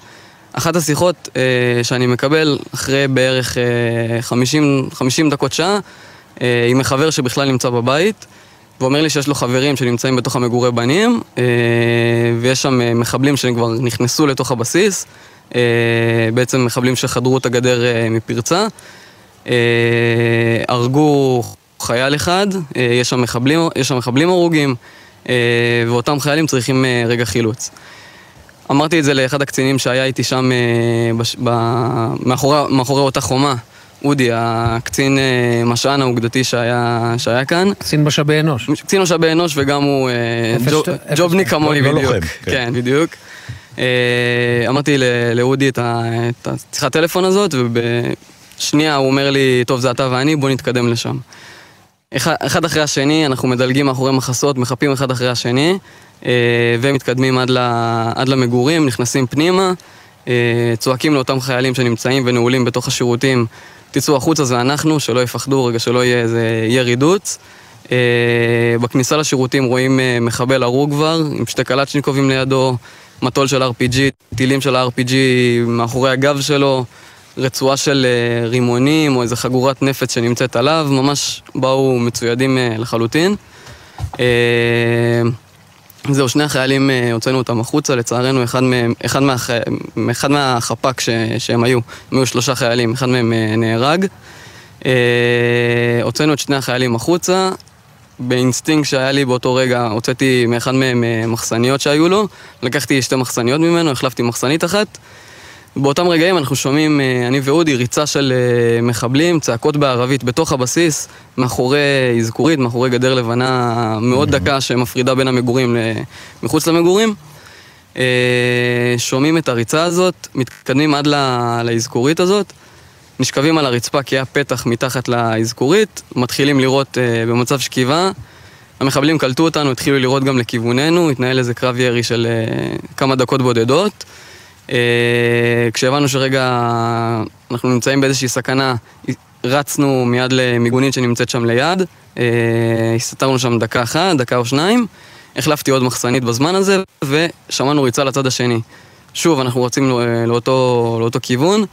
אחת השיחות אה, שאני מקבל אחרי בערך אה, 50, 50 דקות שעה, אה, עם מחבר שבכלל נמצא בבית, ואומר לי שיש לו חברים שנמצאים בתוך המגורי בנים, אה, ויש שם אה, מחבלים שכבר נכנסו לתוך הבסיס, אה, בעצם מחבלים שחדרו את הגדר מפרצה. הרגו חייל אחד, יש שם מחבלים, יש שם מחבלים הרוגים, ואותם חיילים צריכים רגע חילוץ. אמרתי את זה לאחד הקצינים שהיה איתי שם בש... ב... מאחורי... מאחורי אותה חומה. אודי, הקצין אה, משען האוגדתי שהיה, שהיה כאן. קצין משאבי אנוש. קצין משאבי אנוש וגם הוא אה, ג'ו- ג'ובניק. כמוני לא- לא בדיוק. לוחם, כן. כן, בדיוק. אה, אמרתי לאודי את השיחת טלפון הזאת, ובשנייה הוא אומר לי, טוב, זה אתה ואני, בוא נתקדם לשם. אחד, אחרי השני, אנחנו מדלגים מאחורי מחסות, מחפים אחד אחרי השני, ומתקדמים עד, ל, עד למגורים, נכנסים פנימה, צועקים לאותם חיילים שנמצאים ונעולים בתוך השירותים, תצאו החוצה זה אנחנו, שלא יפחדו רגע, שלא יהיה איזה ירי דוץ. אה, בכניסה לשירותים רואים אה, מחבל הרוג כבר, עם שתי קלצ'ניקובים לידו, מטול של RPG, טילים של ה-RPG מאחורי הגב שלו, רצועה של אה, רימונים או איזה חגורת נפץ שנמצאת עליו, ממש באו מצוידים אה, לחלוטין. זהו, שני החיילים, אה, הוצאנו אותם החוצה, לצערנו אחד, מהם, אחד, מהח... אחד מהחפ"ק ש... שהם היו, הם היו שלושה חיילים, אחד מהם אה, נהרג. אה, הוצאנו את שני החיילים החוצה, באינסטינקט שהיה לי באותו רגע, הוצאתי מאחד מהם מחסניות שהיו לו, לקחתי שתי מחסניות ממנו, החלפתי מחסנית אחת. באותם רגעים אנחנו שומעים, אה, אני ואודי, ריצה של אה, מחבלים, צעקות בערבית בתוך הבסיס, מאחורי אזכורית, מאחורי גדר לבנה מאוד דקה שמפרידה בין המגורים מחוץ למגורים. אה, שומעים את הריצה הזאת, מתקדמים עד לאזכורית הזאת, נשכבים על הרצפה כי היה פתח מתחת לאזכורית, מתחילים אה, במצב שכיבה. המחבלים קלטו אותנו, התחילו לירות גם לכיווננו, התנהל איזה קרב ירי של כמה דקות בודדות. אה, כשהבנו שרגע אנחנו נמצאים באיזושהי סכנה, רצנו מיד למיגונית שנמצאת שם ליד, אה, הסתתרנו שם דקה אחת, דקה או שניים, החלפתי עוד מחסנית בזמן הזה, ושמענו ריצה לצד השני. שוב, אנחנו רצים לא- לאותו, לאותו כיוון,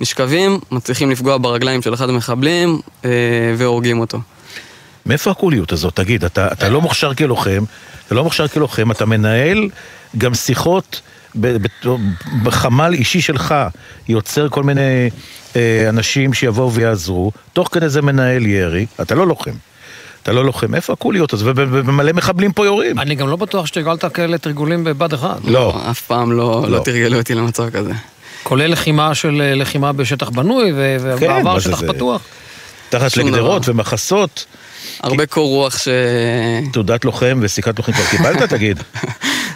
נשכבים, מצליחים לפגוע ברגליים של אחד המחבלים והורגים אותו. מאיפה הקוליות הזאת? תגיד, אתה, אתה לא מוכשר כלוחם, אתה לא מוכשר כלוחם, אתה מנהל גם שיחות בחמ"ל אישי שלך, יוצר כל מיני אה, אנשים שיבואו ויעזרו, תוך כדי זה מנהל ירי, אתה לא לוחם. אתה לא לוחם, איפה הקוליות הזאת? וב- ומלא מחבלים פה יורים. אני גם לא בטוח שתרגלת כאלה תרגולים בבד אחד. לא. אף פעם לא, לא. לא. לא תרגלו אותי למצב כזה. כולל לחימה של אה, לחימה בשטח בנוי כן, ובעבר זה שטח זה? פתוח. תחת לגדרות דבר. ומחסות. הרבה קור רוח ש... תעודת לוחם וסיכת לוחם כבר קיבלת, תגיד?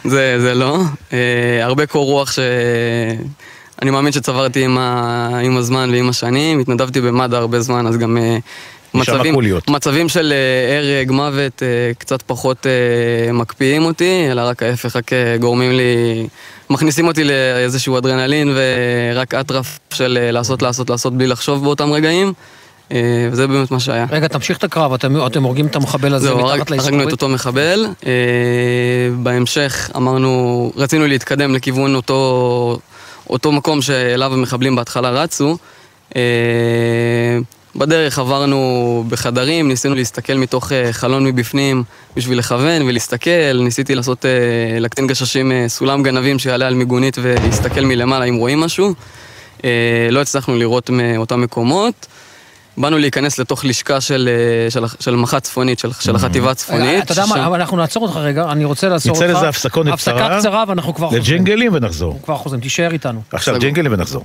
זה, זה לא. Uh, הרבה קור רוח שאני מאמין שצברתי עם, ה... עם הזמן ועם השנים. התנדבתי במד"א הרבה זמן, אז גם uh, מצבים. מצבים של uh, הרג, מוות, uh, קצת פחות uh, מקפיאים אותי, אלא רק ההפך, רק גורמים לי... מכניסים אותי לאיזשהו אדרנלין ורק אטרף של לעשות, לעשות, לעשות בלי לחשוב באותם רגעים. Uh, וזה באמת מה שהיה. רגע, תמשיך את הקרב, אתם אתם הורגים את המחבל הזה זהו, מתחת הרג- לאזכורית? הרגנו את אותו מחבל. אה, בהמשך אמרנו, רצינו להתקדם לכיוון אותו, אותו מקום שאליו המחבלים בהתחלה רצו. אה, בדרך עברנו בחדרים, ניסינו להסתכל מתוך אה, חלון מבפנים בשביל לכוון ולהסתכל. ניסיתי לעשות, אה, לקצין גששים אה, סולם גנבים שיעלה על מיגונית ולהסתכל מלמעלה אם רואים משהו. אה, לא הצלחנו לראות מאותם מקומות. באנו להיכנס לתוך לשכה של, אה, של, של מח"ט צפונית, של, של החטיבה הצפונית. אתה יודע מה, אבל אנחנו נעצור אותך רגע, אני רוצה לעצור אותך. נצא לזה הפסקונת קצרה. הפסקה קצרה ואנחנו כבר חוזרים. לג'ינגלים ונחזור. כבר חוזרים, תישאר איתנו. עכשיו ג'ינגלים ונחזור.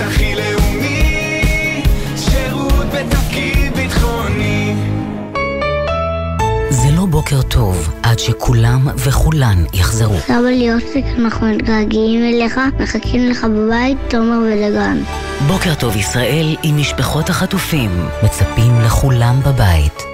הכי לאומי, שירות בתפקיד ביטחוני. זה לא בוקר טוב עד שכולם וכולן יחזרו. סבא לי אנחנו מתגעגעים אליך, מחכים לך בבית, תומר ודגן. בוקר טוב ישראל עם משפחות החטופים, מצפים לכולם בבית.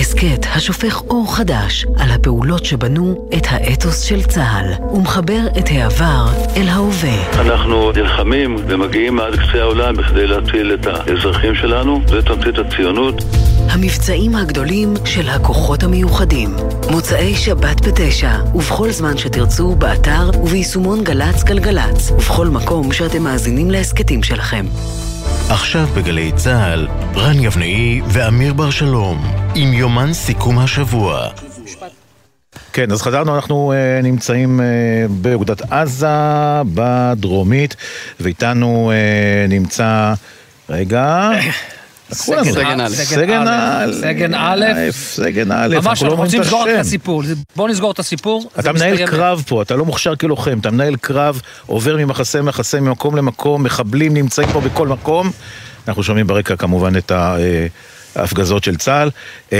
הסכת השופך אור חדש על הפעולות שבנו את האתוס של צה"ל ומחבר את העבר אל ההווה. אנחנו נלחמים ומגיעים עד קצה העולם בכדי להציל את האזרחים שלנו, זה תמצית הציונות. המבצעים הגדולים של הכוחות המיוחדים. מוצאי שבת בתשע, ובכל זמן שתרצו, באתר וביישומון גל"צ גלגלצ, ובכל מקום שאתם מאזינים להסכתים שלכם. עכשיו בגלי צה"ל, רן יבנאי ואמיר בר שלום, עם יומן סיכום השבוע. כן, אז חזרנו, אנחנו uh, נמצאים uh, באוגדת עזה, בדרומית, ואיתנו uh, נמצא... רגע... סגן א'. סגן א'. סגן א'. ממש לא אנחנו רוצים לסגור את. הסיפור. בואו נסגור את הסיפור. אתה מנהל קרב פה, אתה לא מוכשר כלוחם, אתה מנהל קרב, עובר ממחסה למחסה, ממקום למקום, מחבלים נמצאים פה בכל מקום. אנחנו שומעים ברקע כמובן את ה- אה, ההפגזות של צה"ל. אה,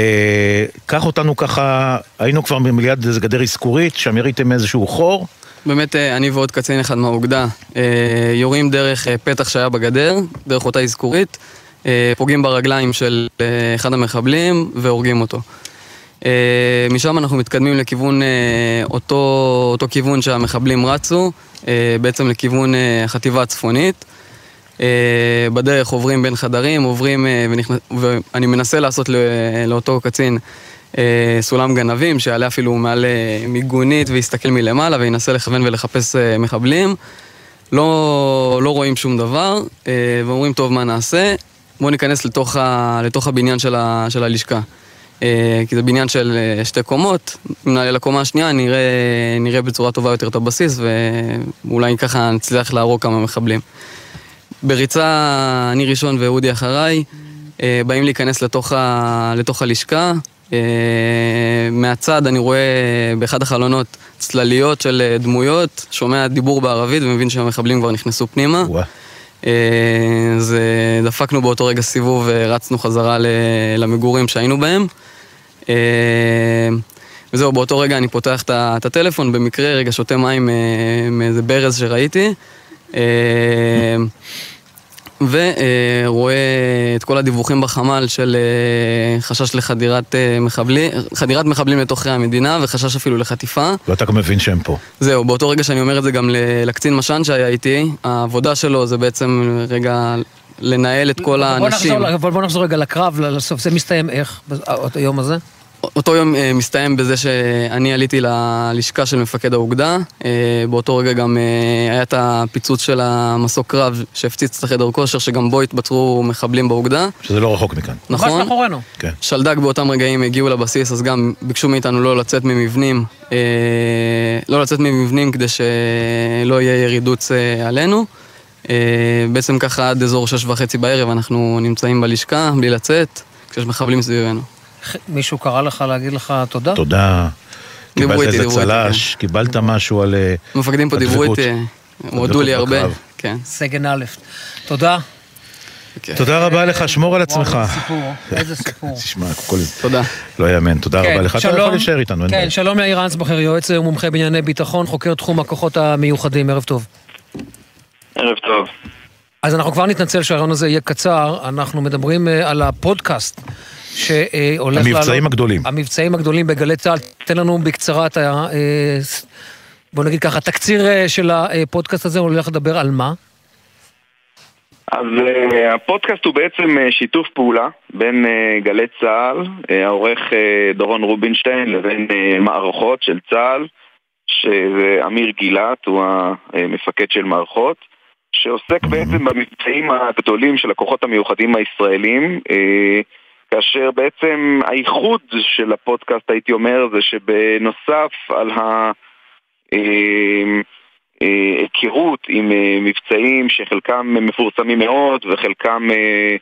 קח אותנו ככה, היינו כבר ליד איזה גדר אזכורית, שם יריתם איזשהו חור. באמת, אה, אני ועוד קצין אחד מהאוגדה יורים דרך פתח שהיה בגדר, דרך אותה אזכורית, פוגעים ברגליים של אה, אחד המחבלים והורגים אותו. אה, משם אנחנו מתקדמים לכיוון אה, אותו, אותו כיוון שהמחבלים רצו, אה, בעצם לכיוון אה, החטיבה הצפונית. אה, בדרך עוברים בין חדרים, עוברים, אה, ונכנס, ואני מנסה לעשות לאותו קצין אה, סולם גנבים, שיעלה אפילו מעל אה, מיגונית ויסתכל מלמעלה וינסה לכוון ולחפש אה, מחבלים. לא, לא רואים שום דבר, אה, ואומרים, טוב, מה נעשה? בואו ניכנס לתוך, ה, לתוך הבניין של, ה, של הלשכה. אה, כי זה בניין של אה, שתי קומות, אם נעלה לקומה השנייה נראה, נראה בצורה טובה יותר את הבסיס, ואולי ככה נצליח להרוג כמה מחבלים. בריצה, אני ראשון ואודי אחריי, אה, באים להיכנס לתוך, ה, לתוך הלשכה. מהצד אני רואה באחד החלונות צלליות של דמויות, שומע דיבור בערבית ומבין שהמחבלים כבר נכנסו פנימה. אה, אז אה, דפקנו באותו רגע סיבוב ורצנו חזרה למגורים שהיינו בהם. אה, וזהו, באותו רגע אני פותח את הטלפון, במקרה רגע שותה מים אה, מאיזה ברז שראיתי. אה, ורואה את כל הדיווחים בחמ"ל של אה, חשש לחדירת אה, מחבלים, חדירת מחבלים לתוך המדינה וחשש אפילו לחטיפה. ואתה גם מבין שהם פה. זהו, באותו רגע שאני אומר את זה גם לקצין משן שהיה איתי, העבודה שלו זה בעצם רגע לנהל את כל בוא האנשים. נחזור, אבל בוא נחזור רגע לקרב, לסוף. זה מסתיים איך, היום הזה? אותו יום אה, מסתיים בזה שאני עליתי ללשכה של מפקד האוגדה, אה, באותו רגע גם אה, היה את הפיצוץ של המסוק קרב שהפציץ את החדר כושר, שגם בו התבצרו מחבלים באוגדה. שזה לא רחוק מכאן. נכון. ממש מאחורינו. כן. שלדג באותם רגעים הגיעו לבסיס, אז גם ביקשו מאיתנו לא לצאת ממבנים, לא לצאת ממבנים כדי שלא יהיה ירידוץ עלינו. בעצם ככה עד אזור שש וחצי בערב אנחנו נמצאים בלשכה בלי לצאת, כשיש מחבלים סביבנו. מישהו קרא לך להגיד לך תודה? תודה. קיבלת איזה צל"ש, קיבלת משהו על... אה, המפקדים פה דיברו. איתי, הם הודו לי הרבה. כן. סגן א', תודה. תודה רבה לך, שמור על עצמך. איזה סיפור, איזה סיפור. תשמע, הכל... תודה. לא יאמן, תודה כן, רבה לך. אתה. יכול להישאר איתנו, אין כן, בעיה. שלום יאיר אנסבכר, יועץ ומומחה בענייני ביטחון, חוקר תחום הכוחות המיוחדים, ערב טוב. ערב טוב. אז אנחנו כבר נתנצל שהרעיון הזה יהיה קצר, אנחנו מדברים אה, על הפודקאסט שהולך לעלות. המבצעים הגדולים. המבצעים הגדולים בגלי צה"ל. תן לנו בקצרה את ה... אה, בוא נגיד ככה, תקציר אה, של הפודקאסט הזה, הולך לדבר על מה? אז uh, הפודקאסט הוא בעצם שיתוף פעולה בין גלי צה"ל, העורך דורון רובינשטיין, לבין מערכות של צה"ל, שזה אמיר גילת, הוא המפקד של מערכות, שעוסק בעצם במבצעים הגדולים של הכוחות המיוחדים הישראלים, כאשר בעצם הייחוד של הפודקאסט, הייתי אומר, זה שבנוסף על ה... uh, אה, היכרות עם אה, מבצעים שחלקם מפורסמים מאוד וחלקם אה,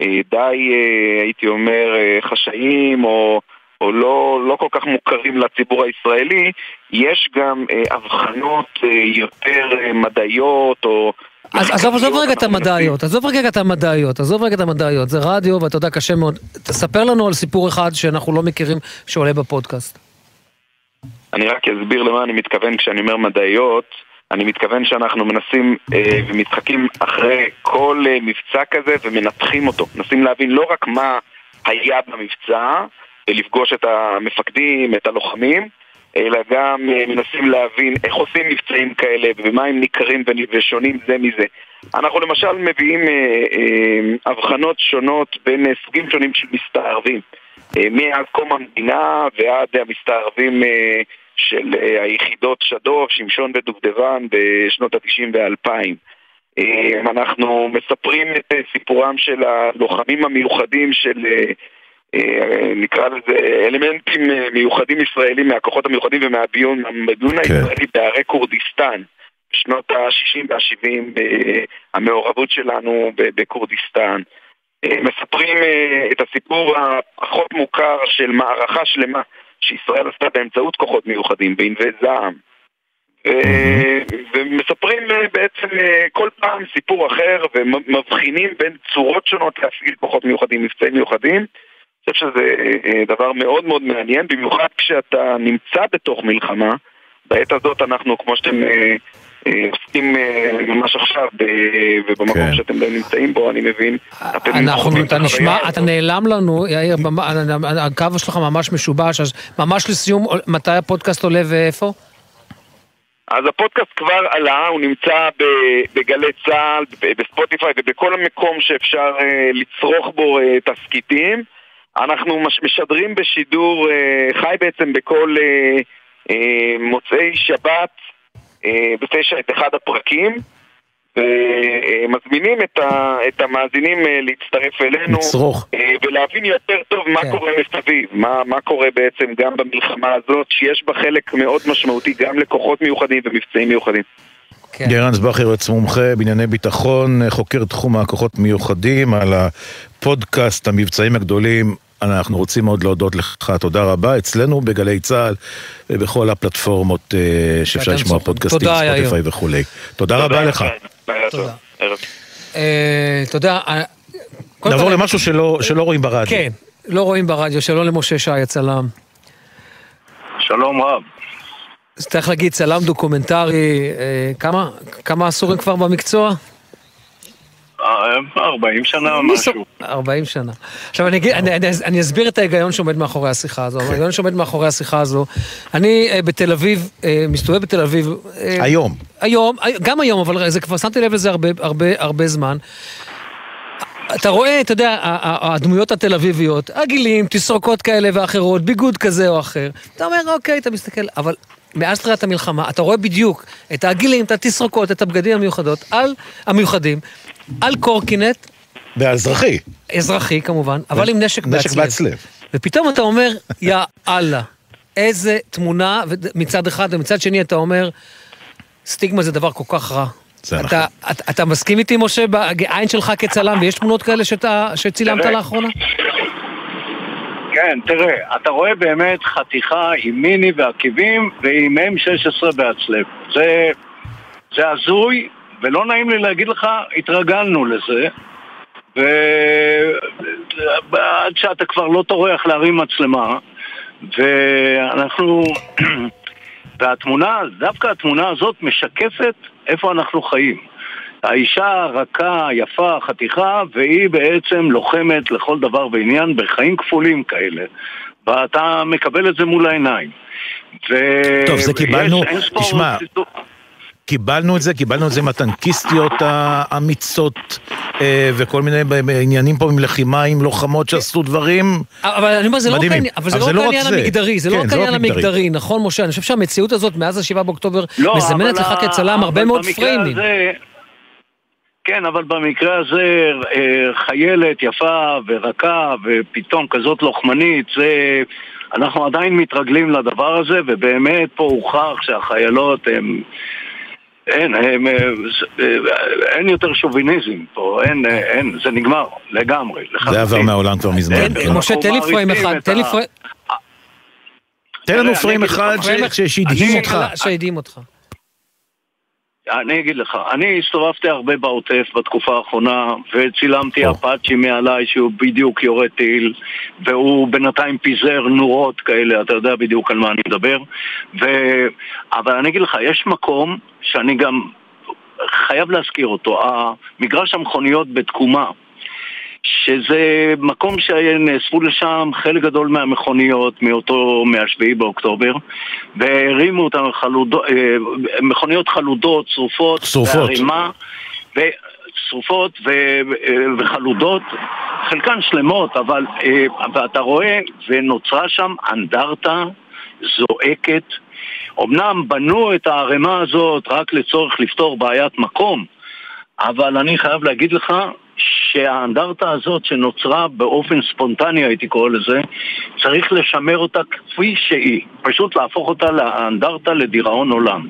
אה, די, אה, הייתי אומר, אה, חשאיים או, או לא, לא כל כך מוכרים לציבור הישראלי, יש גם אה, הבחנות אה, יותר אה, מדעיות או עזוב, עזוב רגע את המדעיות, עזוב רגע את המדעיות, עזוב רגע את המדעיות, זה רדיו ואתה יודע, קשה מאוד. תספר לנו על סיפור אחד שאנחנו לא מכירים שעולה בפודקאסט. אני רק אסביר למה אני מתכוון כשאני אומר מדעיות. אני מתכוון שאנחנו מנסים אה, ומשחקים אחרי כל אה, מבצע כזה ומנתחים אותו. מנסים להבין לא רק מה היה במבצע, ולפגוש את המפקדים, את הלוחמים, אלא גם אה, מנסים להבין איך עושים מבצעים כאלה ובמה הם ניכרים ונ- ושונים זה מזה. אנחנו למשל מביאים אה, אה, הבחנות שונות בין סוגים שונים של מסתערבים. מאז קום המדינה ועד המסתערבים של היחידות שדוב, שמשון ודובדבן בשנות ה-90 וה-2000. אה, אנחנו מספרים את סיפורם של הלוחמים המיוחדים של, נקרא לזה, אלמנטים אה, מיוחדים ישראלים מהכוחות המיוחדים ומהביון המדון הישראלי בערי כורדיסטן. בשנות ה-60 וה-70 המעורבות שלנו בכורדיסטן. אה, מספרים אה, את הסיפור הפחות מוכר של מערכה שלמה שישראל עשתה באמצעות כוחות מיוחדים, בענבי זעם. ומספרים אה, בעצם אה, כל פעם סיפור אחר ומבחינים בין צורות שונות להפעיל כוחות מיוחדים, מבצעים מיוחדים. אני חושב שזה אה, דבר מאוד מאוד מעניין, במיוחד כשאתה נמצא בתוך מלחמה. בעת הזאת אנחנו, כמו שאתם אה, אה, עוסקים אה, ממש עכשיו, ובמקום כן. שאתם נמצאים בו, אני מבין, אתם אנחנו, חווים אתה את נשמע, אתה נעלם לנו, יאיר, הקו שלך ממש משובש, אז ממש לסיום, מתי הפודקאסט עולה ואיפה? אז הפודקאסט כבר עלה, הוא נמצא בגלי צה"ל, בספוטיפיי ובכל מקום שאפשר אה, לצרוך בו אה, תסכיתים. אנחנו מש- משדרים בשידור אה, חי בעצם בכל אה, אה, מוצאי שבת בתשע את אחד הפרקים. ומזמינים את, ה, את המאזינים להצטרף אלינו לצרוך. ולהבין יותר טוב מה קורה מסביב, מה, מה קורה בעצם גם במלחמה הזאת, שיש בה חלק מאוד משמעותי גם לכוחות מיוחדים ומבצעים מיוחדים. כן. גרנס בכר, יועץ מומחה בענייני ביטחון, חוקר תחום הכוחות מיוחדים, על הפודקאסט המבצעים הגדולים. אנחנו רוצים מאוד להודות לך, תודה רבה. אצלנו בגלי צה"ל ובכל הפלטפורמות אה, שאפשר לשמוע. פודקאסטים, תודה. ספוטיפיי וכולי. תודה רבה לך. ערב. אה. אה, נעבור למשהו שלא שלא רואים ברדיו. כן, לא רואים ברדיו, שלום למשה שי הצלם. שלום רב. אז צריך להגיד צלם דוקומנטרי, אה, כמה, כמה עשורים כבר במקצוע? אה, 40 שנה משהו. 40 שנה. עכשיו אני, אגיד, אני, אני, אני אסביר את ההיגיון שעומד מאחורי השיחה הזו. ההיגיון שעומד מאחורי השיחה הזו, אני אה, בתל אביב, אה, מסתובב בתל אביב. אה, היום. היום, אה, גם היום, אבל זה כבר שמתי לב לזה הרבה, הרבה, הרבה זמן. אתה רואה, אתה יודע, הדמויות התל אביביות, הגילים, תסרוקות כאלה ואחרות, ביגוד כזה או אחר. אתה אומר, אוקיי, אתה מסתכל, אבל מאז תחילת המלחמה, אתה רואה בדיוק את הגילים, את התסרוקות, את הבגדים המיוחדות, על, המיוחדים, על קורקינט, באזרחי. אזרחי כמובן, אבל עם נשק נשק בהצלב. בהצלב. ופתאום אתה אומר, יא אללה, איזה תמונה, מצד אחד, ומצד שני אתה אומר, סטיגמה זה דבר כל כך רע. זה נכון. אתה, אתה, אתה מסכים איתי, משה, בעין שלך כצלם, ויש תמונות כאלה שאתה, שצילמת. לאחרונה? כן, תראה, אתה רואה באמת חתיכה עם מיני ועקיבים ועם M16 בהצלב. זה, זה הזוי, ולא נעים לי להגיד לך, התרגלנו לזה. ועד שאתה כבר לא טורח להרים מצלמה, ואנחנו... והתמונה, דווקא התמונה הזאת משקפת איפה אנחנו חיים. האישה רכה, יפה, חתיכה, והיא בעצם לוחמת לכל דבר ועניין בחיים כפולים כאלה. ואתה מקבל את זה מול העיניים. ו... טוב, זה קיבלנו, תשמע, קיבלנו את זה, קיבלנו את זה מהטנקיסטיות האמיצות אה, וכל מיני עניינים פה עם לחימה, עם לוחמות שעשו דברים אבל אני אומר, זה לא רק מדהימים. העניין- אבל זה לא רק העניין זה. המגדרי, זה לא כן, רק העניין המגדרי, נכון, משה? אני חושב שהמציאות הזאת מאז ה-7 באוקטובר לא, מזמנת לך כצלם הרבה מאוד פריימים. כן, אבל במקרה הזה אה, חיילת יפה ורכה ופתאום כזאת לוחמנית, זה... אנחנו עדיין מתרגלים לדבר הזה, ובאמת פה הוכח שהחיילות הן... אין, הם, אה, זה- אה, אין יותר שוביניזם פה, אין, אה, אין, זה נגמר לגמרי. זה עבר. מהעולם כבר מזמן. אין, כן. משה, תן לי פריים אחד, תן לי פריים... תן לנו פריים אחד שהדהים אותך. שהדהים אותך. אני אגיד לך, אני הסתובבתי הרבה בעוטף בתקופה האחרונה וצילמתי אפאצ'י מעליי שהוא בדיוק יורה טיל והוא בינתיים פיזר נורות כאלה, אתה יודע בדיוק על מה אני מדבר. ו... אבל אני אגיד לך, יש מקום שאני גם חייב להזכיר אותו, מגרש המכוניות בתקומה שזה מקום שנאספו לשם חלק גדול מהמכוניות מאותו, מהשביעי באוקטובר והרימו אותם חלודות, אה, מכוניות חלודות, שרופות, שרופות. בערימה, ו... שרופות ו... אה, וחלודות, חלקן שלמות, אבל אה, ואתה רואה, ונוצרה שם אנדרטה זועקת. אמנם בנו את הערימה הזאת רק לצורך לפתור בעיית מקום, אבל אני חייב להגיד לך שהאנדרטה הזאת שנוצרה באופן ספונטני הייתי קורא לזה, צריך לשמר אותה כפי שהיא, פשוט להפוך אותה לאנדרטה לדיראון עולם.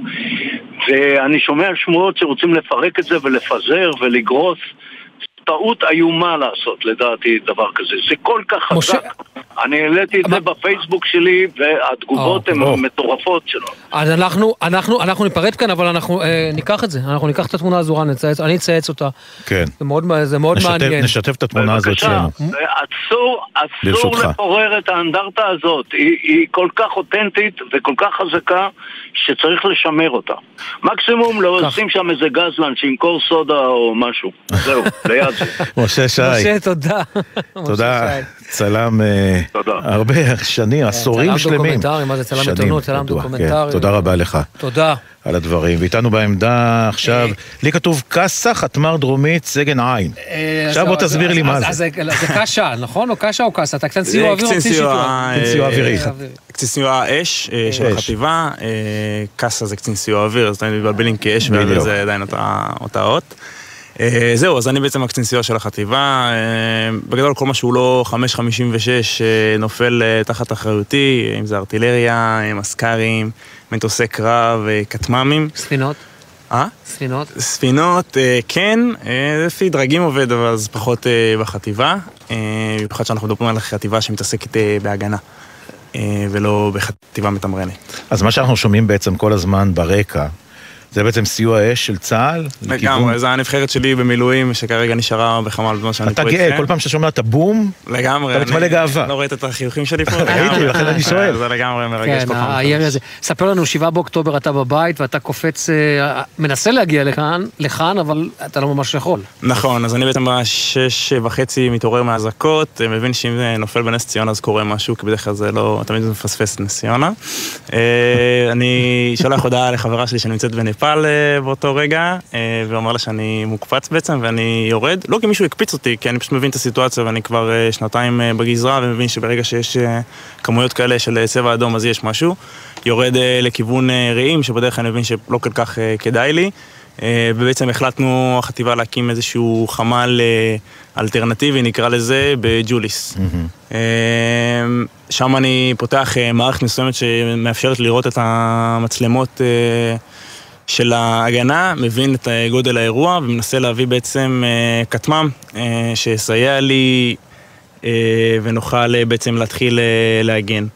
ואני שומע שמועות שרוצים לפרק את זה ולפזר ולגרוס. טעות איומה לעשות, לדעתי, דבר כזה. זה כל כך חזק. אני העליתי את זה בפייסבוק שלי, והתגובות הן מטורפות שלו. אז אנחנו, אנחנו, אנחנו ניפרד כאן, אבל אנחנו אה, ניקח את זה. אנחנו ניקח את התמונה הזו, נצייץ, אני אצייץ אותה. כן. זה מאוד, זה מאוד נשתף, מעניין. נשתף את התמונה הזו אצלנו. אסור, אסור. לפורר את האנדרטה הזאת. היא, היא כל כך אותנטית וכל כך חזקה, שצריך לשמר אותה. מקסימום לא לשים שם איזה גזלן שימכור סודה או משהו. זהו, ליד. משה שי. משה, תודה. תודה. צלם אה, הרבה שנים, עשורים צלם שלמים. דוקומנטרי, מה זה צלם עיתונות, צלם בטוח, דוקומנטרי. כן. תודה רבה לך. תודה. על הדברים. ואיתנו בעמדה עכשיו, לי כתוב קאסה, חטמ"ר דרומית, סגן עין. אה, עכשיו בוא אז- תסביר לי מה זה. אז זה קשה, נכון? או קשה או קאסה? אתה קצין סיוע אוויר או קצין קצין סיוע, שיטור? אה, קצין סיוע אווירי. קצין סיוע אש אה, של. החטיבה, אה, קאסה זה קצין סיוע אוויר, אז תמיד מתבלבלים כי אש ואוויר בדיוק. זה עדיין אותה אות. אה, זהו, אז אני בעצם הקצין סיוע של החטיבה. אה, בגדול כל מה שהוא לא 556 אה, נופל תחת אחריותי, אם זה ארטילריה, מסק"רים, מטוסי קרב, כטמ"מים. ספינות? אה? ספינות? ספינות, כן, לפי דרגים עובד, אבל זה פחות בחטיבה. במיוחד שאנחנו מדברים על חטיבה שמתעסקת בהגנה, ולא בחטיבה מתמרנת. אז מה שאנחנו שומעים בעצם כל הזמן ברקע, זה בעצם סיוע אש של צה"ל? לגמרי, זו הנבחרת שלי במילואים, שכרגע נשארה בחמ"ל בזמן שאני פה אתה איתכם. גאה, כל פעם שאתה שומע את הבום, לגמרי. אתה מתמלא אני- גאווה. לא ראית את החיוכים שלי פה? ראיתי. לכן אני שואל. זה לגמרי מרגש כן, כל פעם. הירי הזה. ספר לנו, שבעה באוקטובר אתה בבית ואתה קופץ, אה, מנסה להגיע לכאן, לכאן, אבל אתה לא ממש יכול. נכון, אז אני בעצם בשש וחצי מתעורר מהאזעקות, אה, מבין שאם זה נופל בנס ציונה אז קורה משהו, כי בדרך כלל זה לא, תמיד זה מפספס את נס ציונה. אה, אני שולח הודעה לחברה שלי שנמצאת בנפאל אה, באותו רגע, אה, ואומר לה שאני מוקפץ בעצם ואני יורד, לא כי מישהו הקפיץ אותי, כי אני פשוט מבין את הסיטואציה ואני כבר אה, שנתיים בגזרה ומבין שברגע שיש כמויות כאלה של צבע אדום אז יש משהו. יורד לכיוון רעים, שבדרך כלל אני מבין שלא כל כך כדאי לי. ובעצם החלטנו, החטיבה, להקים איזשהו חמ"ל אלטרנטיבי, נקרא לזה, בג'וליס. שם אני פותח מערכת מסוימת שמאפשרת לראות את המצלמות של ההגנה, מבין את גודל האירוע ומנסה להביא בעצם אה, כטמ"ם אה, שיסייע לי אה, ונוכל בעצם להתחיל להגן.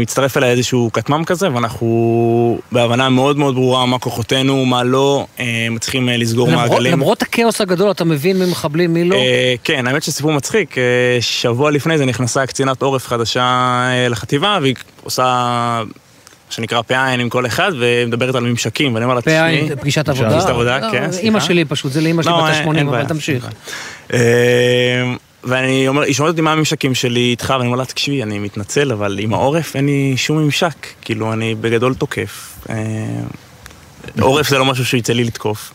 מצטרף אליי איזשהו כטמ"ם כזה, ואנחנו בהבנה מאוד מאוד ברורה מה כוחותינו, מה לא, מצליחים לסגור למרות- מעגלים. למרות הכאוס הגדול, אתה מבין מי מחבלים, מי לא? כן, האמת שסיפור מצחיק. שבוע לפני זה נכנסה קצינת עורף חדשה לחטיבה, והיא עושה, שנקרא פ"ע עם כל אחד, ומדברת על ממשקים, ואני אומר לה, פ"ע, תשמעי... פגישת עבודה? פגישת עבודה, לא, כן, אימא סליחה. שלי פשוט, זה לאימא שלי לא, בת אין- ה-80, אין אבל תמשיך. אה, ואני אומר, היא שואלת אותי מה הממשקים שלי איתך, ואני אומר לה, תקשיבי, אני מתנצל, אבל עם העורף אין לי שום ממשק. כאילו, אני בגדול תוקף. אה, עורף זה לא משהו שיצא לי לתקוף.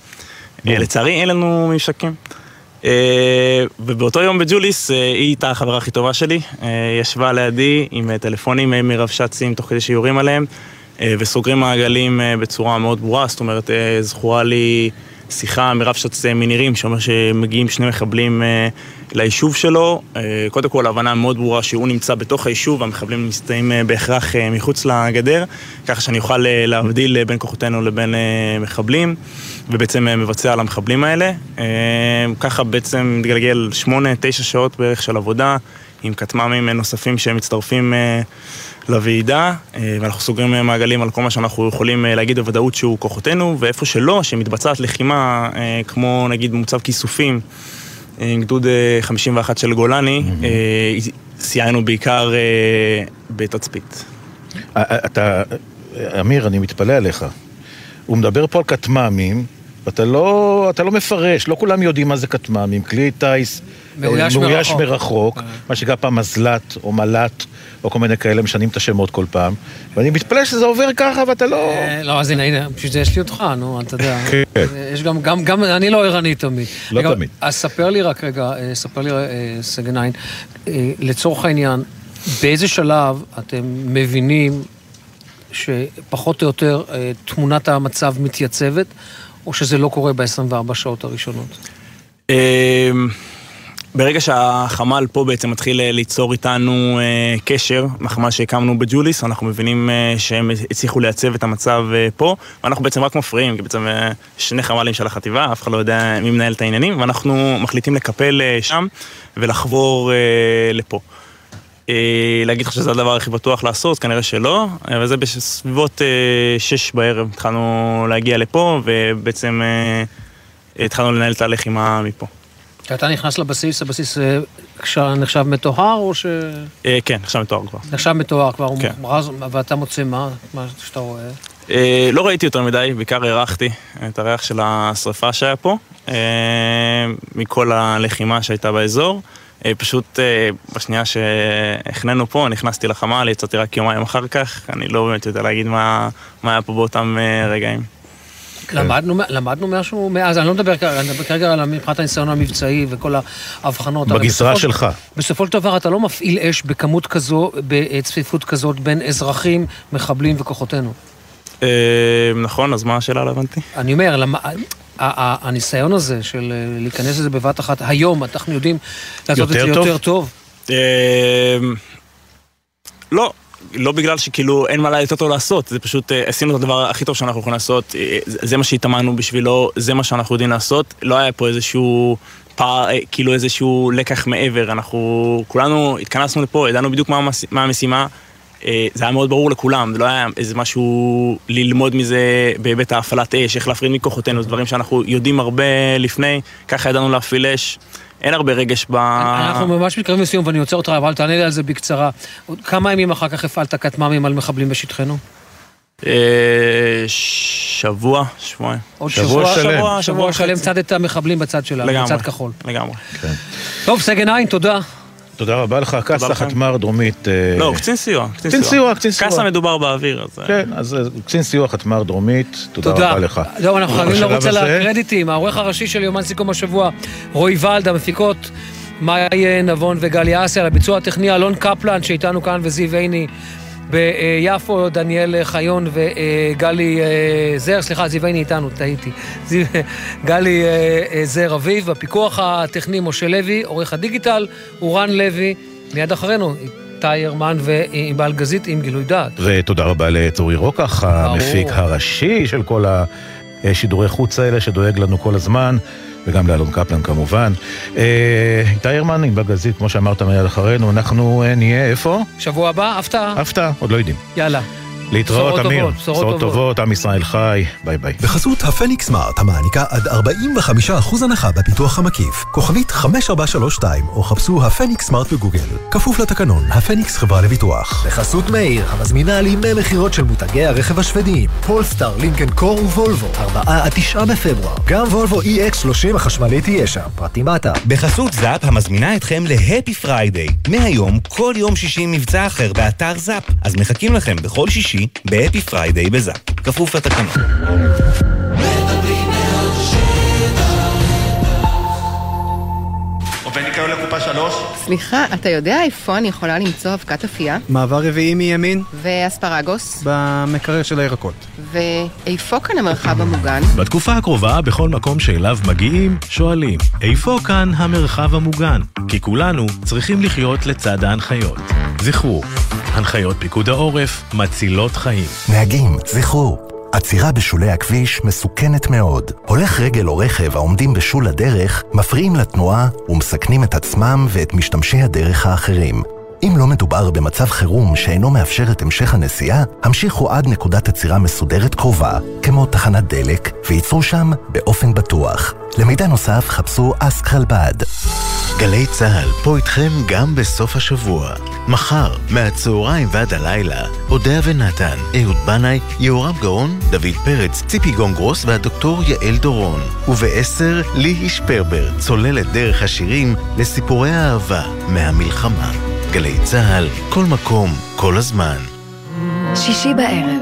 לצערי, אין לנו ממשקים. אה, ובאותו יום בג'וליס, אה, היא הייתה החברה הכי טובה שלי, אה, ישבה לידי עם טלפונים מרבש"צים תוך כדי שיורים עליהם, וסוגרים מעגלים בצורה מאוד ברורה, זאת אומרת, זכורה לי שיחה מרבש"ץ אה, מנירים, שאומר שמגיעים שני מחבלים אה, ליישוב שלו, אה, קודם כל הבנה מאוד ברורה שהוא נמצא בתוך היישוב והמחבלים נמצאים אה, בהכרח אה, מחוץ לגדר, ככה שאני אוכל אה, להבדיל אה, בין כוחותינו לבין אה, מחבלים, ובעצם אה, מבצע על המחבלים האלה. אה, ככה בעצם מתגלגל 8-9 שעות בערך של עבודה, עם כטמ"מים נוספים שמצטרפים אה, לוועידה, אה, ואנחנו סוגרים מעגלים על כל מה שאנחנו יכולים אה, להגיד בוודאות שהוא כוחותינו, ואיפה שלא, שמתבצעת לחימה, אה, כמו נגיד מוצב כיסופים, עם גדוד אה, 51 של גולני, סייענו בעיקר בתצפית. אתה, אמיר, אני מתפלא עליך. הוא מדבר פה על כטמ"מים, ואתה לא, אתה לא מפרש, לא כולם יודעים מה זה כטמ"מים. כלי טיס מאויש מאויש מרחוק. מרחוק, מה שנקרא פעם מזל"ט או מל"ט, או כל מיני כאלה, משנים את השמות כל פעם. ואני מתפלא שזה עובר ככה ואתה לא... אה, לא, אז הנה, הנה, בשביל זה יש לי אותך, נו, אתה יודע. כן. יש גם, גם, גם, אני לא ערני תמיד. לא תמיד. אז ספר לי רק רגע, אה, ספר לי, אה, סגניים, אה, לצורך העניין, באיזה שלב אתם מבינים שפחות או יותר תמונת המצב מתייצבת, או שזה לא קורה ב-24 שעות הראשונות? ברגע שהחמ"ל פה בעצם מתחיל אה, ליצור איתנו אה, קשר, החמ"ל שהקמנו בג'וליס, אנחנו מבינים אה, שהם הצליחו לייצב את המצב פה, ואנחנו בעצם רק מפריעים, כי בעצם שני חמ"לים של החטיבה, אף אחד לא יודע מי מנהל את העניינים, ואנחנו מחליטים לקפל שם ולחבור לפה. להגיד לך שזה הדבר הכי בטוח לעשות, כנראה שלא, אבל זה בסביבות שש בערב התחלנו להגיע לפה, ובעצם התחלנו לנהל את הלחימה מפה. כשאתה נכנס לבסיס, הבסיס אה, נחשב מטוהר, או ש... אה, כן, עכשיו מתואר כבר. נחשב מטוהר כבר, כן. מוכרז, ואתה מוצא מה? מה שאתה רואה? אה, לא ראיתי יותר מדי, בעיקר הערכתי את הריח של השרפה שהיה פה, אה, מכל הלחימה שהייתה באזור. אה, פשוט אה, בשנייה שהחננו פה, נכנסתי לחמ"ל, יצאתי רק יומיים אחר כך, אני לא באמת יודע להגיד מה, מה היה פה באותם אה, רגעים. למדנו, למדנו משהו מאז, אני לא מדבר כרגע, אני מדבר כרגע על מבחינת הניסיון המבצעי וכל ההבחנות. בגזרה בסופו- שלך. בסופו של דבר אתה לא מפעיל אש בכמות כזו, בצפיפות כזאת בין אזרחים, מחבלים וכוחותינו. אה, נכון, אז מה השאלה לא הבנתי? אני אומר, הניסיון הזה של אה, להיכנס לזה בבת אחת, היום אנחנו יודעים לעשות את זה יותר טוב? יותר טוב. אה, לא, לא בגלל שכאילו אין מה יותר טוב לעשות, זה פשוט אה, עשינו את הדבר הכי טוב שאנחנו יכולים לעשות, אה, זה מה שהתאמנו בשבילו, זה מה שאנחנו יודעים לעשות, לא היה פה איזשהו פער, אה, כאילו איזשהו לקח מעבר, אנחנו כולנו התכנסנו לפה, ידענו בדיוק מה, מה המשימה. אה, זה היה מאוד ברור לכולם, זה לא היה איזה משהו ללמוד מזה בהיבט ההפעלת אש, איך להפריד מכוחותינו, זה דברים שאנחנו יודעים הרבה לפני, ככה ידענו להפעיל אש. אין הרבה רגש ב... אנחנו ממש מתקרבים לסיום ואני עוצר אותך, אבל תענה לי על זה בקצרה. כמה ימים אחר כך הפעלת כטמ"מים על מחבלים בשטחנו? אה, שבוע, שבועיים. עוד שבוע, שבוע, שבוע שלם צדת מחבלים בצד שלנו. בצד כחול. לגמרי. טוב, סגן עין, תודה. תודה רבה לך, קאסה. חתמ"ר דרומית. אה, לא, קצין סיוע. קצין סיוע, קצין סיוע. קאסה מדובר באוויר, אז... אה, כן, אז אה, קצין סיוע חתמ"ר דרומית, תודה. רבה לך. זהו, אנחנו חייבים לרוץ על הקרדיטים. העורך הראשי של יומן סיכום השבוע, רועי ולד, המפיקות, מאיה נבון וגלי אסיה, לביצוע הטכני אלון קפלן, שאיתנו כאן, וזיו עיני. ביפו, דניאל חיון וגלי אה, זר, סליחה, זיו עיני איתנו, טעיתי. גלי אה, אה, זר אביב, בפיקוח הטכני משה לוי, עורך הדיגיטל, אורן לוי, מיד אחרינו, איתי הרמן וענבל גזית עם גילוי דעת. ותודה רבה לצורי רוקח, המפיק הראשי של כל השידורי חוץ האלה, שדואג לנו כל הזמן, וגם לאלון קפלן כמובן. אה, איתי הרמן, עם בגזית, כמו שאמרת מיד אחרינו, אנחנו אה, נהיה איפה? שבוע הבא, הפתעה. הפתעה, עוד לא יודעים. יאללה. להתראות, אמיר. טובות, בשורות טובות. עם ישראל חי, ביי ביי. בחסות הפניקס סמארט המעניקה עד 45% הנחה בביטוח המקיף. כוכבית 5432 או חפשו הפניקס סמארט בגוגל. כפוף לתקנון, הפניקס חברה לביטוח. בחסות מאיר, המזמינה אל ימי מכירות של מותגי הרכב השוודיים, פולסטאר, Lynk & Co וולבו, 4 עד 9 בפברואר. גם וולבו EX30 החשמלית תהיה שם, פרטים באתר. בחסות זאפ המזמינה אתכם ל Happy Friday. מהיום, כל יום שישי מבצע אחר באתר זאפ. אז מחכים לכם בכל שישי ב Happy Friday בזאפ. כפוף לתקנון. קופה שלוש. סליחה, אתה יודע איפה אני יכולה למצוא אבקת אפייה? מעבר רביעי מימין, ואספרגוס? במקרר של הירקות. ואיפה כאן המרחב המוגן? בתקופה הקרובה, בכל מקום שאליו מגיעים, שואלים, איפה כאן המרחב המוגן? כי כולנו צריכים לחיות לצד ההנחיות. זכרו, הנחיות פיקוד העורף מצילות חיים. נהגים, זכרו, עצירה בשולי הכביש מסוכנת מאוד. הולך רגל או רכב העומדים בשול הדרך, מפריעים לתנועה ומסכנים את עצמם ואת משתמשי הדרך האחרים. אם לא מדובר במצב חירום שאינו מאפשר את המשך הנסיעה, המשיכו עד נקודת עצירה מסודרת קרובה, כמו תחנת דלק, וייצרו שם באופן בטוח. למידע נוסף חפשו אסק רלב"ד. גלי צה"ל, פה איתכם גם בסוף השבוע. מחר, מהצהריים ועד הלילה, אודיה ונתן, אהוד בנאי, יהורם גאון, דוד פרץ, ציפי גונגרוס והדוקטור יעל דורון. ובעשר, ליהי שפרבר, צוללת דרך השירים לסיפורי האהבה מהמלחמה. גלי צה"ל, כל מקום, כל הזמן. שישי בערב,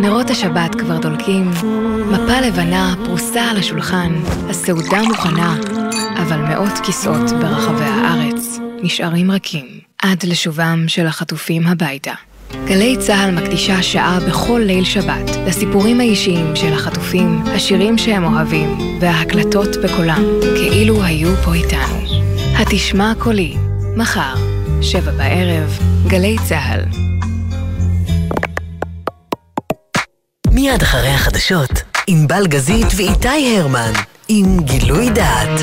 נרות השבת כבר דולקים, מפה לבנה פרוסה על השולחן, הסעודה מוכנה, אבל מאות כיסאות ברחבי הארץ נשארים רכים עד לשובם של החטופים הביתה. גלי צה"ל מקדישה שעה בכל ליל שבת לסיפורים האישיים של החטופים, השירים שהם אוהבים וההקלטות בקולם, כאילו היו פה איתנו. התשמע קולי, מחר, שבע בערב, גלי צה"ל. מיד אחרי החדשות, ענבל גזית ואיתי הרמן, עם גילוי דעת.